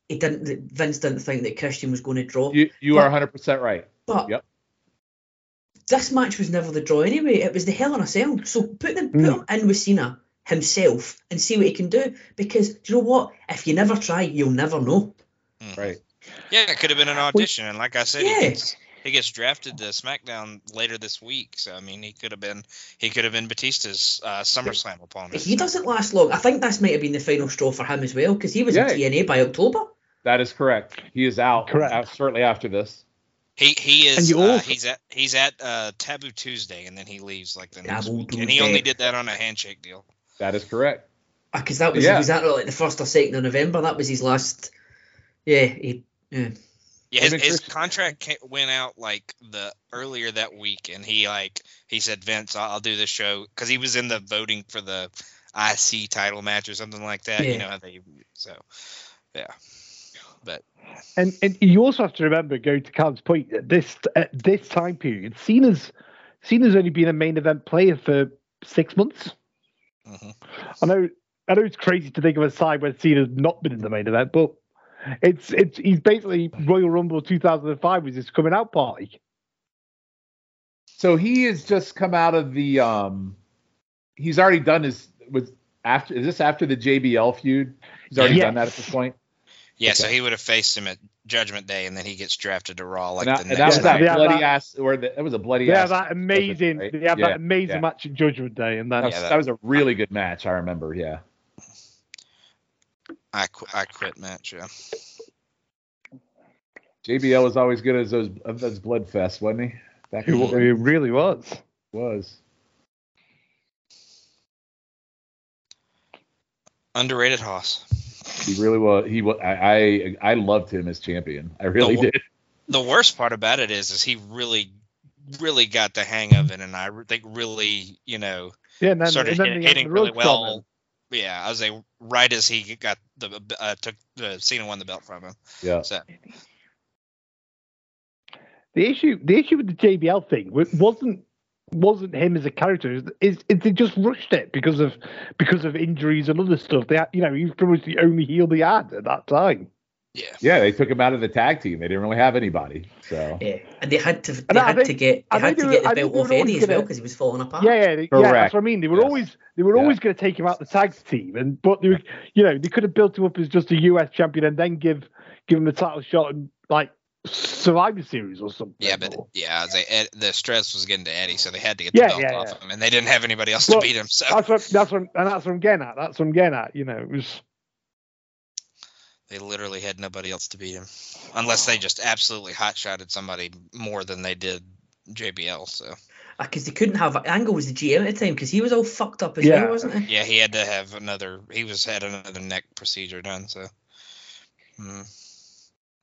he didn't. Vince didn't think that Christian was going to draw. You you are 100 percent right. But Yep. this match was never the draw anyway. It was the Hell in a Cell. So put them put Mm. him in with Cena himself and see what he can do. Because do you know what? If you never try, you'll never know. Mhm. Right. Yeah, it could have been an audition, and like I said, Yeah. he gets he gets drafted to SmackDown later this week. So I mean, he could have been he could have been Batista's uh, SummerSlam opponent. He doesn't last long. I think this might have been the final straw for him as well because he was Yeah. in TNA by October. That is correct. He is out Correct. out shortly after this. He he And is you uh, he's at he's at uh, Taboo Tuesday, and then he leaves like the next Taboo week, and he only did that on a handshake deal. That is correct. Because that was Yeah. was that like the first or second of November. That was his last. Yeah, he, yeah. Yeah, his, his contract ca- went out like the earlier that week, and he like he said, Vince, I'll, I'll do this show because he was in the voting for the IC title match or something like that. Yeah. You know how they so yeah, but And and you also have to remember, going to Cal's point, at this at this time period, Cena's Cena's only been a main event player for six months. mhm. I know I know it's crazy to think of a side where Cena's not been in the main event, but it's it's he's basically Royal Rumble 2005 was his coming out party. So he has just come out of the um he's already done his with after is this after the JBL feud? He's already Yeah. done that at this point. yeah. So he would have faced him at Judgment Day, and then he gets drafted to Raw like and that, the and next that was Yeah, that bloody that- ass or the, that was a bloody They ass. have that amazing right? they have Yeah, that amazing yeah. match at Judgment Day, and That Yeah, that- that was a really good match. I remember. Yeah. I qu- I (laughs) quit match. Yeah. JBL was always good as those of those blood fests, wasn't he? Back it, in the it day? really was. was. Underrated Hoss. He really was. He was. I, I I loved him as champion. I really The- did. The worst part about it is, is he really, really got the hang of it, and I think really, you know, Yeah, and then, started and then hit- they had hitting the really ropes on well. Yeah, I was like right as he got the uh, took the Cena won the belt from him. Yeah. So The issue, the issue with the JBL thing wasn't wasn't him as a character. Is, is, is they just rushed it because of because of injuries and other stuff. They, had, you know, he was pretty much the only heel they had at that time. Yeah. Yeah, they took him out of the tag team. They didn't really have anybody. So Yeah, and they had to they And had think- to get I they had to get were- the belt off were always Eddie as well because he was falling apart. Yeah, yeah, they- yeah. Correct. That's what I mean. They were Yes. always they were Yeah. always going to take him out the tag team, and but they were, you know, they could have built him up as just a US champion and then give give him the title shot and like Survivor Series or something. Yeah, but or- yeah, they, Ed, the stress was getting to Eddie, so they had to get Yeah, the belt yeah, off yeah. him, and they didn't have anybody else Well, to beat him. So that's what that's what and that's what I'm getting at. That's what I'm getting at. You know, it was they literally had nobody else to beat him, unless they just absolutely hot shotted somebody more than they did JBL. So uh, because they couldn't have Angle was the GM at the time because he was all fucked up as Yeah. well, wasn't he? yeah, he had to have another. He was had another neck procedure done. So. Hmm.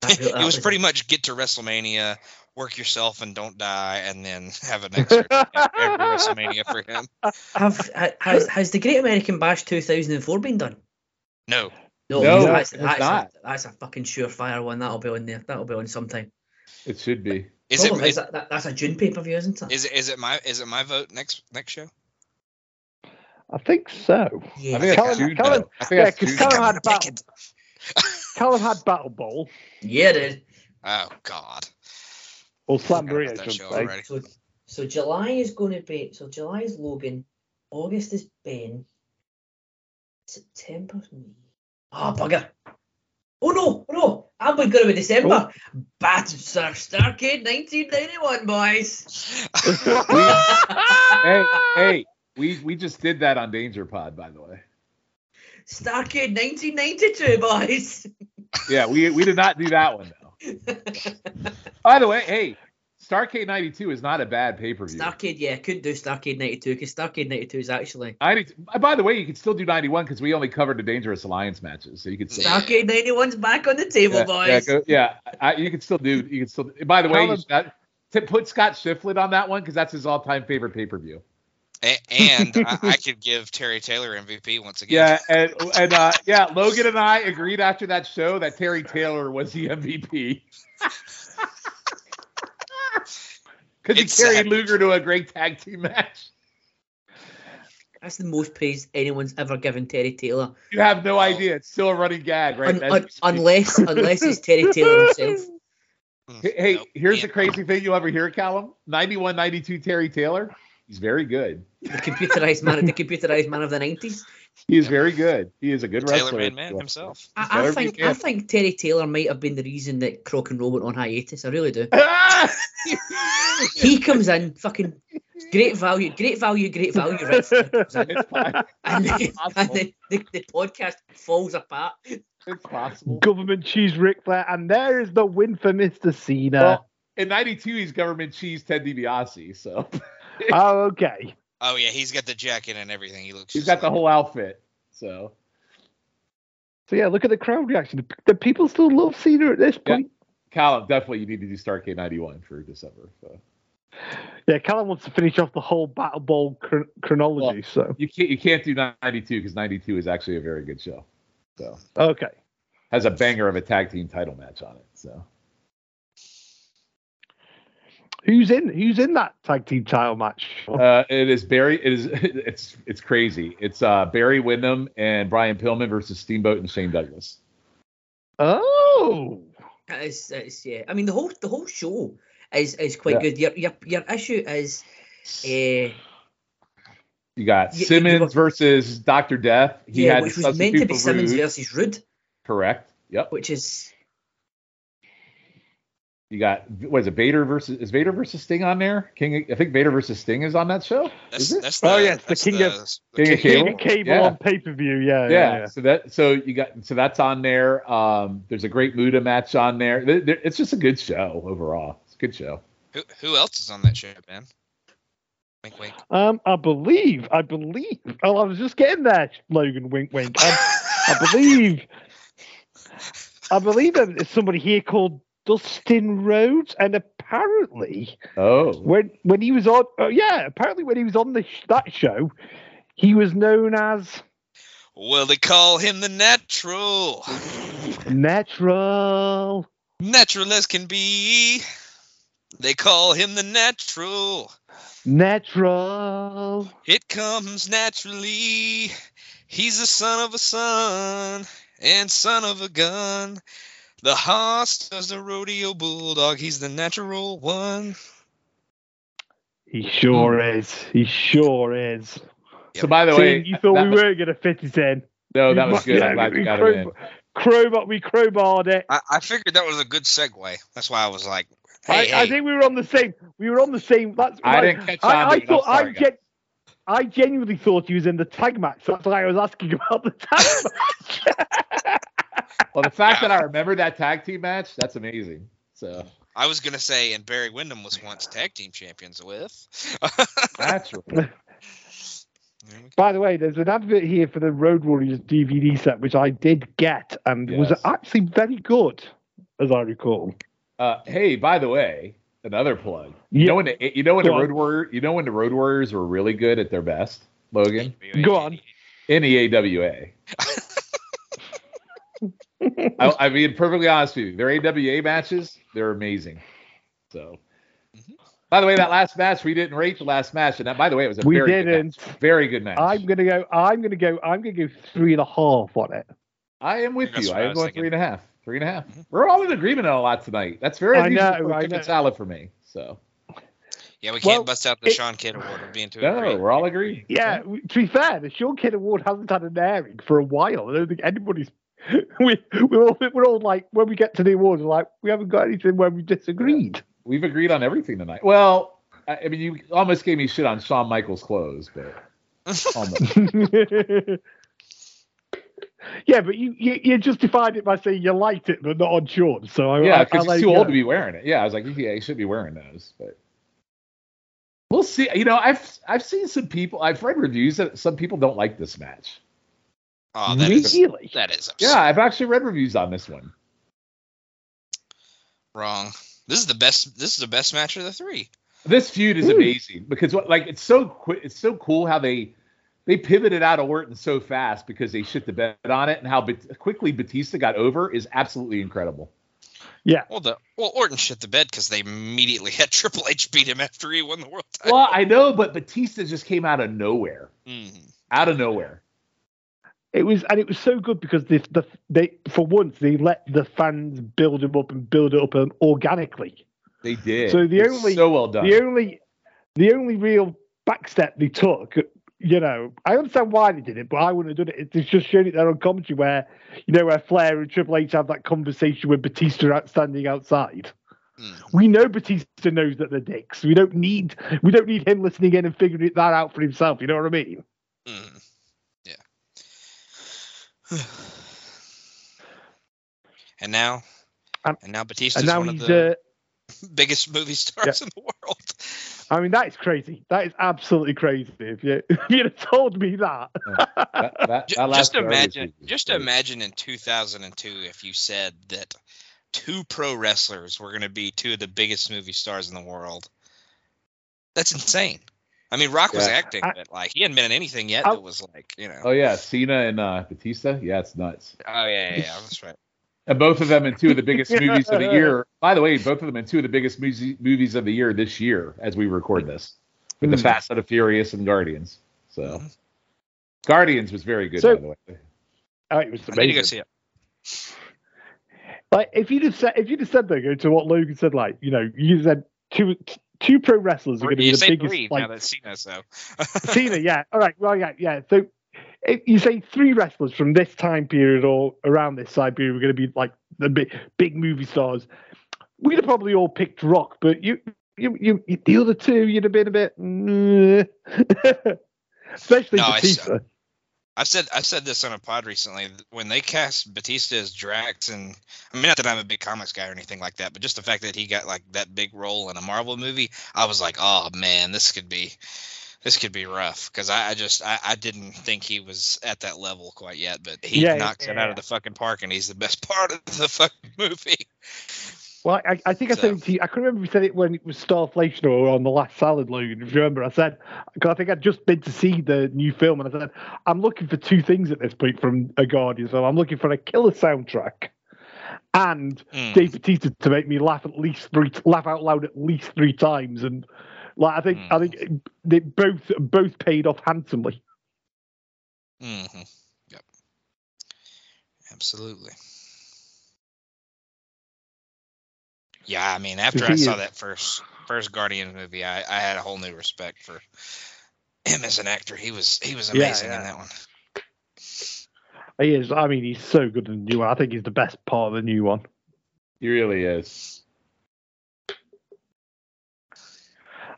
That- (laughs) that it was pretty much get to WrestleMania, work yourself and don't die, and then have an extra every WrestleMania for him. Have, has has the Great American Bash 2004 been done? No, No, No, that's, it's that's, not. A, that's a fucking surefire one. That'll be on there. That'll be on sometime. it should be. is it Problem is is, that, that, that's a June pay per view, isn't it? is it is it my is it my vote next next show? I think so. yeah. I think Callum- June. Callum- I think yeah, that's 'cause (laughs) Callum had battle. it. Callum had Battle Bowl yeah, dude. Oh God. or Forgot Slamboree, about I show already. So, so July is going to be so July is Logan, August is Ben, September's me. Oh bugger! Oh no, oh no! I'm going to be December. Bat Star Starrcade 1991, boys. (laughs) hey, hey, we we just did that on Danger Pod, by the way. Starrcade 1992, boys. Yeah, we we did not do that one though. (laughs) By the way, hey, Starrcade '92 is not a bad pay per view. Starrcade, yeah, couldn't do Starrcade 92 because Starrcade 92 is actually By the way, you can still do '91 because we only covered the Dangerous Alliance matches, so you could still. Yeah. Starrcade 91's back on the table, Yeah, boys. yeah, go- yeah I, you can still do. You can still. By the way, you Callum- should, uh, to put Scott Shiflett on that one because that's his all-time favorite pay per view. A- and I, I could give Terry Taylor MVP once again. Yeah, and and uh, yeah, Logan and I agreed after that show that Terry Taylor was the MVP. (laughs) Because he carried sad. Luger to a great tag team match. That's the most praise anyone's ever given Terry Taylor. You have no idea. It's still a running gag, right? Un- un- unless unless it's Terry Taylor himself. (laughs) Mm, Hey, hey, nope, here's the crazy thing you'll ever hear, Callum. 91, 92 Terry Taylor. He's very good. The computerized man, the computerized man of the nineties. He is very good. He is a good Taylor wrestler. made man himself. I, I think. I think Terry Taylor might have been the reason that Crock and Roll went on hiatus. I really do. (laughs) (laughs) (laughs) He comes in, fucking great value, great value, great value. Right? Comes (laughs) in, and, the, and the, the, the podcast falls apart. It's possible. Government cheese Ric Flair, and there is the win for Mr. Cena. Well, in 92, he's government cheese Ted DiBiase. So (laughs) oh, okay. Oh yeah, he's got the jacket and everything. He looks. He's got the whole outfit. So So yeah, look at the crowd reaction. The people still love Cena at this Yeah. point. Callum, definitely you need to do Starrcade 91 for December. So Yeah, Callum wants to finish off the whole Battle Bowl chron- chronology. so you can't you can't do 92 because 92 is actually a very good show. So okay. has a banger of a tag team title match on it. So Who's in? Who's in that tag team title match? uh, it is Barry. It is (laughs) it's it's crazy. It's uh, Barry Windham and Brian Pillman versus Steamboat and Shane Douglas. Oh, It's, it's, yeah. I mean, the whole the whole show is is quite Yeah. good. Your your your issue is, uh, You got you Simmons were- versus Doctor Death. He yeah, had which was meant to be Simmons Rude. versus Rude, Correct. Yep. which is You got what is it? Vader versus is Vader versus Sting on there? King. I think Vader versus Sting is on that show. That's, Is that's the, Oh, yes, the King the, of- the King of King- King of Cable Yeah. on pay per view. Yeah, yeah, yeah, yeah. So that so you got so that's on there. Um, there's a great Muta match on there. It's just a good show overall. It's a good show. Who, who else is on that show, man? Wink, wink. Um, I believe, I believe. Oh, I was just getting there, Logan. Wink, wink. I, I believe, I believe that there's somebody here called Dustin Rhodes, and apparently, Oh, when when he was on, oh yeah, apparently when he was on the that show, he was known as Well, they call him the natural. Natural. Natural as can be. They call him the natural. Natural. It comes naturally. He's the son of a son and son of a gun. The Haas does the rodeo bulldog. He's the natural one. He sure hmm. is. He sure is. So by the See, way, you thought we was- weren't going to fit it in. no, that was good. yeah, I'm glad we (laughs) you got it in. crow- crowbar, we crowbarred it. I, I figured that was a good segue. That's why I was like, I, hey, I think we were on the same. We were on the same. That's I like, didn't catch I, on I. I'm thought I, sorry, gen- I genuinely thought he was in the tag match. That's why I was asking about the tag (laughs) match. (laughs) Well, the fact that I remember that tag team match, that's amazing. So I was gonna say, and Barry Windham was once tag team champions with. (laughs) that's right. By the way, there's an advert here for the Road Warriors DVD set, which I did get and was actually very good, as I recall. Uh, hey, by the way, another plug. You Yeah. know when the, you know when Go the on. Road Warrior, you know when the Road Warriors were really good at their best, Logan, Go on. in the AWA. (laughs) I, (laughs) I mean, perfectly honest with you, their AWA matches, they're amazing. So, Mhm. by the way, that last match we didn't rate the last match, and that, by the way, it was a We very good didn't. match. very good match. I'm gonna go. I'm gonna go. I'm gonna go three and a half on it. I am with That's you. I I am going thinking. three and a half. Three and a half. Mhm. We're all in agreement on a lot tonight. That's very I unusual know, for I chicken know. salad for me. So Yeah, we can't Well, bust out the it- Shawn Kidd Award of being too no, agree. we're all agreed. Yeah. To be fair, the Shawn Kidd Award hasn't had an airing for a while. I don't think anybody's. (laughs) We we're all we're all like when we get to the awards, we're like we haven't got anything where we disagreed. We've agreed on everything tonight. Well, I, I mean, you almost gave me shit on Shawn Michaels' clothes, but (laughs) almost. (laughs) yeah, but you, you you justified it by saying you liked it, but not on shorts. So I, yeah, I, because I he's too old go. to uh, be wearing it. Yeah, I was like, yeah, he should be wearing those, but we'll see. You know, I've I've seen some people. I've read reviews that some people don't like this match. Oh, that is really. that is Yeah, I've actually read reviews on this one. wrong. This is the best. This is the best match of the three. This feud is Ooh. amazing because what like it's so quick. It's so cool how they they pivoted out of Orton so fast because they shit the bed on it, and how Bat- quickly Batista got over is absolutely incredible. Yeah. Well, the well Orton shit the bed because they immediately (laughs) had Triple H beat him after he won the world title. Well, I know, but Batista just came out of nowhere, Mhm. out of nowhere. It was, and it was so good because the, the they for once they let the fans build him up and build it up um, organically. They did. So the It's only- so well done. The only, the only real backstep they took, you know, I understand why they did it, but I wouldn't have done it. It's just showing it there on commentary where, you know, where Flair and Triple H have that conversation with Batista out standing outside. Mhm. We know Batista knows that they're dicks. We don't need, we don't need him listening in and figuring that out for himself. You know what I mean? Mhm. Yeah. (sighs) and now, Um, and now Batista's And now one of the uh, (laughs) biggest movie stars in the world. I mean, that is crazy. That is absolutely crazy. If you, (laughs) if you'd have told me that, That- that- that last just imagine, just imagine in 2002 if you said that two pro wrestlers were going to be two of the biggest movie stars in the world. That's insane. I mean, Rock was acting, I- but like he hadn't been in anything yet I- that was like, you know. Oh yeah, Cena and uh, Batista. Yeah, it's nuts. Oh yeah, yeah, yeah that's right. And both of them in two of the biggest (laughs) movies of the year. By the way, both of them in two of the biggest movie, movies of the year this year as we record this, with the Hmm. Fast and the Furious and Guardians. So, Mhm. Guardians was very good, So- by the way. oh, it was I need to go see it. Like if you just said, if you just said though, go to what Logan said, like you know, you said two two pro wrestlers are going to be the say biggest. three like, now that Cena, so. (laughs) Cena, yeah. All right. Well, yeah, yeah. So if you say three wrestlers from this time period or around this time period were going to be like the big, big movie stars, we'd have probably all picked Rock, but you, you, you, you the other two, you'd have been a bit, (laughs) especially No, Batista. I've said I've said this on a pod recently. When they cast Batista as Drax, and I mean not that I'm a big comics guy or anything like that, but just the fact that he got like that big role in a Marvel movie, I was like, oh man, this could be this could be rough because I, I just I, I didn't think he was at that level quite yet, but he Yeah, knocks it out of the fucking park, and he's the best (laughs) part of the fucking movie. Well, I, I think I said it to you. I can remember we said it when it was Starflation or on the last salad, Logan. If you remember, I said because I think I'd just been to see the new film, and I said I'm looking for two things at this point from a Guardian film. I'm looking for a killer soundtrack and Mm. Dave Bautista to make me laugh at least three, laugh out loud at least three times, and like I think I think they both both paid off handsomely. hmm Yep. Absolutely. Yeah, I mean, after I saw that first first Guardian movie, I, I had a whole new respect for him as an actor. He was he was amazing yeah, yeah. in that one. He is. I mean, he's so good in the new one. I think he's the best part of the new one. He really is.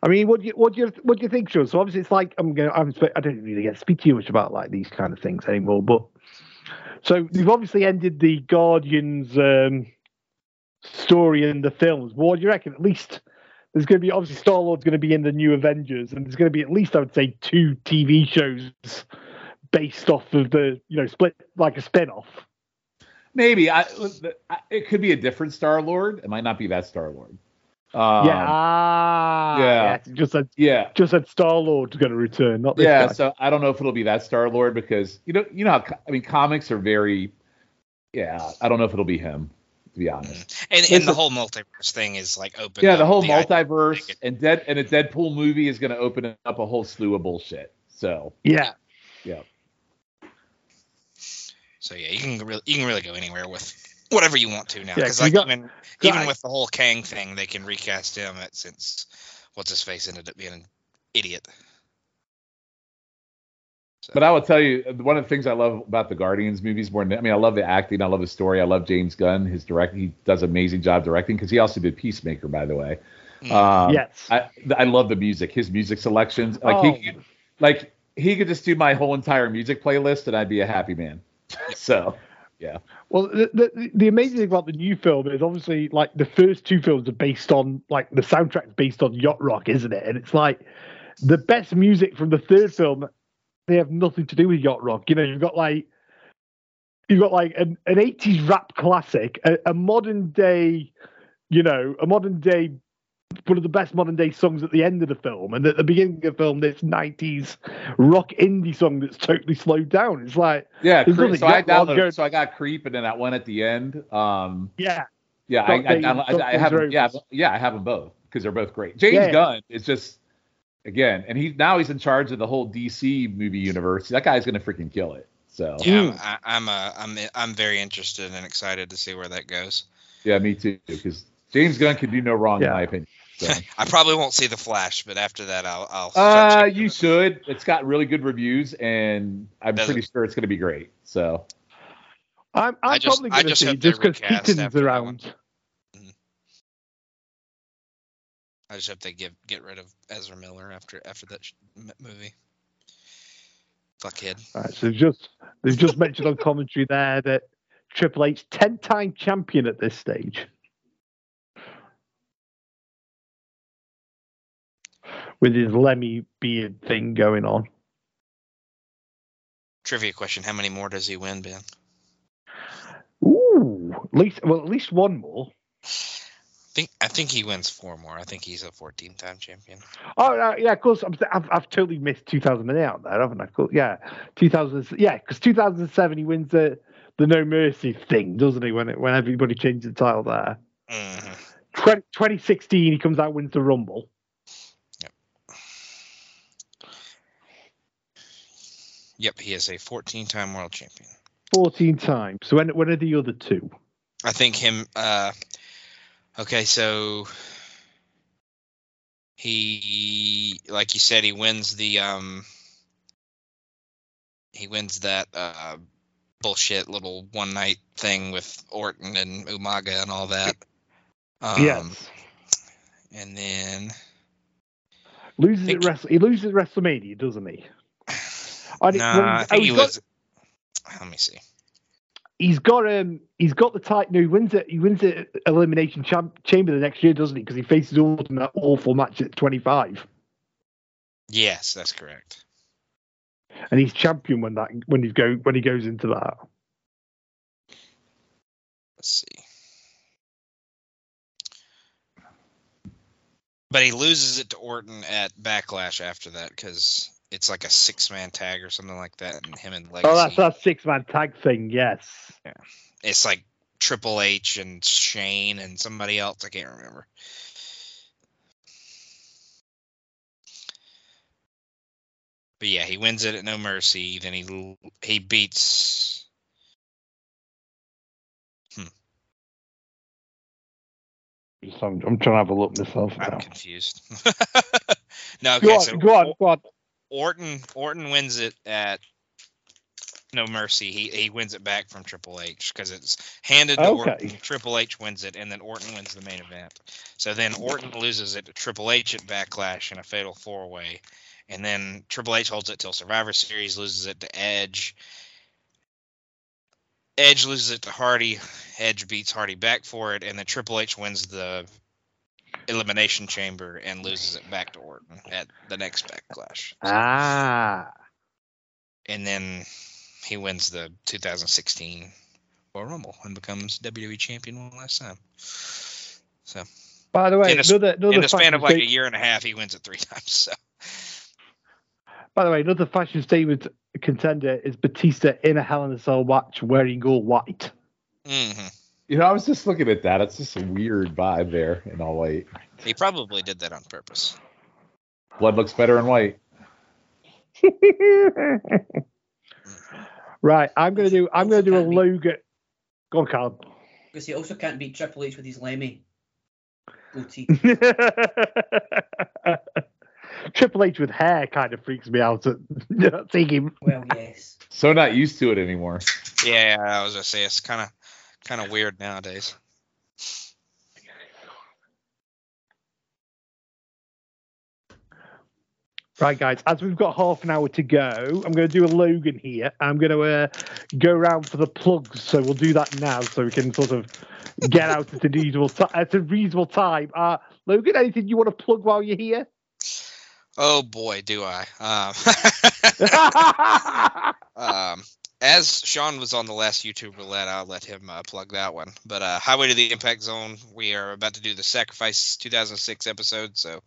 I mean, what do you what do you what do you think, Shawn? So obviously, it's like I'm going. I'm. I don't really get to speak too much about like these kind of things anymore. But so you've obviously ended the Guardians um, story in the films. What do you reckon? At least there's going to be obviously Star Lord's going to be in the new Avengers, and there's going to be at least I would say two TV shows based off of the you know split like a spin off. Maybe I, it could be a different Star Lord. It might not be that Star Lord. Um, yeah, ah, yeah, yeah, just said yeah, just said Star Lord's going to return, not yeah. Guy. So I don't know if it'll be that Star Lord because you know, you know, how, I mean, comics are very, yeah. I don't know if it'll be him to be honest. Mm-hmm. And, and the whole multiverse thing is like open. Yeah, the whole the multiverse and dead and a Deadpool movie is going to open up a whole slew of bullshit. So yeah, yeah. So yeah, you can really you can really go anywhere with whatever you want to now. Because yeah, like got, even even with the whole Kang thing, they can recast him at, since what's his face ended up being an idiot. So. But I will tell you, one of the things I love about the Guardians movies more than I mean, I love the acting, I love the story, I love James Gunn, his direct, he does an amazing job directing because he also did Peacemaker, by the way. Mm. Um, yes, I I love the music, his music selections, like oh. he, like he could just do my whole entire music playlist and I'd be a happy man. (laughs) so yeah. Well, the, the, the amazing thing about the new film is obviously like the first two films are based on like the soundtrack's based on yacht rock, isn't it? And it's like the best music from the third film, they have nothing to do with yacht rock. You know, you've got like you've got like an, an 80s rap classic, a, a modern day, you know, a modern day one of the best modern day songs at the end of the film, and at the beginning of the film, this '90s rock indie song that's totally slowed down. It's like yeah, Creep, so I downloaded, so I got Creep, and then that one at the end. Um, yeah, yeah, I, I, I, I, have them, yeah, yeah, I have them both because they're both great. James yeah. Gunn is just again, and he's now he's in charge of the whole DC movie universe. That guy's gonna freaking kill it. So yeah, I'm I'm uh, I'm I'm very interested and excited to see where that goes. Yeah, me too. Because James Gunn can do no wrong, yeah. in my opinion. So. (laughs) I probably won't see the Flash, but after that, I'll. I'll uh, you it. should. It's got really good reviews, and I'm Does pretty sure it's going to be great. So. I'm, I'm just, probably going to see just because Keaton's around. Mm-hmm. I just hope they get get rid of Ezra Miller after after that sh- movie. Fuckhead. All right, so just they've just mentioned on commentary there that Triple H ten time champion at this stage. with his Lemmy beard thing going on. Trivia question: How many more does he win, Ben? Ooh, at least well, at least one more. I think I think he wins four more. I think he's a 14-time champion. Oh uh, yeah, of course. i have I've totally missed 2008 out there, haven't I? Cool. Yeah, 2000. Yeah, because 2007 he wins the the No Mercy thing, doesn't he? When it when everybody changed the title there. Mm-hmm. 20, 2016 he comes out wins the Rumble. Yep. Yep, he is a 14-time world champion. 14 times. So when when are the other two? I think him. Uh, okay, so he, like you said, he wins the um, he wins that uh, bullshit little one night thing with Orton and Umaga and all that. Um, yes. And then loses at Wrestle- he loses WrestleMania, doesn't he? (sighs) I, nah, well, I think he was. Got, let me see. He's got um he's got the title. No, he wins it. He wins the elimination champ, chamber the next year, doesn't he? Because he faces Orton in that awful match at 25. Yes, that's correct. And he's champion when that when he's go when he goes into that. Let's see. But he loses it to Orton at Backlash after that because it's like a six man tag or something like that, and him and Legacy. Oh, that's that six man tag thing. Yes. Yeah, it's like Triple H and Shane and somebody else. I can't remember. But yeah, he wins it at No Mercy. Then he he beats. Hmm. I'm, I'm trying to have a look myself I'm now. confused. (laughs) no, okay, Go on, so go on, go on. Orton Orton wins it at No Mercy. He he wins it back from Triple H because it's handed to Okay. Orton. Triple H wins it, and then Orton wins the main event. So then Orton loses it to Triple H at Backlash in a Fatal Four Way, and then Triple H holds it till Survivor Series, loses it to Edge. Edge loses it to Hardy. Edge beats Hardy back for it, and then Triple H wins the Elimination Chamber and loses it back to Orton at the next Backlash. Ah. and then he wins the 2016 Royal Rumble and becomes WWE champion one last time. So By the way, In a- another, another in the span of like a year and a half, he wins it three (laughs) times. So By the way, another fashion statement contender is Batista in a Hell in a Cell match wearing all white. hmm You know, I was just looking at that. It's just a weird vibe there in all white. he probably did that on purpose. Blood looks better in white. (laughs) right, I'm gonna do. I'm gonna do a Also Logan. Go on, Callum. Because he also can't beat Triple H with his Lemmy goatee. (laughs) Triple H with hair kind of freaks me out. At, (laughs) seeing him. well, yes. So not used to it anymore. Yeah, I was gonna say it's kind of kind of weird nowadays. Right, guys, as we've got half an hour to go, I'm going to do a Logan here. I'm going to uh, go around for the plugs, so we'll do that now so we can sort of get out at a reasonable, ti at a reasonable time. Uh, Logan, anything you want to plug while you're here? Oh boy, do I. Um, (laughs) (laughs) um, as Shawn was on the last YouTube roulette, I'll let him uh, plug that one. But uh, Highway to the Impact Zone, we are about to do the Sacrifice 2006 episode, so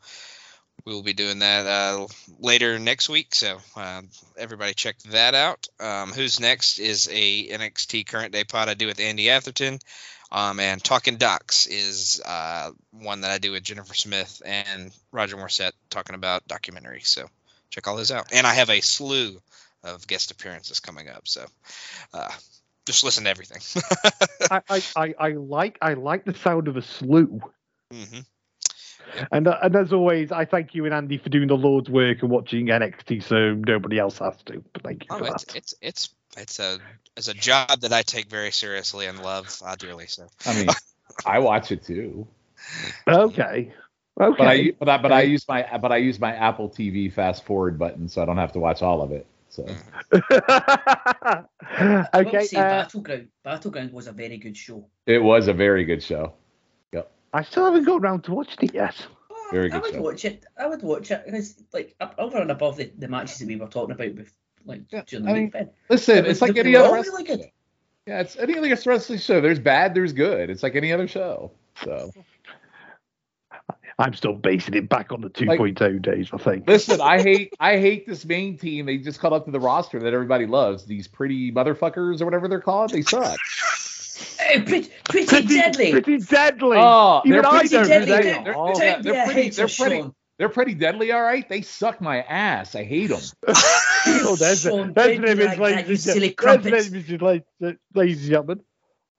we will be doing that uh, later next week. So uh, everybody check that out. Um, Who's next is a NXT Current Day pod I do with Andy Atherton. Um, and Talking Docs is uh, one that I do with Jennifer Smith and Roger Morissette talking about documentary. So check all those out. And I have a slew of guest appearances coming up. So uh, just listen to everything. (laughs) I, I, I, I like I like the sound of a slew. hmm And uh, and as always, I thank you and Andy for doing the Lord's work and watching NXT, so nobody else has to. But thank you Oh, for it's, that. it's it's it's a it's a job that I take very seriously and love uh, dearly. So I mean, (laughs) I watch it too, Okay. Okay. but I but I but I use my but I use my Apple TV fast forward button, so I don't have to watch all of it. So I (laughs) will okay. say Uh, Battleground. Battleground was a very good show. it was a very good show. I still haven't got around to watching it yet. Oh, Very I would show. watch it. I would watch it because, like, over and above the, the matches that we were talking about, with, like Yeah, during the I mean, week, Ben. Listen, It was- it's like any other wrestling. really good. Yeah, it's any other wrestling show. There's bad, there's good. It's like any other show. So (laughs) I'm still basing it back on the 2.0 days, I think. listen, I hate I hate this main team. They just caught up to the roster that everybody loves. These pretty motherfuckers or whatever they're called. They suck. Hey, pretty, pretty, deadly. Pretty deadly. Oh, Even they're I pretty don't deadly. They're- they're- Oh, they're- Take they're me pretty- hater, they're pretty- Shawn. They're pretty deadly, all right. They suck my ass. I hate them. (laughs) oh, there's, a, Shawn, there's an don't image, like ladies that, you and silly gentlemen. An image, ladies ladies and gentlemen.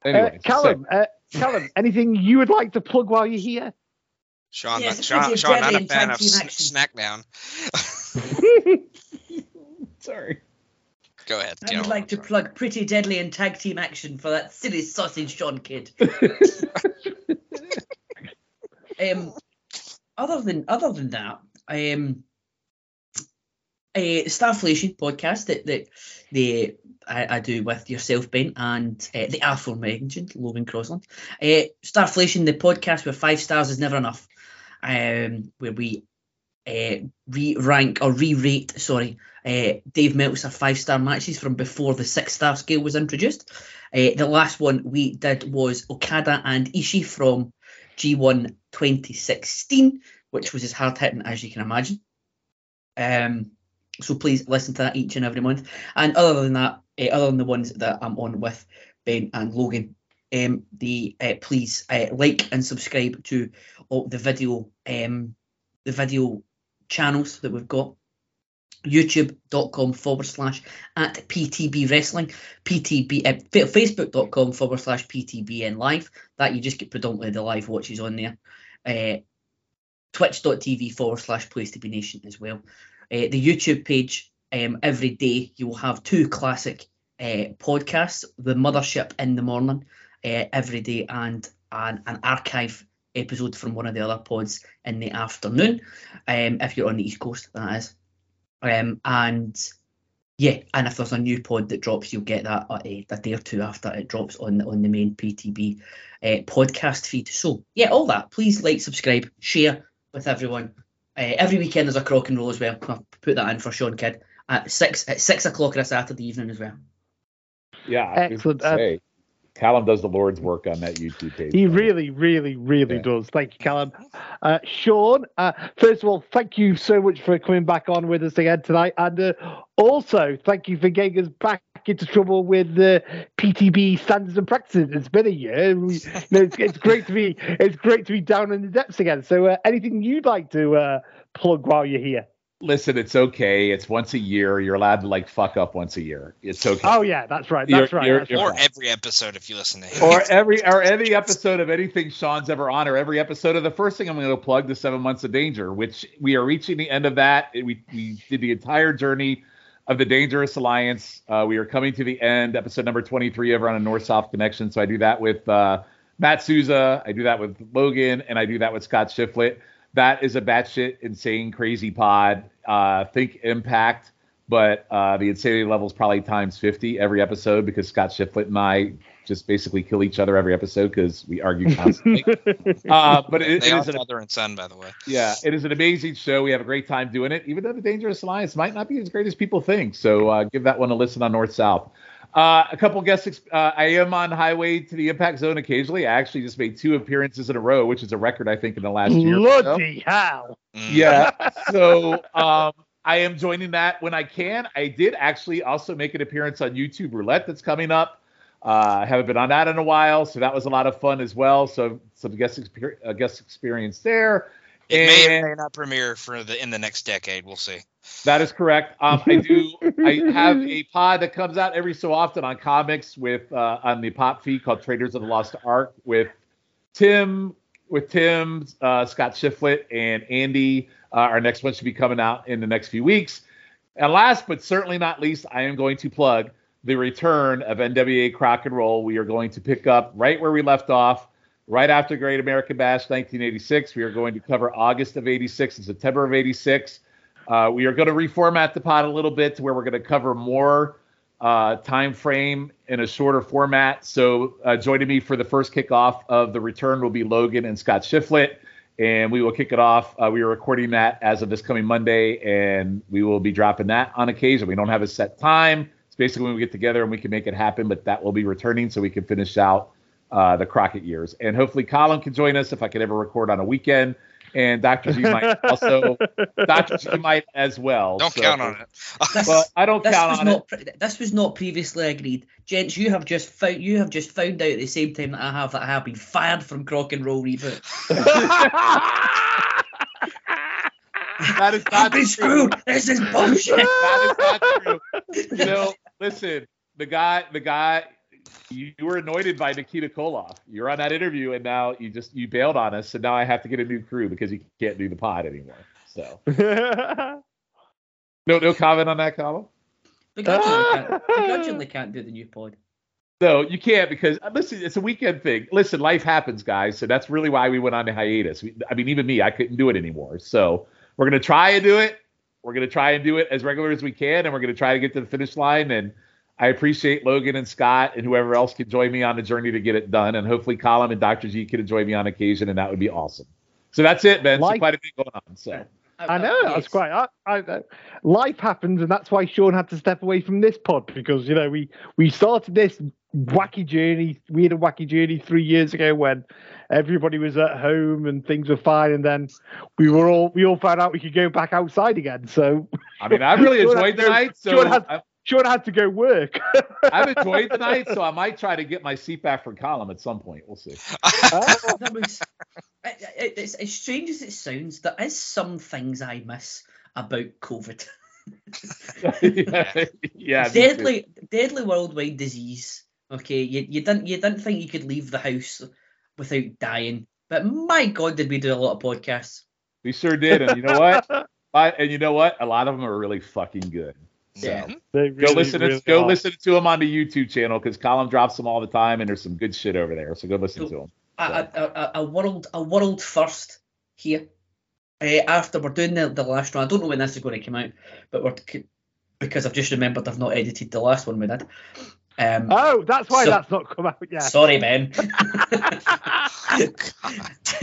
Anyway, uh, Callum, uh, Callum, anything you would like to plug while you're here? Shawn, Yes, it's Shawn, Shawn, not a fan of team sn- action. Snackdown. sorry. Go ahead. I get would on. like to plug Pretty Deadly and tag team action for that silly sausage Shawn Kidd. (laughs) um, other than other than that, um, a Starflation podcast that that the I, I do with yourself, Ben, and uh, the aforementioned Logan Crosland. Uh, Starflation, the podcast where five stars is never enough, um, where we uh, re-rank or re-rate, sorry, uh, Dave Meltzer five star matches from before the six star scale was introduced. Uh, the last one we did was Okada and Ishii from G1 2016, which was as hard hitting as you can imagine. Um, so please listen to that each and every month. And other than that, other than the ones that I'm on with Ben and Logan, um, the please like and subscribe to the video um, the video channels that we've got youtube.com forward slash at PTB Wrestling, PTB, uh, facebook.com forward slash PTBN Live. That you just get predominantly the live watches on there. Uh, Twitch.tv forward slash Place to Be Nation as well. Uh, the YouTube page, um, every day you will have two classic uh, podcasts The Mothership in the morning uh, every day and an, an archive episode from one of the other pods in the afternoon, um, if you're on the East Coast, that is. Um, and yeah, and if there's a new pod that drops, you'll get that uh, a day or two after it drops on on the main PTB uh, podcast feed. So yeah, all that. Please like, subscribe, share with everyone. Uh, every weekend there's a crock and roll as well. I'll put that in for Shawn Kidd at six at six o'clock on a Saturday evening as well. Yeah, Excellent. Callum does the Lord's work on that YouTube page. He really, really, really Yeah. does. Thank you, Callum. Uh, Shawn, uh, first of all, thank you so much for coming back on with us again tonight. And uh, also, thank you for getting us back into trouble with the PTB standards and practices. It's been a year. We, you know, it's, it's great to be it's great to be down in the depths again. So, uh, anything you'd like to uh, plug while you're here? Listen, it's okay. It's once a year. You're allowed to like fuck up once a year. It's okay. Oh yeah, that's right. You're- That's right. you're- that's you're right. or every episode if you listen to him. or every or any episode of anything Shawn's ever on, or every episode of the first thing I'm going to plug the Seven Months of Danger, which we are reaching the end of that. We we did the entire journey of the Dangerous Alliance. Uh, we are coming to the end, episode number 23 over on a North South connection. So I do that with uh, Matt Souza, I do that with Logan, and I do that with Scott Shiflett. That is a batshit insane crazy pod. Uh, think Impact, but uh, the insanity level is probably times 50 every episode because Scott Shiflett and I just basically kill each other every episode because we argue constantly. (laughs) uh, but it, it they are is an, father and son, by the way. yeah, it is an amazing show. We have a great time doing it, even though the Dangerous Alliance might not be as great as people think. So uh, give that one a listen on North South. Uh, a couple guest. Ex- uh, I am on Highway to the Impact Zone occasionally. I actually just made two appearances in a row, which is a record I think in the last year. or so. Hell! Mm. Yeah. (laughs) So um, I am joining that when I can. I did actually also make an appearance on YouTube Roulette that's coming up. Uh, I haven't been on that in a while, so that was a lot of fun as well. So some guest exper- uh, guest experience there. It may or may not premiere for the in the next decade. We'll see. That is correct. Um, I do. I have a (laughs) pod that comes out every so often on comics with uh, on the pop feed called Traders of the Lost Ark with Tim, with Tim, uh, Scott Shiflett, and Andy. Uh, our next one should be coming out in the next few weeks. And last but certainly not least, I am going to plug the return of NWA Crock and Roll. We are going to pick up right where we left off, right after Great American Bash 1986. We are going to cover August of 86 and September of 86. Uh, we are going to reformat the pod a little bit to where we're going to cover more uh, time frame in a shorter format. So uh, joining me for the first kickoff of the return will be Logan and Scott Shiflett, and we will kick it off. Uh, we are recording that as of this coming Monday, and we will be dropping that on occasion. We don't have a set time. It's basically when we get together and we can make it happen, but that will be returning so we can finish out uh, the Crockett years. And hopefully Colin can join us if I can ever record on a weekend. And Dr. G might (laughs) also, Dr. G might as well. Don't So- count on it. This, Well, I don't this count was on not it. this was not previously agreed, gents. You have just found you have just found out at the same time that I have that I have been fired from Crock and Roll reboot. (laughs) That is I've not been true. screwed. This is bullshit. That is not true. You know, listen, the guy, the guy, you, you were anointed by Nikita Koloff. You're on that interview, and now you just you bailed on us, and now I have to get a new crew because you can't do the pod anymore. So, (laughs) no, no comment on that, Colin. Begrudgingly can't, can't do the (laughs) new pod. No, you can't because uh, listen, it's a weekend thing. Listen, life happens, guys. So that's really why we went on the hiatus. We, I mean, even me, I couldn't do it anymore. So we're gonna try and do it. We're gonna try and do it as regular as we can, and we're gonna try to get to the finish line. And I appreciate Logan and Scott and whoever else can join me on the journey to get it done. And hopefully, Colin and Dr. G can join me on occasion, and that would be awesome. So that's it, Ben. So quite a bit going on. So I know that's Yes. quite. I, I, I- life happens, and that's why Shawn had to step away from this pod because you know we we started this wacky journey. We had a wacky journey three years ago when everybody was at home and things were fine, and then we were all we all found out we could go back outside again. So I mean, I really (laughs) enjoyed had to the night. So Shawn had- I- Shawn had to go work. (laughs) I've enjoyed the night. So I might try to get my seat back from Colin at some point. We'll see. (laughs) That was, it, it, it's as strange as it sounds. There is some things I miss about COVID. (laughs) yeah, yeah, deadly, deadly worldwide disease. Okay, you, you didn't you didn't think you could leave the house without dying, but my God, did we do a lot of podcasts? We sure did, and you know what? I, and you know what? A lot of them are really fucking good. So Yeah. They go really, listen to really go are. listen to them on the YouTube channel because Colin drops them all the time, and there's some good shit over there. So go listen to them. a, a, a, a world a world first here. Uh, after we're doing the, the last one, I don't know when this is going to come out, but we're because I've just remembered I've not edited the last one we did. Um, Oh, that's why So- that's not come out yet. Sorry, Ben. Oh, (laughs)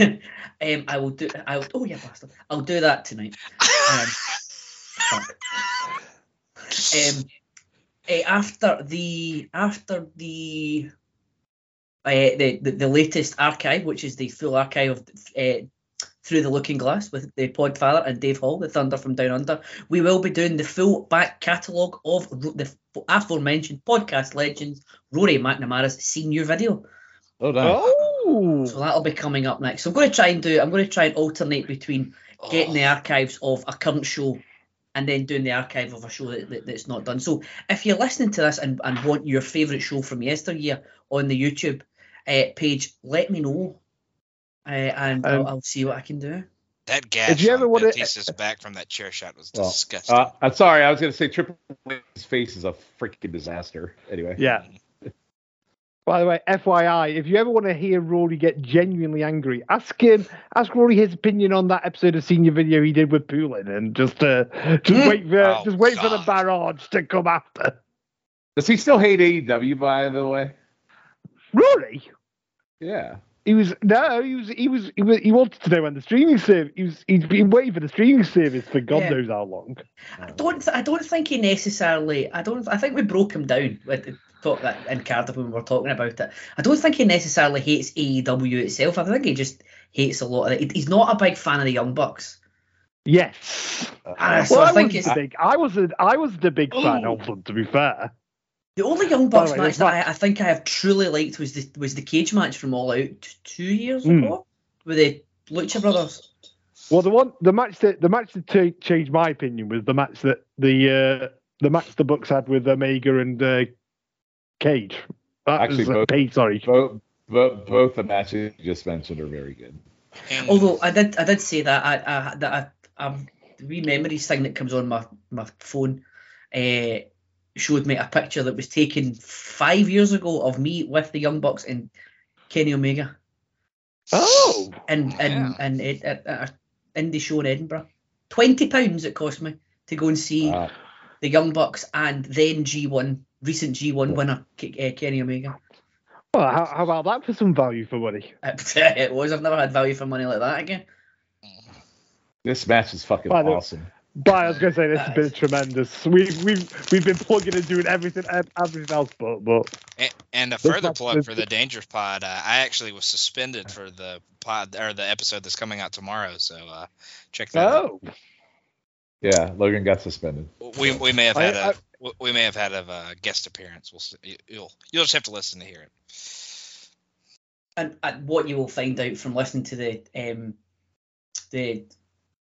(laughs) um, I will do. I will, oh yeah, bastard. I'll do that tonight. Um, fuck. (laughs) um, eh, after the after the, uh, the the the latest archive, which is the full archive of uh, through the Looking Glass with the Podfather and Dave Hall, the Thunder from Down Under, we will be doing the full back catalogue of the aforementioned podcast legends Rory McNamara's senior video. Oh, nice. Oh, So that'll be coming up next. So I'm going to try and do. I'm going to try and alternate between getting the archives of a current show and then doing the archive of a show that, that- that's not done. So if you're listening to this and, and want your favourite show from yesteryear on the YouTube uh, page, let me know. Uh, and Um, I'll, I'll see what I can do. That gash Did you ever on wanna- Batista's back from that chair shot was Well, disgusting. Uh, I'm sorry, I was gonna say Triple H's face is a freaking disaster. Anyway. yeah. By the way, FYI, if you ever want to hear Rory get genuinely angry, ask him, ask Rory his opinion on that episode of senior video he did with Poulin, and just uh, just wait for Oh, just wait for the barrage to come after. Does he still hate AEW by the way? Rory, Yeah. he was no, he was he was he, was, he wanted to know when the streaming service. He was he's been waiting for the streaming service for God Yeah. knows how long. I don't. I don't think he necessarily. I don't. I think we broke him down with the talk that in Cardiff when we were talking about it. I don't think he necessarily hates AEW itself. I think he just hates a lot of it. He's not a big fan of the Young Bucks. Yes. Ah, so well, I I, think was it's big. I was a, I was the big fan Oh. of them. To be fair. the only Young Bucks way, match that I, I think I have truly liked was the was the cage match from All Out two years Mm. ago with the Lucha Brothers. Well, the one, the match that the match that cha- changed my opinion was the match that the uh, the match the Bucks had with Omega and uh, Cage. That Actually, was, both- Page, sorry. Both, both, both the matches you just mentioned are very good. Although I did, I did say that I, I that I, um, the wee memories thing that comes on my my phone, uh, showed me a picture that was taken five years ago of me with the Young Bucks and Kenny Omega, Oh, and and Yeah. and it, at at a indie show in Edinburgh. Twenty pounds it cost me to go and see Wow. the Young Bucks and then G one recent G one winner K- uh, Kenny Omega. well, how, how about that for some value for money? (laughs) it was. I've never had value for money like that again. This match is fucking By awesome. But I was going to say this has been tremendous. We've we've we've been plugging and doing everything ev- everything else, but but And, and a further plug for the Dangerous Pod, uh, I actually was suspended for the pod or the episode that's coming out tomorrow. So uh, check that out. oh, Yeah, Logan got suspended. We, we may have had a I- we- we may have had a uh, guest appearance. We'll see. You'll you'll just have to listen to hear it. and, and what you will find out from listening to the um, the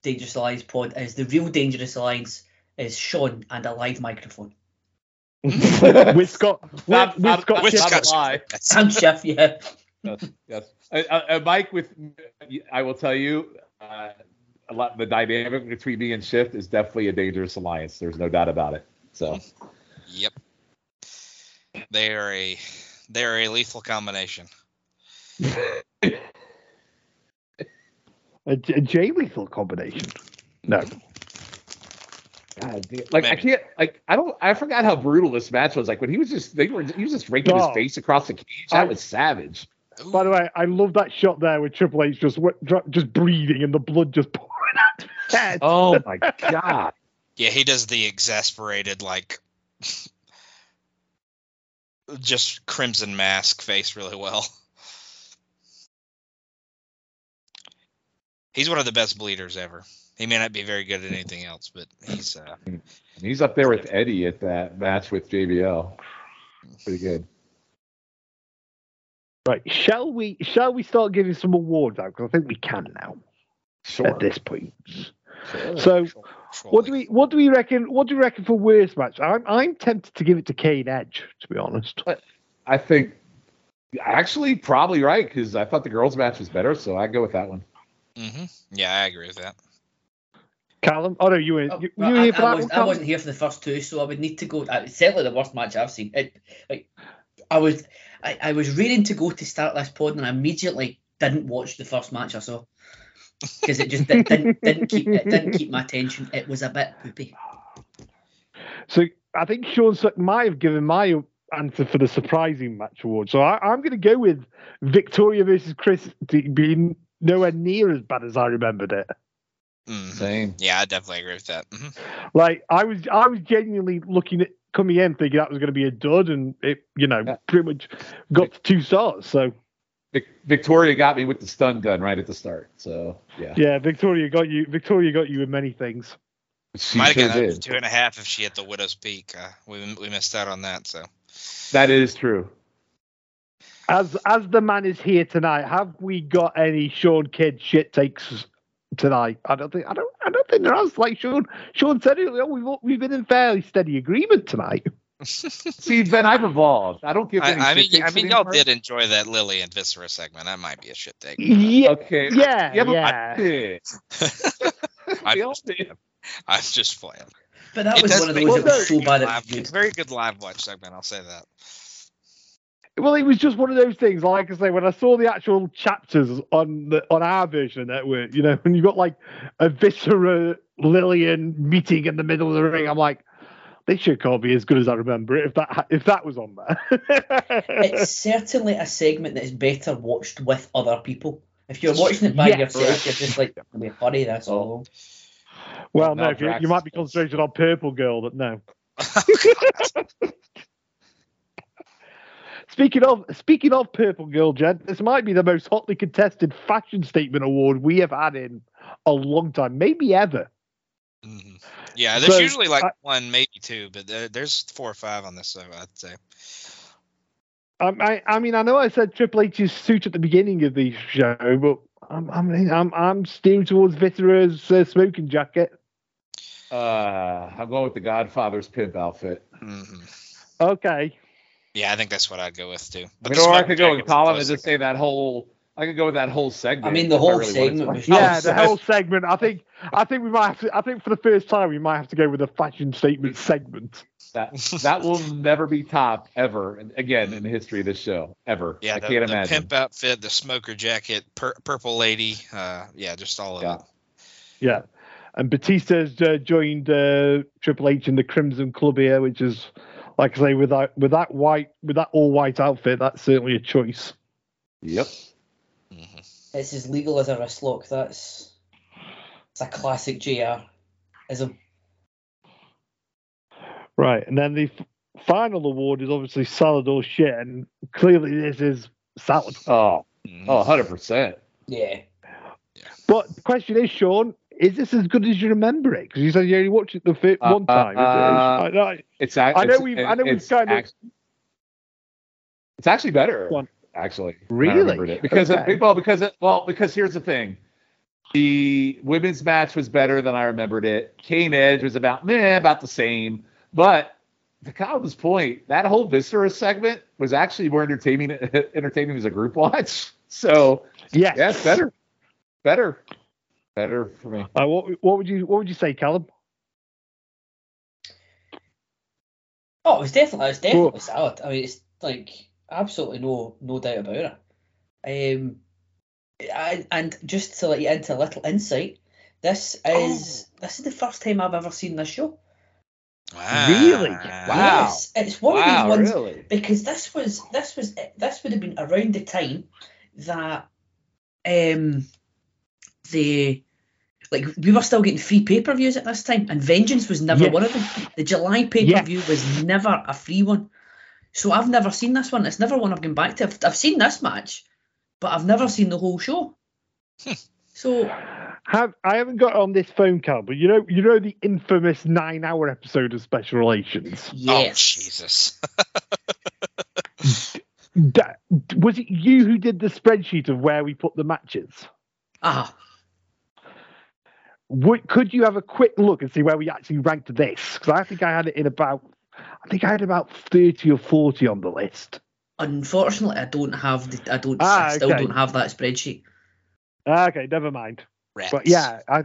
Dangerous Alliance pod is the real Dangerous Alliance is Shawn and a live microphone. (laughs) with Scott with, Not- with not- Scott With Shipp- Scott lie. Sam Schiff, yeah. (laughs) yes, yes. Uh, uh, Mike, with I will tell you, uh, a lot the dynamic between me and Shift is definitely a dangerous alliance. There's no doubt about it. So Yep. They are a they are a lethal combination. (laughs) a, J- a J lethal combination. No, God damn. Like I can't like I don't I forgot how brutal this match was. Like when he was just they were he was just raking Oh. his face across the cage. That I- was savage. By the way, I love that shot there with Triple H just w- just breathing and the blood just pouring out of his head. Oh (laughs) my god. Yeah, he does the exasperated like (laughs) just crimson mask face really well. He's one of the best bleeders ever. He may not be very good at anything else, but he's uh He's up there with Eddie at that match with JBL. Pretty good. Right, shall we shall we start giving some awards out? Because I think we can now Sure. at this point. So, what do we what do we reckon? What do we reckon for worst match? I'm I'm tempted to give it to Kane Edge, to be honest. I think actually probably right because I thought the girls' match was better, so I go with that one. Mm-hmm. Yeah, I agree with that. Callum, oh no, you were Oh, you, well, you were I, here for I that was, one, I wasn't here for the first two, so I would need to go. Uh, certainly the worst match I've seen. It, like, I was, I, I was ready to go to start this pod, and I immediately didn't watch the first match I saw because it just did, didn't didn't keep it didn't keep my attention. It was a bit poopy. So I think Shawn Suck might have given my answer for the surprising match award. So I, I'm going to go with Victoria versus Chris being nowhere near as bad as I remembered it. Mhm. Same. Yeah, I definitely agree with that. hmm Like I was, I was genuinely looking at coming in thinking that was going to be a dud, and it, you know, Yeah. pretty much got to two stars. So Vic- Victoria got me with the stun gun right at the start. So yeah, yeah, Victoria got you. Victoria got you in many things. she Might have sure gotten up to did. two and a half if she hit the widow's peak. Uh, we we missed out on that. So That is true. As as the man is here tonight, have we got any Shawn Kidd shit takes tonight? I don't think I don't I don't think there has. Like Shawn Shawn said earlier, we've we've been in fairly steady agreement tonight. See, Ben, I've evolved. I don't give I, any I shit mean, I mean, y'all anymore. did enjoy that Lily and Viscera segment. That might be a shit take. Yeah, Okay. yeah, Yeah, but yeah. (laughs) I did. I'm We all just, did. I'm just playing. But that It was one of make those a that was very so good live- Very good live watch segment. I'll say that. Well, it was just one of those things. Like I say, when I saw the actual chapters on the on our version of Network, you know, when you got like a Viscera Lilian meeting in the middle of the ring, I'm like, this shit can't be as good as I remember it if that if that was on there. (laughs) It's certainly a segment that is better watched with other people. If you're watching it by Yes. yourself, you're just like, "We're funny." That's all. well, Now no, if you, you might be close. concentrating on Purple Girl, but no. (laughs) Speaking of speaking of Purple Girl, Jen, this might be the most hotly contested fashion statement award we have had in a long time, maybe ever. Mhm. Yeah, there's So, usually like I- one, maybe two, but there, there's four or five on this. So I'd say. Um, I, I mean, I know I said Triple H's suit at the beginning of the show, but I'm, I'm, I'm, I'm steering towards Viscera's uh, smoking jacket. Uh, I'm going with the Godfather's pimp outfit. hmm Okay. Yeah, I think that's what I'd go with too. I mean, or I could go with jacket's Colin and just say that whole. I could go with that whole segment. I mean, the whole really segment was- Yeah, the whole segment. I think, I think we might have to. I think for the first time, we might have to go with a fashion statement segment. That that will never be topped ever again in the history of this show ever. Yeah, I the, can't the imagine. pimp outfit, the smoker jacket, pur- purple lady. Uh, yeah, just all of Yeah. it. Yeah. And Batista's uh, joined uh, Triple H in the Crimson Club here, which is, like I say, with that with that white with that all white outfit, that's certainly a choice. Yep. Hmm It's as legal as a wrist lock. That's it's a classic JR. Is a Right, and then the f- final award is obviously salad or shit, and clearly this is salad. Oh, Mhm. oh, 100 percent. yeah. But the question is, Shawn, is this as good as you remember it? Because you said you only watched it the fir- Uh, one time. uh, I, I, It's ac- I know it's- we've- I know we've it's kind of- It's actually better. Go on. Actually, when I Really? it. because Okay. it, well, because it, well, because here's the thing. The women's match was better than I remembered it. Kane Edge was about meh, about the same. But to Callum's point, that whole Viscera segment was actually more entertaining (laughs) entertaining as a group watch. (laughs) So yes. yeah, it's better. Better. Better for me. Uh, what, what would you What would you say, Callum? Oh, it was definitely it was definitely Cool. salad. I mean, it's like absolutely no no doubt about it. Um, I, and just to let you into a little insight, this is this is the first time I've ever seen this show. Wow. Really? Wow. Yes, it's one wow, of these ones really? because this was this was this would have been around the time that um the like we were still getting free pay per views at this time, and Vengeance was never Yes. one of them. The July pay per view was never a free one, so I've never seen this one. It's never one I've gone back to. I've, I've seen this match, but I've never seen the whole show. (laughs) so Have I haven't got on this phone, call, but you know you know the infamous nine hour episode of Special Relations. Oh yes, Jesus. (laughs) Da- was it you who did the spreadsheet of where we put the matches? ah, Would, could you have a quick look and see where we actually ranked this? Because I think I had it in about, I think I had about thirty or forty on the list. Unfortunately, I don't have the. I don't. Ah, I still okay. don't have that spreadsheet. Ah, Okay, never mind. Rats. But yeah, I,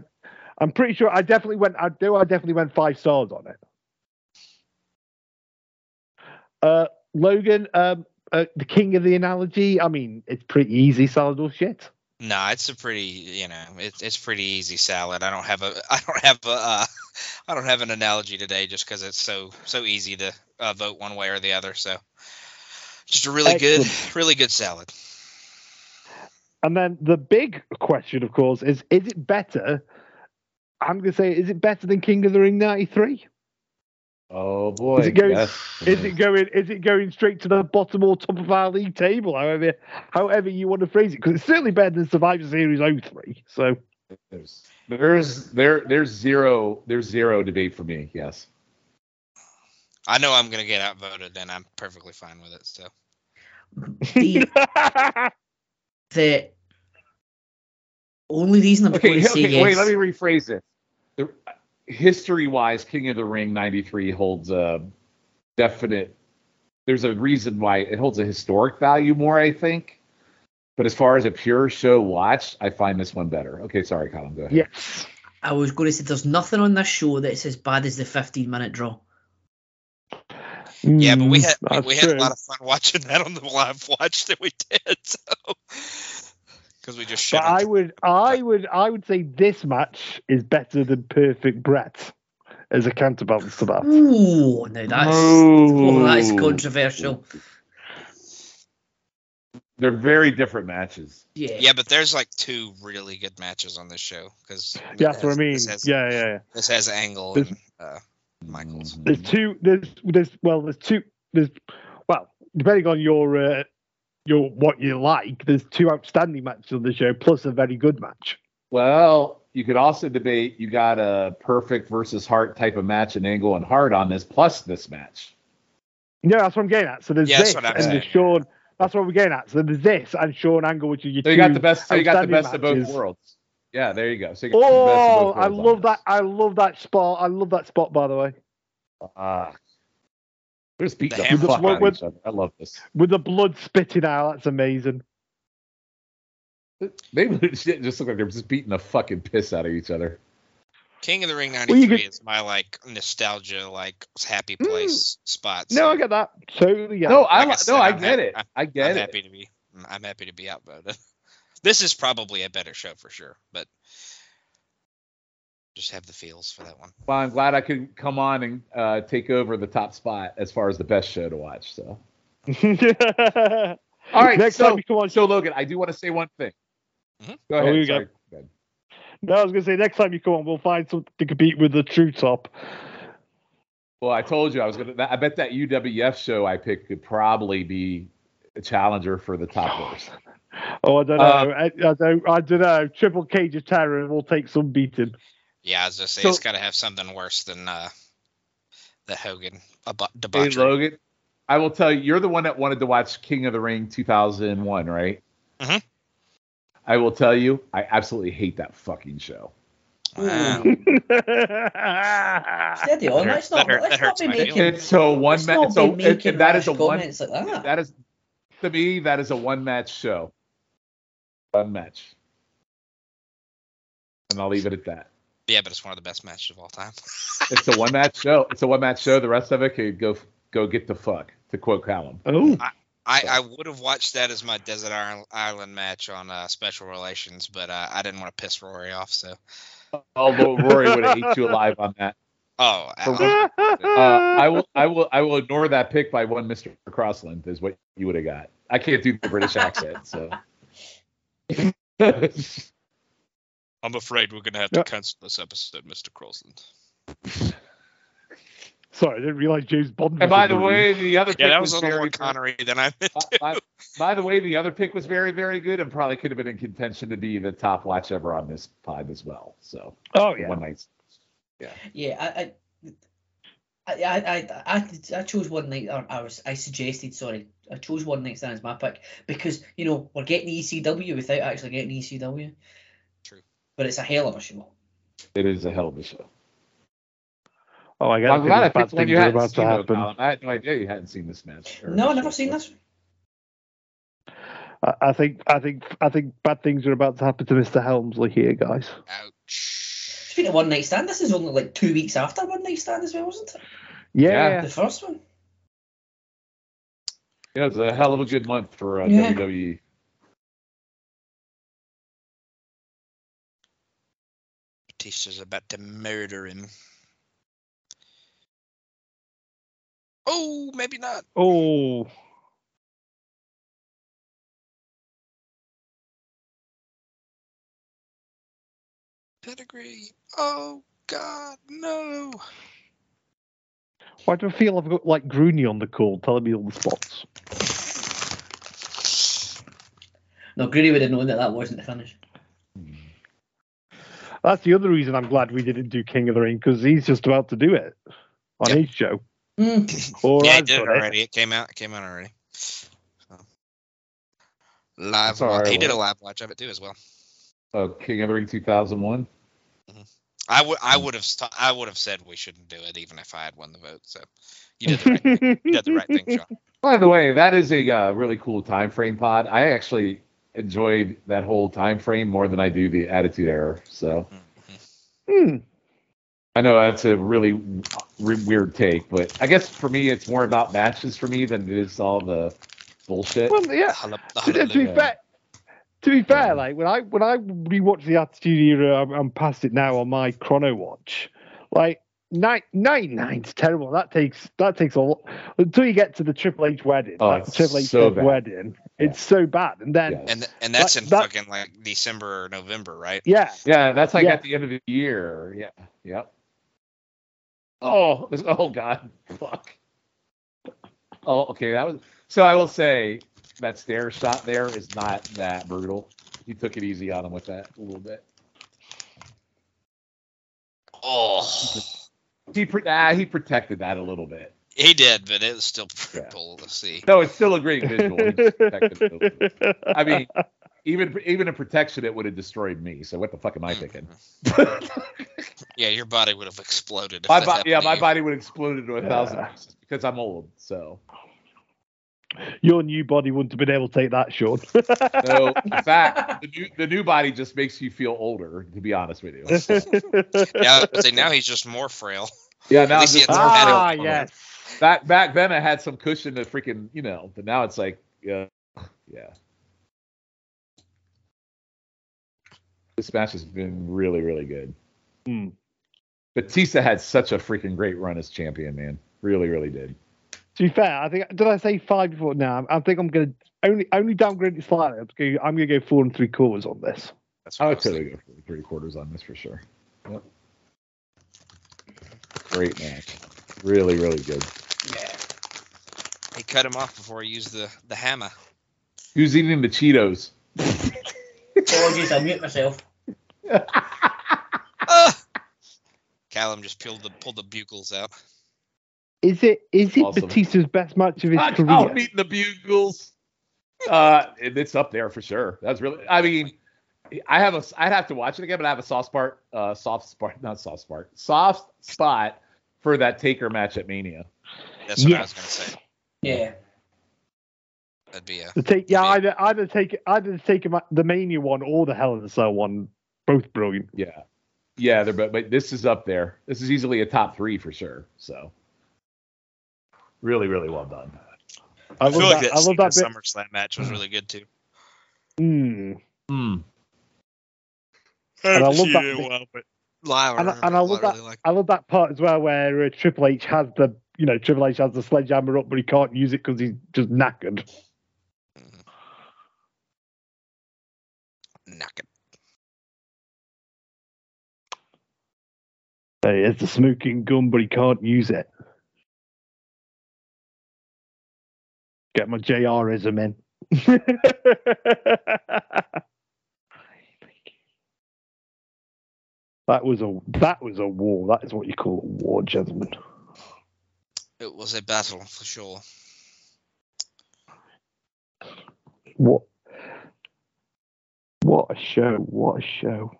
I'm pretty sure I definitely went. I do. I definitely went five stars on it. Uh, Logan, um, uh, the king of the analogy. I mean, it's pretty easy. Or shit. No, it's a pretty, you know, it's it's pretty easy salad. I don't have a, (laughs) I don't have a, uh, (laughs) I don't have an analogy today just because it's so so easy to uh, vote one way or the other. So, just a really good, (laughs) really good salad. And then the big question, of course, is: Is it better? I'm gonna say, is it better than King of the Ring '93? Oh boy. Is it going- yes. Is it going? Is it going straight to the bottom or top of our league table? However, however you want to phrase it, because it's certainly better than Survivor Series 03. So There's there's there there's zero there's zero debate for me. Yes. I know I'm gonna get outvoted, and I'm perfectly fine with it. So, The (laughs) the only reason I'm Okay, going to say okay yes. wait, let me rephrase it. The, history-wise, King of the Ring '93 holds a definite. There's a reason why it holds a historic value more, I think. But as far as a pure show watch, I find this one better. Okay, sorry, Callum, go ahead. yes, I was going to say there's nothing on this show that's as bad as the 15 minute draw. yeah, but we Mm, had we, we had a lot of fun watching that on the live watch that we did. (laughs) So, because we just shit But I would, I would, I would say this match is better than Perfect Brett as a counterbalance to that. Ooh, now that's oh, that's controversial. They're very different matches. Yeah. Yeah, but there's like two really good matches on this show because Yeah, that's what I mean. Has, Yeah, yeah, yeah. this has Angle There's- and uh, Michaels. There's two. There's there's well, there's two. There's well, depending on your uh, your what you like. There's two outstanding matches on the show, plus a very good match. Well, you could also debate you got a perfect versus Hart type of match and Angle and Hart on this, plus this match. Yeah, that's what I'm getting at. So there's Yeah, this what I'm and there's saying. Shawn. That's what we're getting at. So there's this and Shawn Angle, which are your So you two got the best. So you got the outstanding best of both worlds. Yeah, there you go. So you got the best of Oh, both I worlds on love this. that. I love that spot. I love that spot, by the way, Ah, they're just beating The the, fuck out of each other. I love this. with the blood spitting out. That's amazing. Maybe legit (laughs) just look like they're just beating the fucking piss out of each other. King of the Ring '93 you could- is my like nostalgia, like happy mm. place spot. No, I get that. Totally get No. I Like I li- said, no, I get happy- it. I'm- I get I'm it. happy to be. I'm happy to be outvoted. (laughs) This is probably a better show for sure, but just have the feels for that one. Well, I'm glad I could come on and uh, take over the top spot as far as the best show to watch. So, (laughs) all right. Next so, time you come on, show Logan, I do want to say one thing. Mhm. Go Oh, ahead. you go. sorry. Go ahead. no, I was gonna say next time you come on, we'll find something to compete with the True Top. Well, I told you I was gonna. I bet that UWF show I picked could probably be a challenger for the top horse. Oh, I don't know. Uh, I, I don't. I don't know. Triple Cage of Terror will take some beating. Yeah, I was just say So- it's got to have something worse than uh, the Hogan abo- Hey. Logan, I will tell you, you're the one that wanted to watch King of the Ring 2001, right? Mhm. I will tell you, I absolutely hate that fucking show. Wow. Steady on. Let's not, hurt- let's not be making. feelings. It's a one match. So be that is a one. like that. That is to me that is a one match show. One match. And I'll leave it at that. Yeah, but it's one of the best matches of all time. (laughs) It's a one match show. It's a one match show. The rest of it could go go get the fuck, to quote Callum. oh, I, I would have watched that as my Desert Island- Island match on uh, Special Relations, but uh, I didn't want to piss Rory off. So, Although Rory would have ate you alive on that. (laughs) oh, For uh, Uh, I will I will I will ignore that pick by one Mr. Crosland is what you would have got. I can't do the British accent, so (laughs) I'm afraid we're gonna have to Yeah. cancel this episode, Mr. Crosland. (laughs) sorry, I didn't realize James Bond. And by the room. way, the other (laughs) Yeah, pick that was a little very, more Connery than I meant. by, (laughs) by- by the way, the other pick was very, very good and probably could have been in contention to be the top watch ever on this pod as well. So oh yeah, one night. Yeah, I, I, I, I, I, I chose one night. Or I was, I suggested. Sorry, I chose one night stand as my pick because you know we're getting ECW without actually getting ECW. True. But it's a hell of a show. It is a hell of a show. Oh, I got. I'm glad I guess bad picked one things you are hadn't about to seen. though, happen. Callum. I had no idea you hadn't seen this match. No, I've never show. seen this. I, I think, I think, I think bad things are about to happen to Mr. Helmsley here, guys. Ouch. Speaking of one night stand, this is only like two weeks after one night stand as well, wasn't it? Yeah, The first one. Yeah, it's a hell of a good month for uh, Yeah. WWE. Batista's about to murder him. Oh, maybe not. Oh, Pedigree. Oh God, no. why do I feel I've got like Grooney on the call telling me all the spots? No, Greedy would have known that that wasn't the finish. Hmm. That's the other reason I'm glad we didn't do King of the Ring because he's just about to do it on Yep. his show. Mm. Or yeah, I've did it already. It came out. It came out already. So. Live. That's all wa- right, he did a live watch of it too, as well. Uh, King of the Ring 2001. I would. I would have. St- I would have said we shouldn't do it, even if I had won the vote. So you did the right. thing. You did the right thing, Shawn. (laughs) By the way, that is a uh, really cool time frame pod. I actually enjoyed that whole time frame more than I do the Attitude Era. So Hmm. I know that's a really re- weird take, but I guess for me, it's more about matches for me than it is all the bullshit. Well, yeah. To, to be fair, to be fair, like when I when I rewatch the Attitude Era, I'm, I'm past it now on my Chrono Watch. Like nine nine nine's terrible. That takes that takes a lot until you get to the Triple H wedding. Oh, that it's Triple H so bad. wedding. It's so bad, and then Yeah. And and that's That- in that- fucking like December or November, right? yeah, Yeah, that's like Yeah. at the end of the year. Yeah. Yep. Oh, this- (laughs) oh God, fuck. Oh, okay. That was so. I will say that stair shot there is not that brutal. You took it easy on him with that a little bit. Oh, He pre- ah, he protected that a little bit. he did, but it was still Yeah. brutal to see. No, it's still a great visual. He just protected it a little bit. I mean, even even in protection, it would have destroyed me. So what the fuck am I thinking? Yeah, your body would have exploded. My that body, happened yeah, to my body would explode into a thousand Yeah. pieces because I'm old. So your new body wouldn't have been able to take that, Shawn. no, in fact, the new the new body just makes you feel older. To be honest with you. (laughs) Yeah, I was say now he's just more frail. Yeah, now At just he had more some ah, frail. yes. Back back then, I had some cushion to freaking you know, but now it's like yeah, yeah. This match has been really really good. Hmm. Batista had such a freaking great run as champion, man. Really really did. To be fair, I think did I say five before? Now I think I'm gonna only only downgrade it slightly. I'm gonna, I'm gonna go four and three quarters on this. That's I what I would was totally thinking. go for three quarters on this for sure. Yep. Great match. Really, really good. Yeah. He cut him off before he used the the hammer. Who's eating the Cheetos? Apologies, I'll mute myself. (laughs) Ah! Callum just pulled the pulled the bugles out. Is it is it Awesome. Batista's best match of his career? I'm career? eating the bugles. Uh, it's up there for sure. That's really. I mean, I have a. I'd have to watch it again, but I have a soft spot. Uh, soft spot, not soft spot. Soft spot for that Taker match at Mania. That's what I was Yes. gonna say. Yeah. That'd be a The take, yeah, Yeah. either either take either take the Mania one or the Hell in a Cell one, both brilliant. Yeah, yeah. They're but, but this is up there. This is easily a top three for sure. So, really, really well done. I I love feel like that. that, I love that. SummerSlam match was really good too. Mm. Hmm. And I love that bit. Live, And I- and I love really like- I love that part as well, where uh, Triple H has the you know Triple H has the sledgehammer up, but he can't use it because he's just knackered. It. Uh, He has the smoking gun, but he can't use it. Get my JRism in. (laughs) that was a that was a war. That is what you call a war, gentlemen. It was a battle for sure. What? What a show! What a show!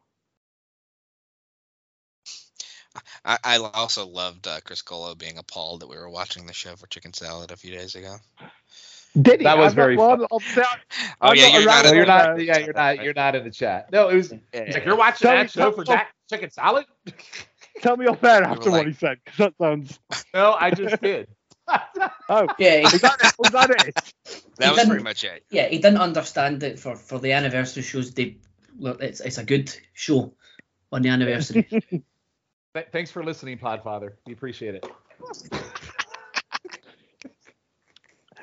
I, I also loved uh, Chris Colo being appalled that we were watching the show for Chicken Salad a few days ago. Did he? That was I'm very not, well, I'm- Oh I'm yeah, not you're not. in you're the- not. Yeah, you're not. You're not in the chat. No, it was. He's like, you're watching Tell that me- show for tell- Jack Chicken Salad? (laughs) Tell me off air after like- what he said, because that sounds. (laughs) No, I just (laughs) did. Oh, Yeah, was he, that it? Was that it? That He was pretty much it. yeah, he didn't understand it for, for the anniversary shows. They well, it's it's a good show on the anniversary. Th- Thanks for listening, Podfather. We appreciate it.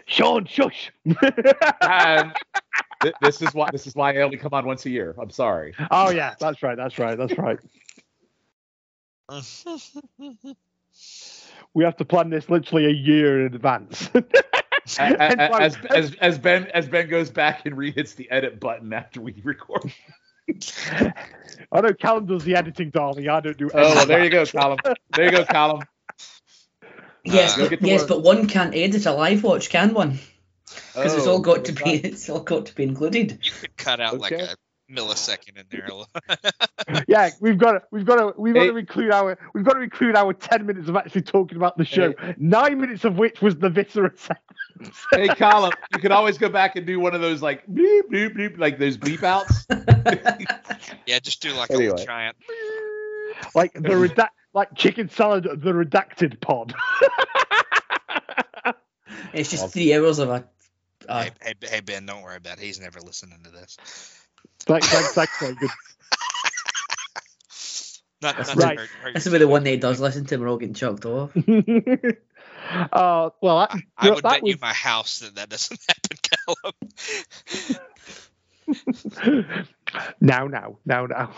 Shawn, shush. Um, and (laughs) th- this is why this is why I only come on once a year. I'm sorry. oh yeah, that's right. That's right. That's right. (laughs) We have to plan this literally a year in advance. (laughs) A- a- Hence a- why- as, as as Ben as Ben goes back and re-hits the edit button after we record. I know Callum does the editing, darling. I don't do. Oh, well, there you go, Callum. There you go, Callum. Yes, Uh, but, yes, work. but one can't edit a live watch, can one? Because it's Oh, all got to be not- it's all got to be included. You could cut out like a millisecond in there. (laughs) Yeah, we've got to, we've got to, we've got Hey. to include our, we've got to include our ten minutes of actually talking about the show. Nine minutes of which was the viscera segment. Hey, Callum, you could always go back and do one of those like bleep bleep bleep, like those bleep outs. (laughs) yeah, just do like a Anyway. little giant. like the redact, like chicken salad, the redacted pod. (laughs) It's just three hours of a. Uh, Hey, hey, hey, Ben, don't worry about it. He's never listening to this. thanks, thanks, thanks, (laughs) very good. Not, That's not right. to hurt- hurt this your the one that he does listen to. We're all getting chucked off. (laughs) uh, well, that, I, you I would bet was, you my house that that doesn't happen, Callum. Now, now, now, now.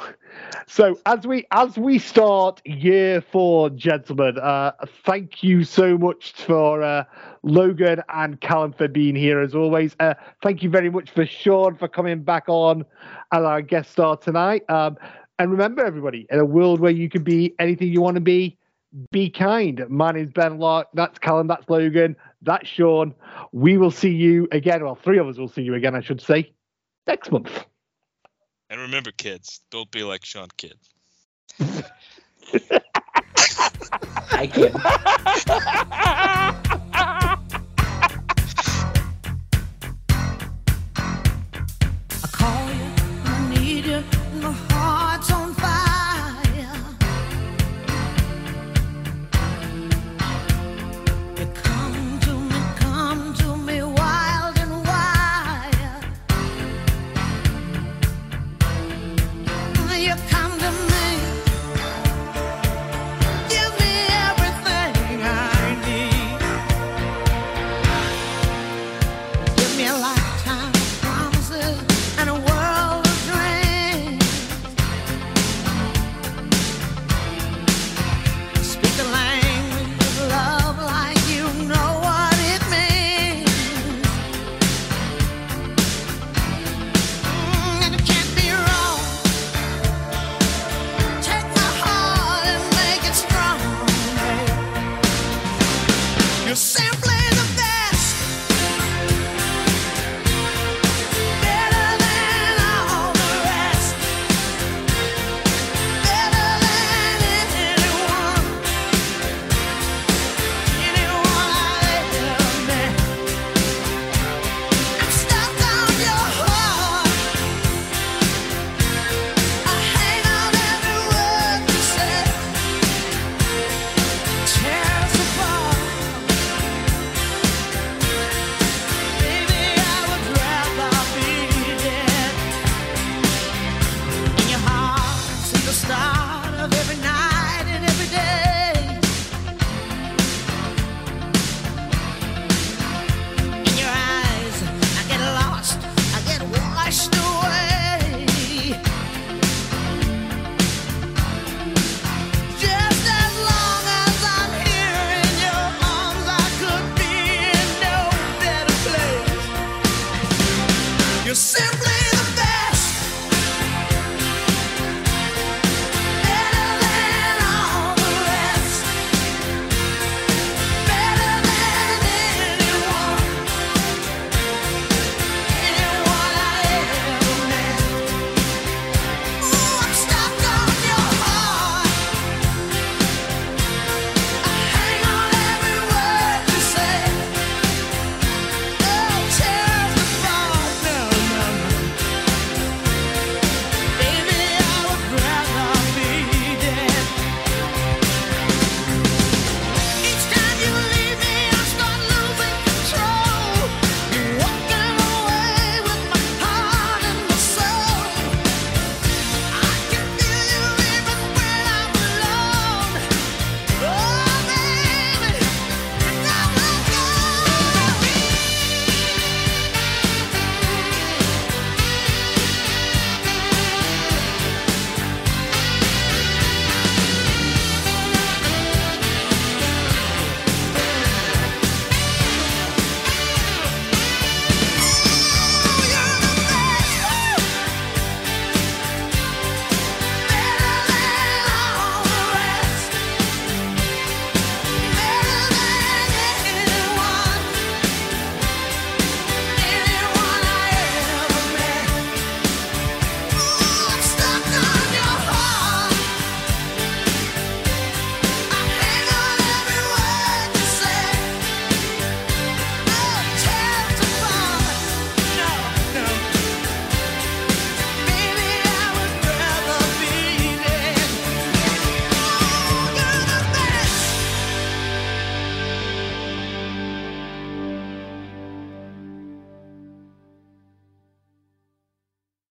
So as we as we start year four, gentlemen, uh, thank you so much for uh, Logan and Callum for being here as always. Uh, thank you very much for Shawn for coming back on as our guest star tonight. Um, and remember, everybody, in a world where you can be anything you want to be, be kind. My name's Ben Locke. That's Callum. That's Logan. That's Shawn. We will see you again. Well, three of us will see you again, I should say, next month. And remember, kids, don't be like Shawn Kidd. I can't. I call you, I need you, my heart's